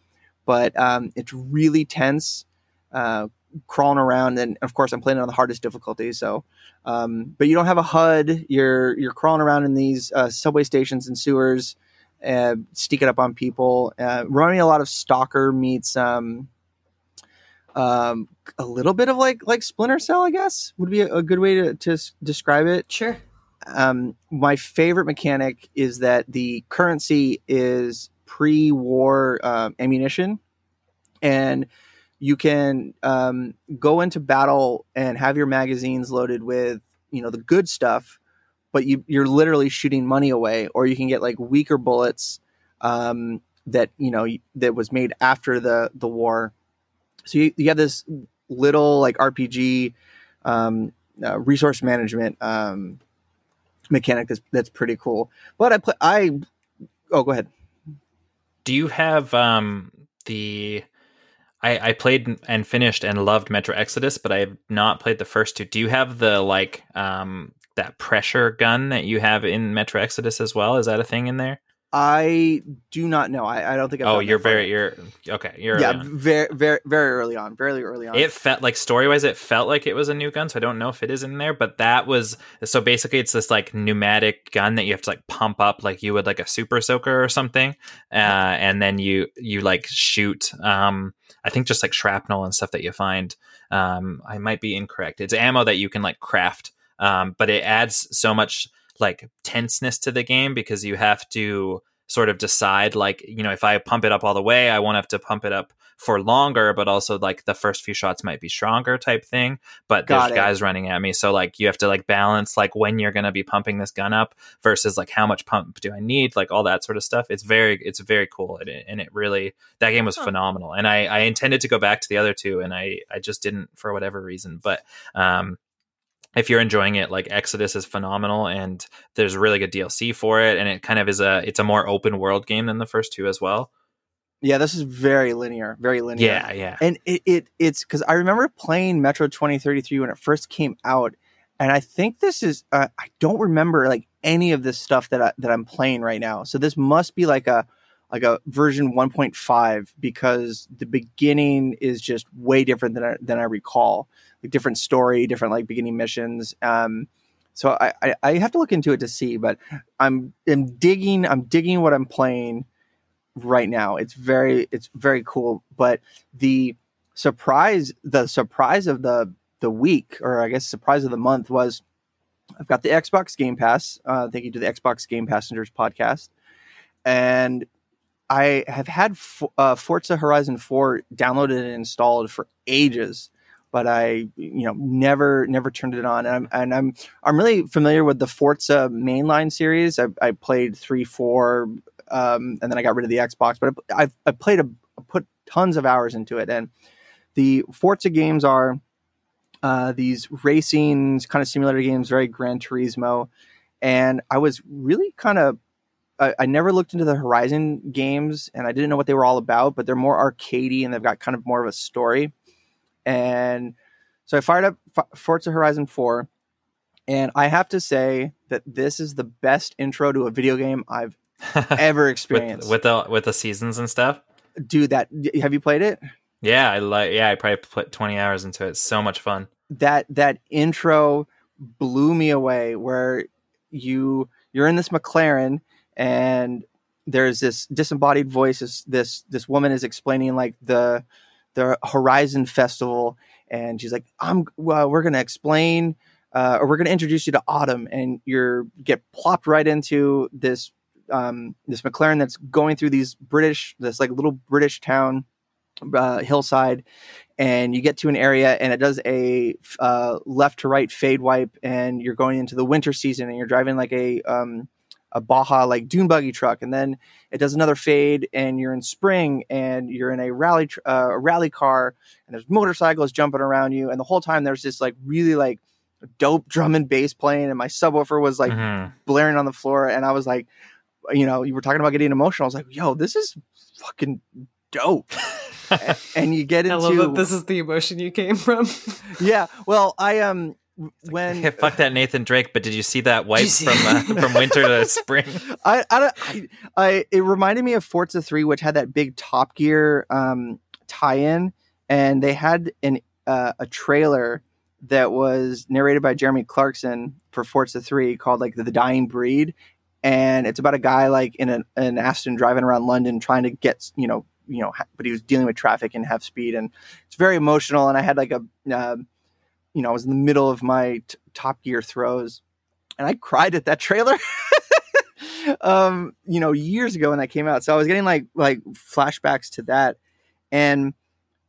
but um, it's really tense. Uh, crawling around and of course i'm playing on the hardest difficulty so um, but you don't have a hud you're you're crawling around in these uh, subway stations and sewers uh, sneaking up on people uh, running a lot of stalker meets um, um, a little bit of like like splinter cell i guess would be a, a good way to, to s- describe it Sure. um, my favorite mechanic is that the currency is pre-war uh, ammunition, and you can um, go into battle and have your magazines loaded with you know the good stuff, but you you're literally shooting money away, or you can get like weaker bullets um, that you know that was made after the the war. So you, you have this little like RPG um, uh, resource management um, mechanic that's that's pretty cool. But I play I oh go ahead. Do you have um the I, I played and finished and loved Metro Exodus, but I have not played the first two. Do you have the like um that pressure gun that you have in Metro Exodus as well? Is that a thing in there? I do not know. I, I don't think. I've oh, you're very you're okay. You're yeah, very very very early on, very early on. It felt like story wise, it felt like it was a new gun. So I don't know if it is in there, but that was so basically it's this like pneumatic gun that you have to like pump up like you would like a super soaker or something, uh, and then you you like shoot. Um, I think just like shrapnel and stuff that you find. Um, I might be incorrect. It's ammo that you can like craft, um, but it adds so much like tenseness to the game because you have to sort of decide like you know if i pump it up all the way i won't have to pump it up for longer but also like the first few shots might be stronger type thing but Got there's it. guys running at me so like you have to like balance like when you're going to be pumping this gun up versus like how much pump do i need like all that sort of stuff it's very it's very cool and it, and it really that game was Huh. phenomenal and i i intended to go back to the other two and i i just didn't for whatever reason but um if you're enjoying it like exodus is phenomenal and there's really good dlc for it and it kind of is a it's a more open world game than the first two as well yeah, this is very linear, very linear. yeah yeah and it, it it's because I remember playing Metro 2033 when it first came out, and I think this is uh, I don't remember like any of this stuff that I, that I'm playing right now. So this must be like a like a version 1.5 because the beginning is just way different than I, than I recall. Like different story, different like beginning missions. Um, so I, I I have to look into it to see, but I'm I'm digging I'm digging what I'm playing right now. It's very it's very cool, but the surprise the surprise of the the week or i guess surprise of the month was i've got the xbox game pass uh, thank you to the xbox game passengers podcast and i have had uh, forza horizon 4 downloaded and installed for ages but i you know never never turned it on. And i'm and i'm i'm really familiar with the forza mainline series. I, I played 3 4 um, and then i got rid of the xbox but I, I've, I played a put tons of hours into it. And the Forza games are uh, these racing kind of simulator games, very Gran Turismo, and I was really kind of I, I never looked into the Horizon games, and I didn't know what they were all about, but they're more arcadey and they've got kind of more of a story. And so I fired up F- Forza Horizon Four, and I have to say that this is the best intro to a video game I've ever with, experienced. with the with the seasons and stuff Dude, that have you played it? yeah i like yeah i probably put 20 hours into it so much fun that that intro blew me away where you you're in this McLaren and there's this disembodied voice this this, this woman is explaining like the the Horizon Festival. And she's like I'm well we're to explain uh, or we're going to introduce you to Autumn and you're get plopped right into this um, this McLaren that's going through these British this like little British town uh, hillside. And you get to an area and it does a uh, left to right fade wipe and you're going into the winter season and you're driving like a um, a Baja like dune buggy truck and then it does another fade and you're in spring and you're in a rally tr- uh, a rally car and there's motorcycles jumping around you and the whole time there's this like really like dope drum and bass playing and my subwoofer was like Mhm. blaring on the floor and I was like you know you were talking about getting emotional I was like yo this is fucking dope and you get I into love that this is the emotion you came from. yeah well i um when Yeah, fuck that Nathan Drake, but did you see that wipe from uh, from winter to spring? I, I, I, I it reminded me of Forza 3 which had that big Top Gear um tie-in and they had an uh, a trailer that was narrated by Jeremy Clarkson for Forza 3 called like the, the Dying Breed and it's about a guy like in an, an Aston driving around London trying to get you know you know but he was dealing with traffic and have speed and it's very emotional and I had like a uh, you know I was in the middle of my t- Top Gear throes and I cried at that trailer. Um you know years ago when that came out so I was getting like like flashbacks to that and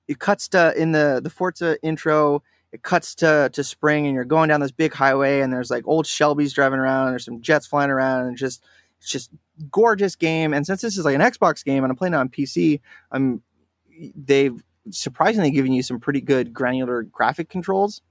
it cuts to in the the Forza intro it cuts to to spring and you're going down this big highway and there's like old Shelby's driving around and there's some jets flying around and just it's just gorgeous game and since this is like an Xbox game and I'm playing it on PC I'm they've surprisingly given you some pretty good granular graphic controls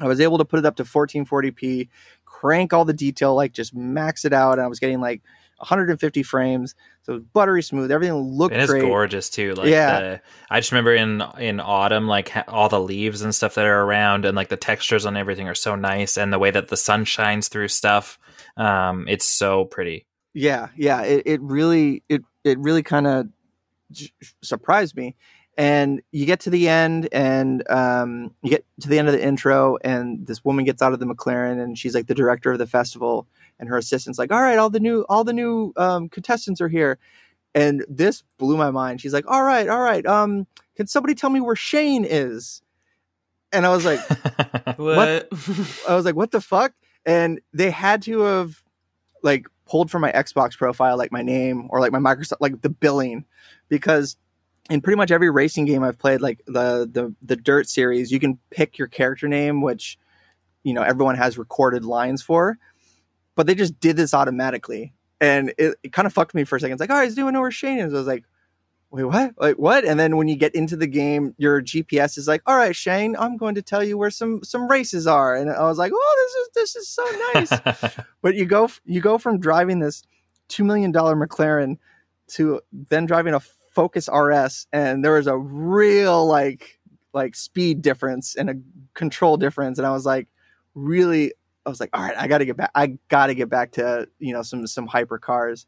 I was able to put it up to 1440p crank all the detail like just max it out and I was getting like 150 frames so it was buttery smooth everything looked and It is great gorgeous too. Like, Yeah. the, I just remember in in autumn, like ha- all the leaves and stuff that are around, and like the textures on everything are so nice, and the way that the sun shines through stuff, um, it's so pretty. Yeah, yeah. It it really it it really kind of j- surprised me. And you get to the end, and um, you get to the end of the intro, and this woman gets out of the McLaren, and she's like the director of the festival, and her assistant's like, "All right, all the new all the new um, contestants are here," and this blew my mind. She's like, "All right, all right, um, can somebody tell me where Shane is?" And I was like, What? I was like, what the fuck? And they had to have like pulled from my Xbox profile, like my name or like my Microsoft, like the billing, because in pretty much every racing game I've played, like the the the Dirt series, you can pick your character name, which you know everyone has recorded lines for, but they just did this automatically, and it, it kind of fucked me for a second. It's like, all right, do I know where Shane is? I was like. Wait, what? Like what? And then when you get into the game, your GPS is like, "All right, Shane, I'm going to tell you where some some races are." And I was like, "Oh, this is this is so nice." but you go you go from driving this two million dollar McLaren to then driving a Focus RS, and there was a real like like speed difference and a control difference, and I was like, really, I was like, all right, I got to get back, I got to get back to you know some some hyper cars.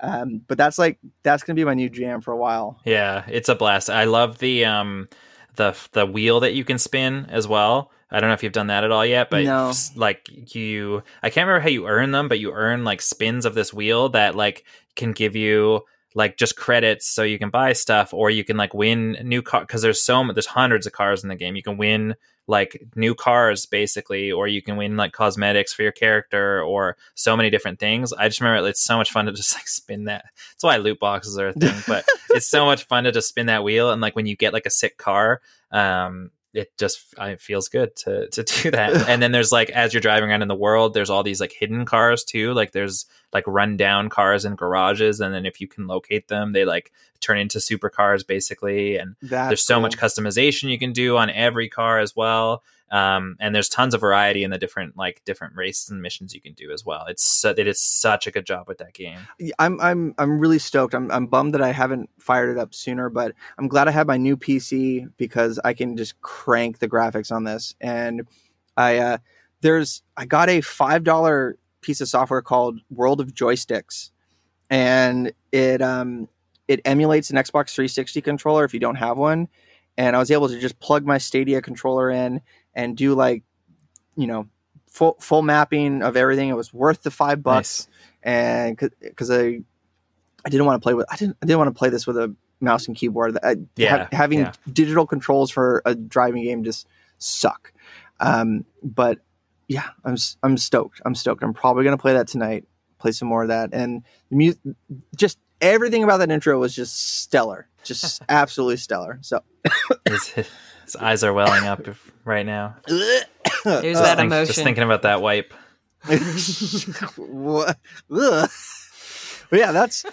Um, but that's like that's gonna be my new jam for a while. Yeah, it's a blast. I love the um the the wheel that you can spin as well. I don't know if you've done that at all yet, but No. like you I can't remember how you earn them, but you earn like spins of this wheel that like can give you like just credits so you can buy stuff or you can like win new car because there's so there's hundreds of cars in the game. You can win like new cars basically or you can win like cosmetics for your character or so many different things. I just remember it's so much fun to just like spin that. That's why loot boxes are a thing, but it's so much fun to just spin that wheel and like when you get like a sick car um it just it feels good to to do that. And then there's like as you're driving around in the world there's all these like hidden cars too. Like there's like run down cars in garages and then if you can locate them they like turn into supercars basically. And That's there's so cool. much customization you can do on every car as well um, and there's tons of variety in the different like different races and missions you can do as well it's su- it is such a good job with that game I'm I'm I'm really stoked. I'm I'm bummed that I haven't fired it up sooner, but I'm glad I have my new PC because I can just crank the graphics on this. And I uh, there's I got a five dollar piece of software called World of Joysticks, and it um it emulates an Xbox 360 controller if you don't have one. And I was able to just plug my Stadia controller in and do like, you know, full full mapping of everything. It was worth the five bucks and because I I didn't want to play with I didn't I didn't want to play this with a mouse and keyboard. I, Yeah, having yeah. digital controls for a driving game just suck. Um, but yeah, I'm I'm stoked. I'm stoked. I'm probably gonna play that tonight. Play some more of that, and the music, just everything about that intro was just stellar, just absolutely stellar. So his, his eyes are welling up if- right now There's Uh, that Think- emotion. just thinking about that wipe what? Ugh. But yeah, that's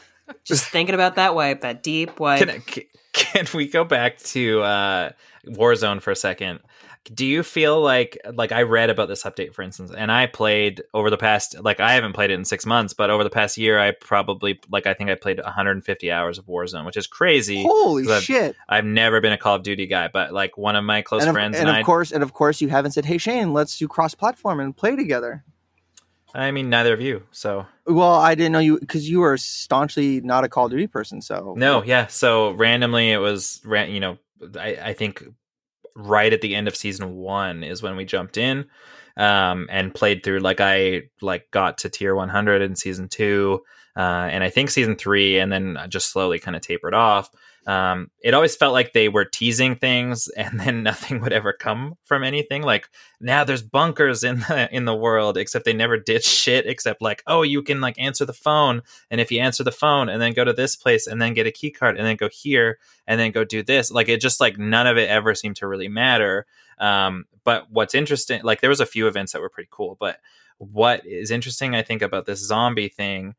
Just thinking about that wipe, that deep wipe. can, can, can we go back to uh warzone for a second do you feel like like i read about this update for instance and i played over the past like i haven't played it in six months but over the past year i probably like i think i played 150 hours of warzone which is crazy holy 'cause I've- shit. i've never been a call of duty guy but like one of my close and of, friends and and, of i course, and of course, you haven't said, "Hey Shane, let's do cross-platform and play together." i mean neither of you so Well, I didn't know you because you were staunchly not a Call of Duty person. So No, yeah. So randomly, it was ran. You know, I, I think right at the end of season one is when we jumped in, um, and played through. Like I like got to tier one hundred in season two, uh, and I think season three, and then just slowly kind of tapered off. Um, it always felt like they were teasing things, and then nothing would ever come from anything. Like now, there's bunkers in the in the world, except they never did shit. Except like, oh, you can like answer the phone, and if you answer the phone and then go to this place and then get a key card and then go here and then go do this like it just like none of it ever seemed to really matter um but what's interesting like there was a few events that were pretty cool but what is interesting i think about this zombie thing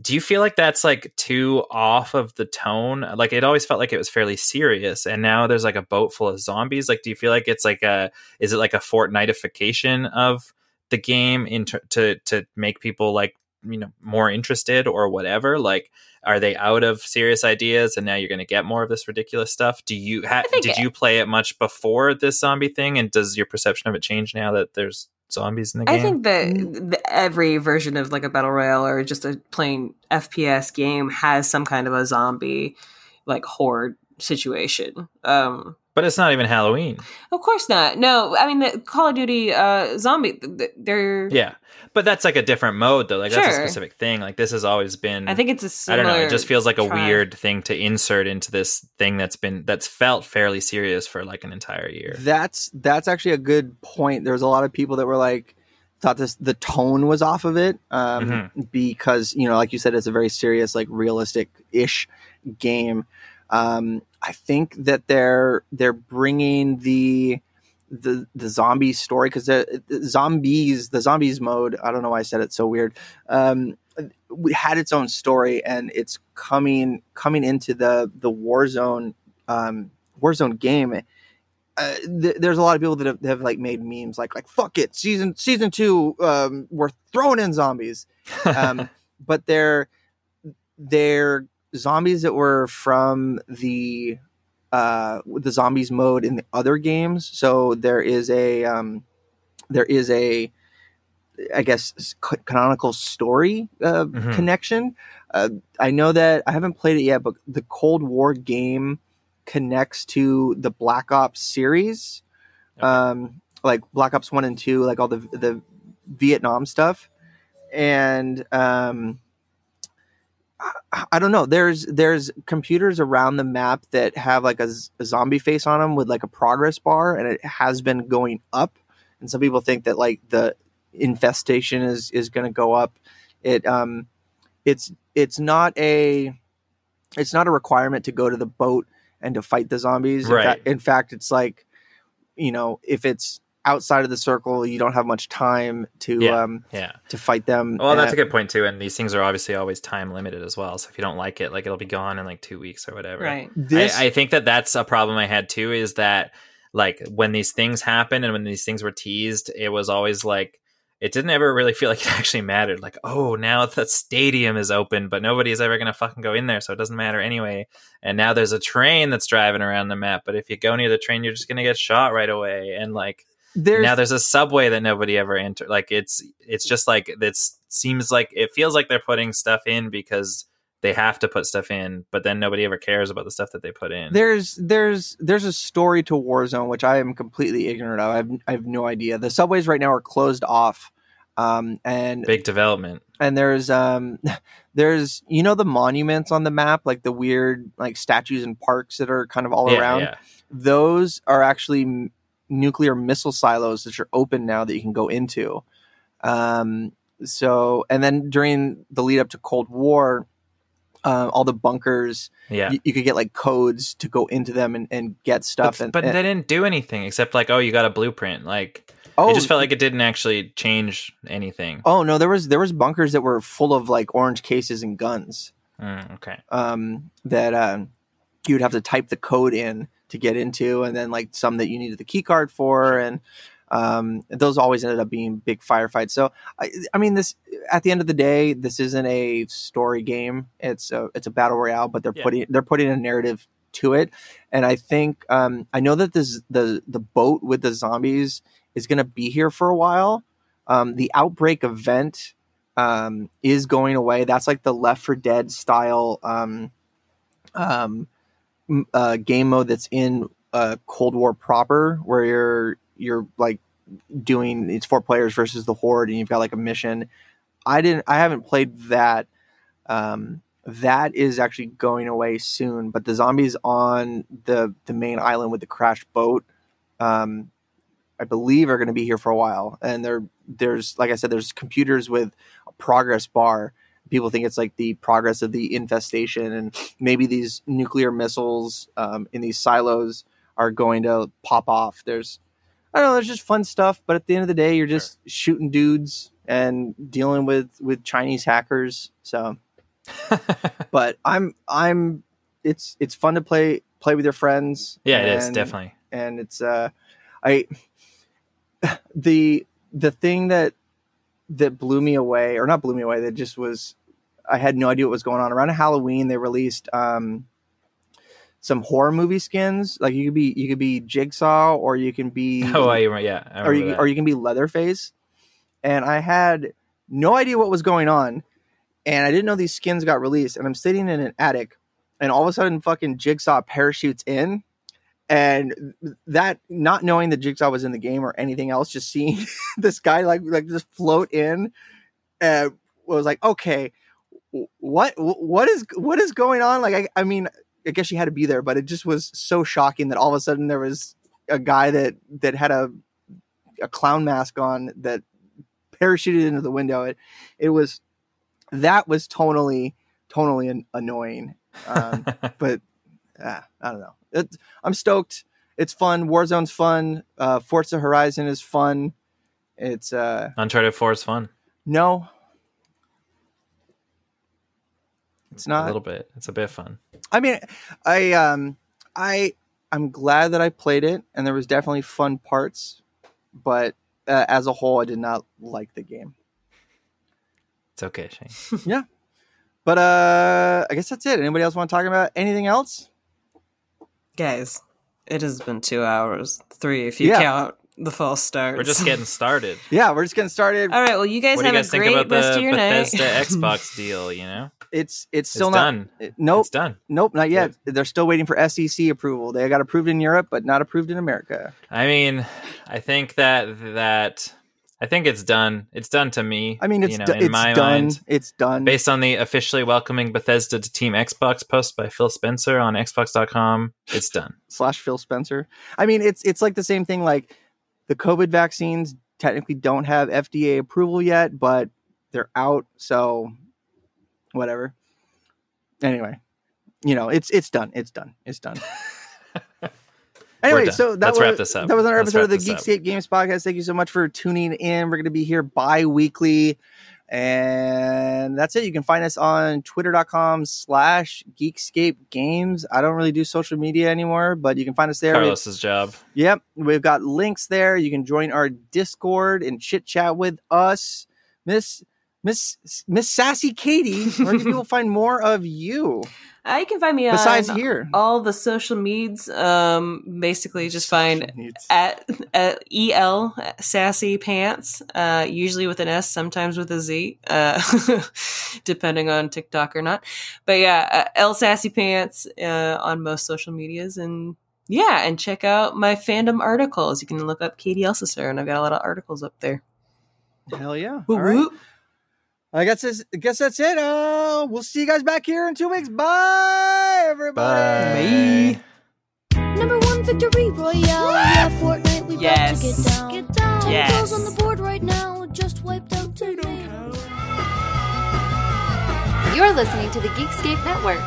do you feel like that's like too off of the tone? Like it always felt like it was fairly serious and now there's like a boat full of zombies. Like do you feel like it's like a is it like a fortnitification of the game in ter- to to make people like you know more interested or whatever? Like are they out of serious ideas and now you're going to get more of this ridiculous stuff? Do you ha- did it- you play it much before this zombie thing and does your perception of it change now that there's zombies in the game. I think that the, every version of like a battle royale or just a plain FPS game has some kind of a zombie like horde situation. Um, but it's not even Halloween. of course not. No, I mean the Call of Duty uh, zombie. th- th- They're. Yeah, but that's like a different mode though. Like that's a specific thing. Like this has always been. I think it's a I similar. don't know. It just feels like a try. weird thing to insert into this thing that's been that's felt fairly serious for like an entire year. That's that's actually a good point. There was a lot of people that were like thought this the tone was off of it um, Mm-hmm. because you know, like you said, it's a very serious, like realistic ish game. Um, I think that they're they're bringing the the the zombie story because the, the zombies the zombies mode. I don't know why I said it so weird. Um, we had its own story and it's coming coming into the the Warzone um, Warzone game. Uh, th- there's a lot of people that have, that have like made memes like like fuck it season season two um, we're throwing in zombies um, but they're they're zombies that were from the uh the zombies mode in the other games so there is a um there is a i guess canonical story uh Mhm. connection uh, i know that i haven't played it yet but the cold war game connects to the black ops series Okay. um like black ops 1 and 2 like all the the vietnam stuff and um I, don't know. There's there's computers around the map that have like a zombie face on them with like a progress bar and it has been going up. And some people think that like the infestation is is going to go up. It um it's it's not a it's not a requirement to go to the boat and to fight the zombies. In, Right. fact, in fact it's like you know if it's outside of the circle you don't have much time to Yeah. um yeah. to fight them Well, that's Uh, a good point too. And these things are obviously always time limited as well. So if you don't like it, like it'll be gone in like two weeks or whatever. Right. this I, I think that that's a problem I had too. Is that like when these things happen and when these things were teased, it was always like it didn't ever really feel like it actually mattered. Like, oh, now the stadium is open, but nobody's ever gonna fucking go in there, so it doesn't matter anyway. And now there's a train that's driving around the map, but if you go near the train, you're just gonna get shot right away. And like there's now there's a subway that nobody ever entered. Like it's it's just like it seems like it feels like they're putting stuff in because they have to put stuff in, but then nobody ever cares about the stuff that they put in. there's there's there's a story to Warzone which I am completely ignorant of. I have, I have no idea. The subways right now are closed off, um, and Big development. and there's um there's you know the monuments on the map like the weird like statues and parks that are kind of all yeah, around. yeah. Those are actually nuclear missile silos that are open now that you can go into. Um, so and then during the lead up to Cold War. Uh, all the bunkers Yeah. you, you could get like codes to go into them and, and get stuff but, and, but and- they didn't do anything except like, oh, you got a blueprint. Like oh it just felt like it didn't actually change anything. oh no there was there was bunkers that were full of like orange cases and guns Mm, okay. um that um you would have to type the code in to get into and then like some that you needed the key card for and um those always ended up being big firefights. So i i mean this at the end of the day this isn't a story game. It's a it's a battle royale but they're Yeah. putting they're putting a narrative to it. And i think um i know that this the the boat with the zombies is going to be here for a while. Um the outbreak event um is going away. That's like the left for dead style um um uh game mode that's in uh cold war proper where you're you're like doing it's four players versus the horde and you've got like a mission. I didn't i haven't played that um that is actually going away soon but the zombies on the the main island with the crashed boat um i believe are going to be here for a while. And there there's like i said there's computers with a progress bar people think it's like the progress of the infestation and maybe these nuclear missiles um, in these silos are going to pop off. There's i don't know there's just fun stuff but at the end of the day you're just shooting dudes and dealing with with chinese hackers so. But i'm i'm it's it's fun to play play with your friends. Yeah, it is definitely. and it's uh i the the thing that that blew me away or not blew me away that just was i had no idea what was going on around halloween they released um some horror movie skins like you could be you could be jigsaw or you can be Oh, I, yeah. I or you that. or you can be leatherface and I had no idea what was going on, and I didn't know these skins got released. And I'm sitting in an attic, and all of a sudden, fucking Jigsaw parachutes in, and that not knowing that Jigsaw was in the game or anything else, just seeing this guy like like just float in, uh, was like, okay, what what is what is going on? Like, I, I mean, I guess she had to be there, but it just was so shocking that all of a sudden there was a guy that that had a a clown mask on that parachuted into the window. It it was that was tonally tonally an, annoying. Um, but uh, I don't know. It, I'm stoked. It's fun. Warzone's fun. Uh, Forza Horizon is fun. It's uh Uncharted Four is fun. no. It's a little bit. It's a bit fun. I mean, I um, I I'm glad that I played it, and there was definitely fun parts, but uh, as a whole, I did not like the game. It's okay, Shane. Yeah, but uh, I guess that's it. Anybody else want to talk about anything else? Guys, it has been two hours, three if you Yeah. count the false starts. We're just getting started. Yeah, we're just getting started. All right. Well, you guys what have you guys a think great about rest the of your Bethesda night. Xbox deal? You know, It's it's still it's not done. it- Nope, It's done. nope, not yet. They're still waiting for SEC approval. They got approved in Europe, but not approved in America. I mean, I think that that I think it's done. It's done to me. I mean, it's you know, in it's my done. mind. It's done. Based on the officially welcoming Bethesda to Team Xbox post by Phil Spencer on Xbox.com, it's done. slash Phil Spencer. I mean, it's it's like the same thing. Like the COVID vaccines technically don't have FDA approval yet, but they're out. So whatever. Anyway, you know, it's it's done. It's done. It's done. Anyway, done. so that Let's was, wrap this up. That was our Let's episode of the this up. Geekscape Games podcast. Thank you so much for tuning in. We're going to be here bi-weekly. And that's it. You can find us on twitter.com slash Geekscape Games. I don't really do social media anymore, but you can find us there. Carlos's job. Yep, we've got links there. You can join our Discord and chit chat with us, Miss Miss Miss Sassy Katie. Where can people find more of you Uh, you can find me besides on here? all the social medias. Um, basically, just find at, at el sassy pants. Uh, usually with an S, sometimes with a Z, uh, depending on TikTok or not. But yeah, uh, l sassy pants uh, on most social medias and. Yeah, and check out my fandom articles. You can look up Katie Elsesser, and I've got a lot of articles up there. Hell yeah! All right. Woo. I guess that's, I guess that's it. Uh, we'll see you guys back here in two weeks. Bye, everybody. Bye. Number one victory royale. Yeah, Fortnite, we Yes. about to get down. Get down. Yes. kills on the board right now. Just wiped out tomatoes. You're listening to the Geekscape Network.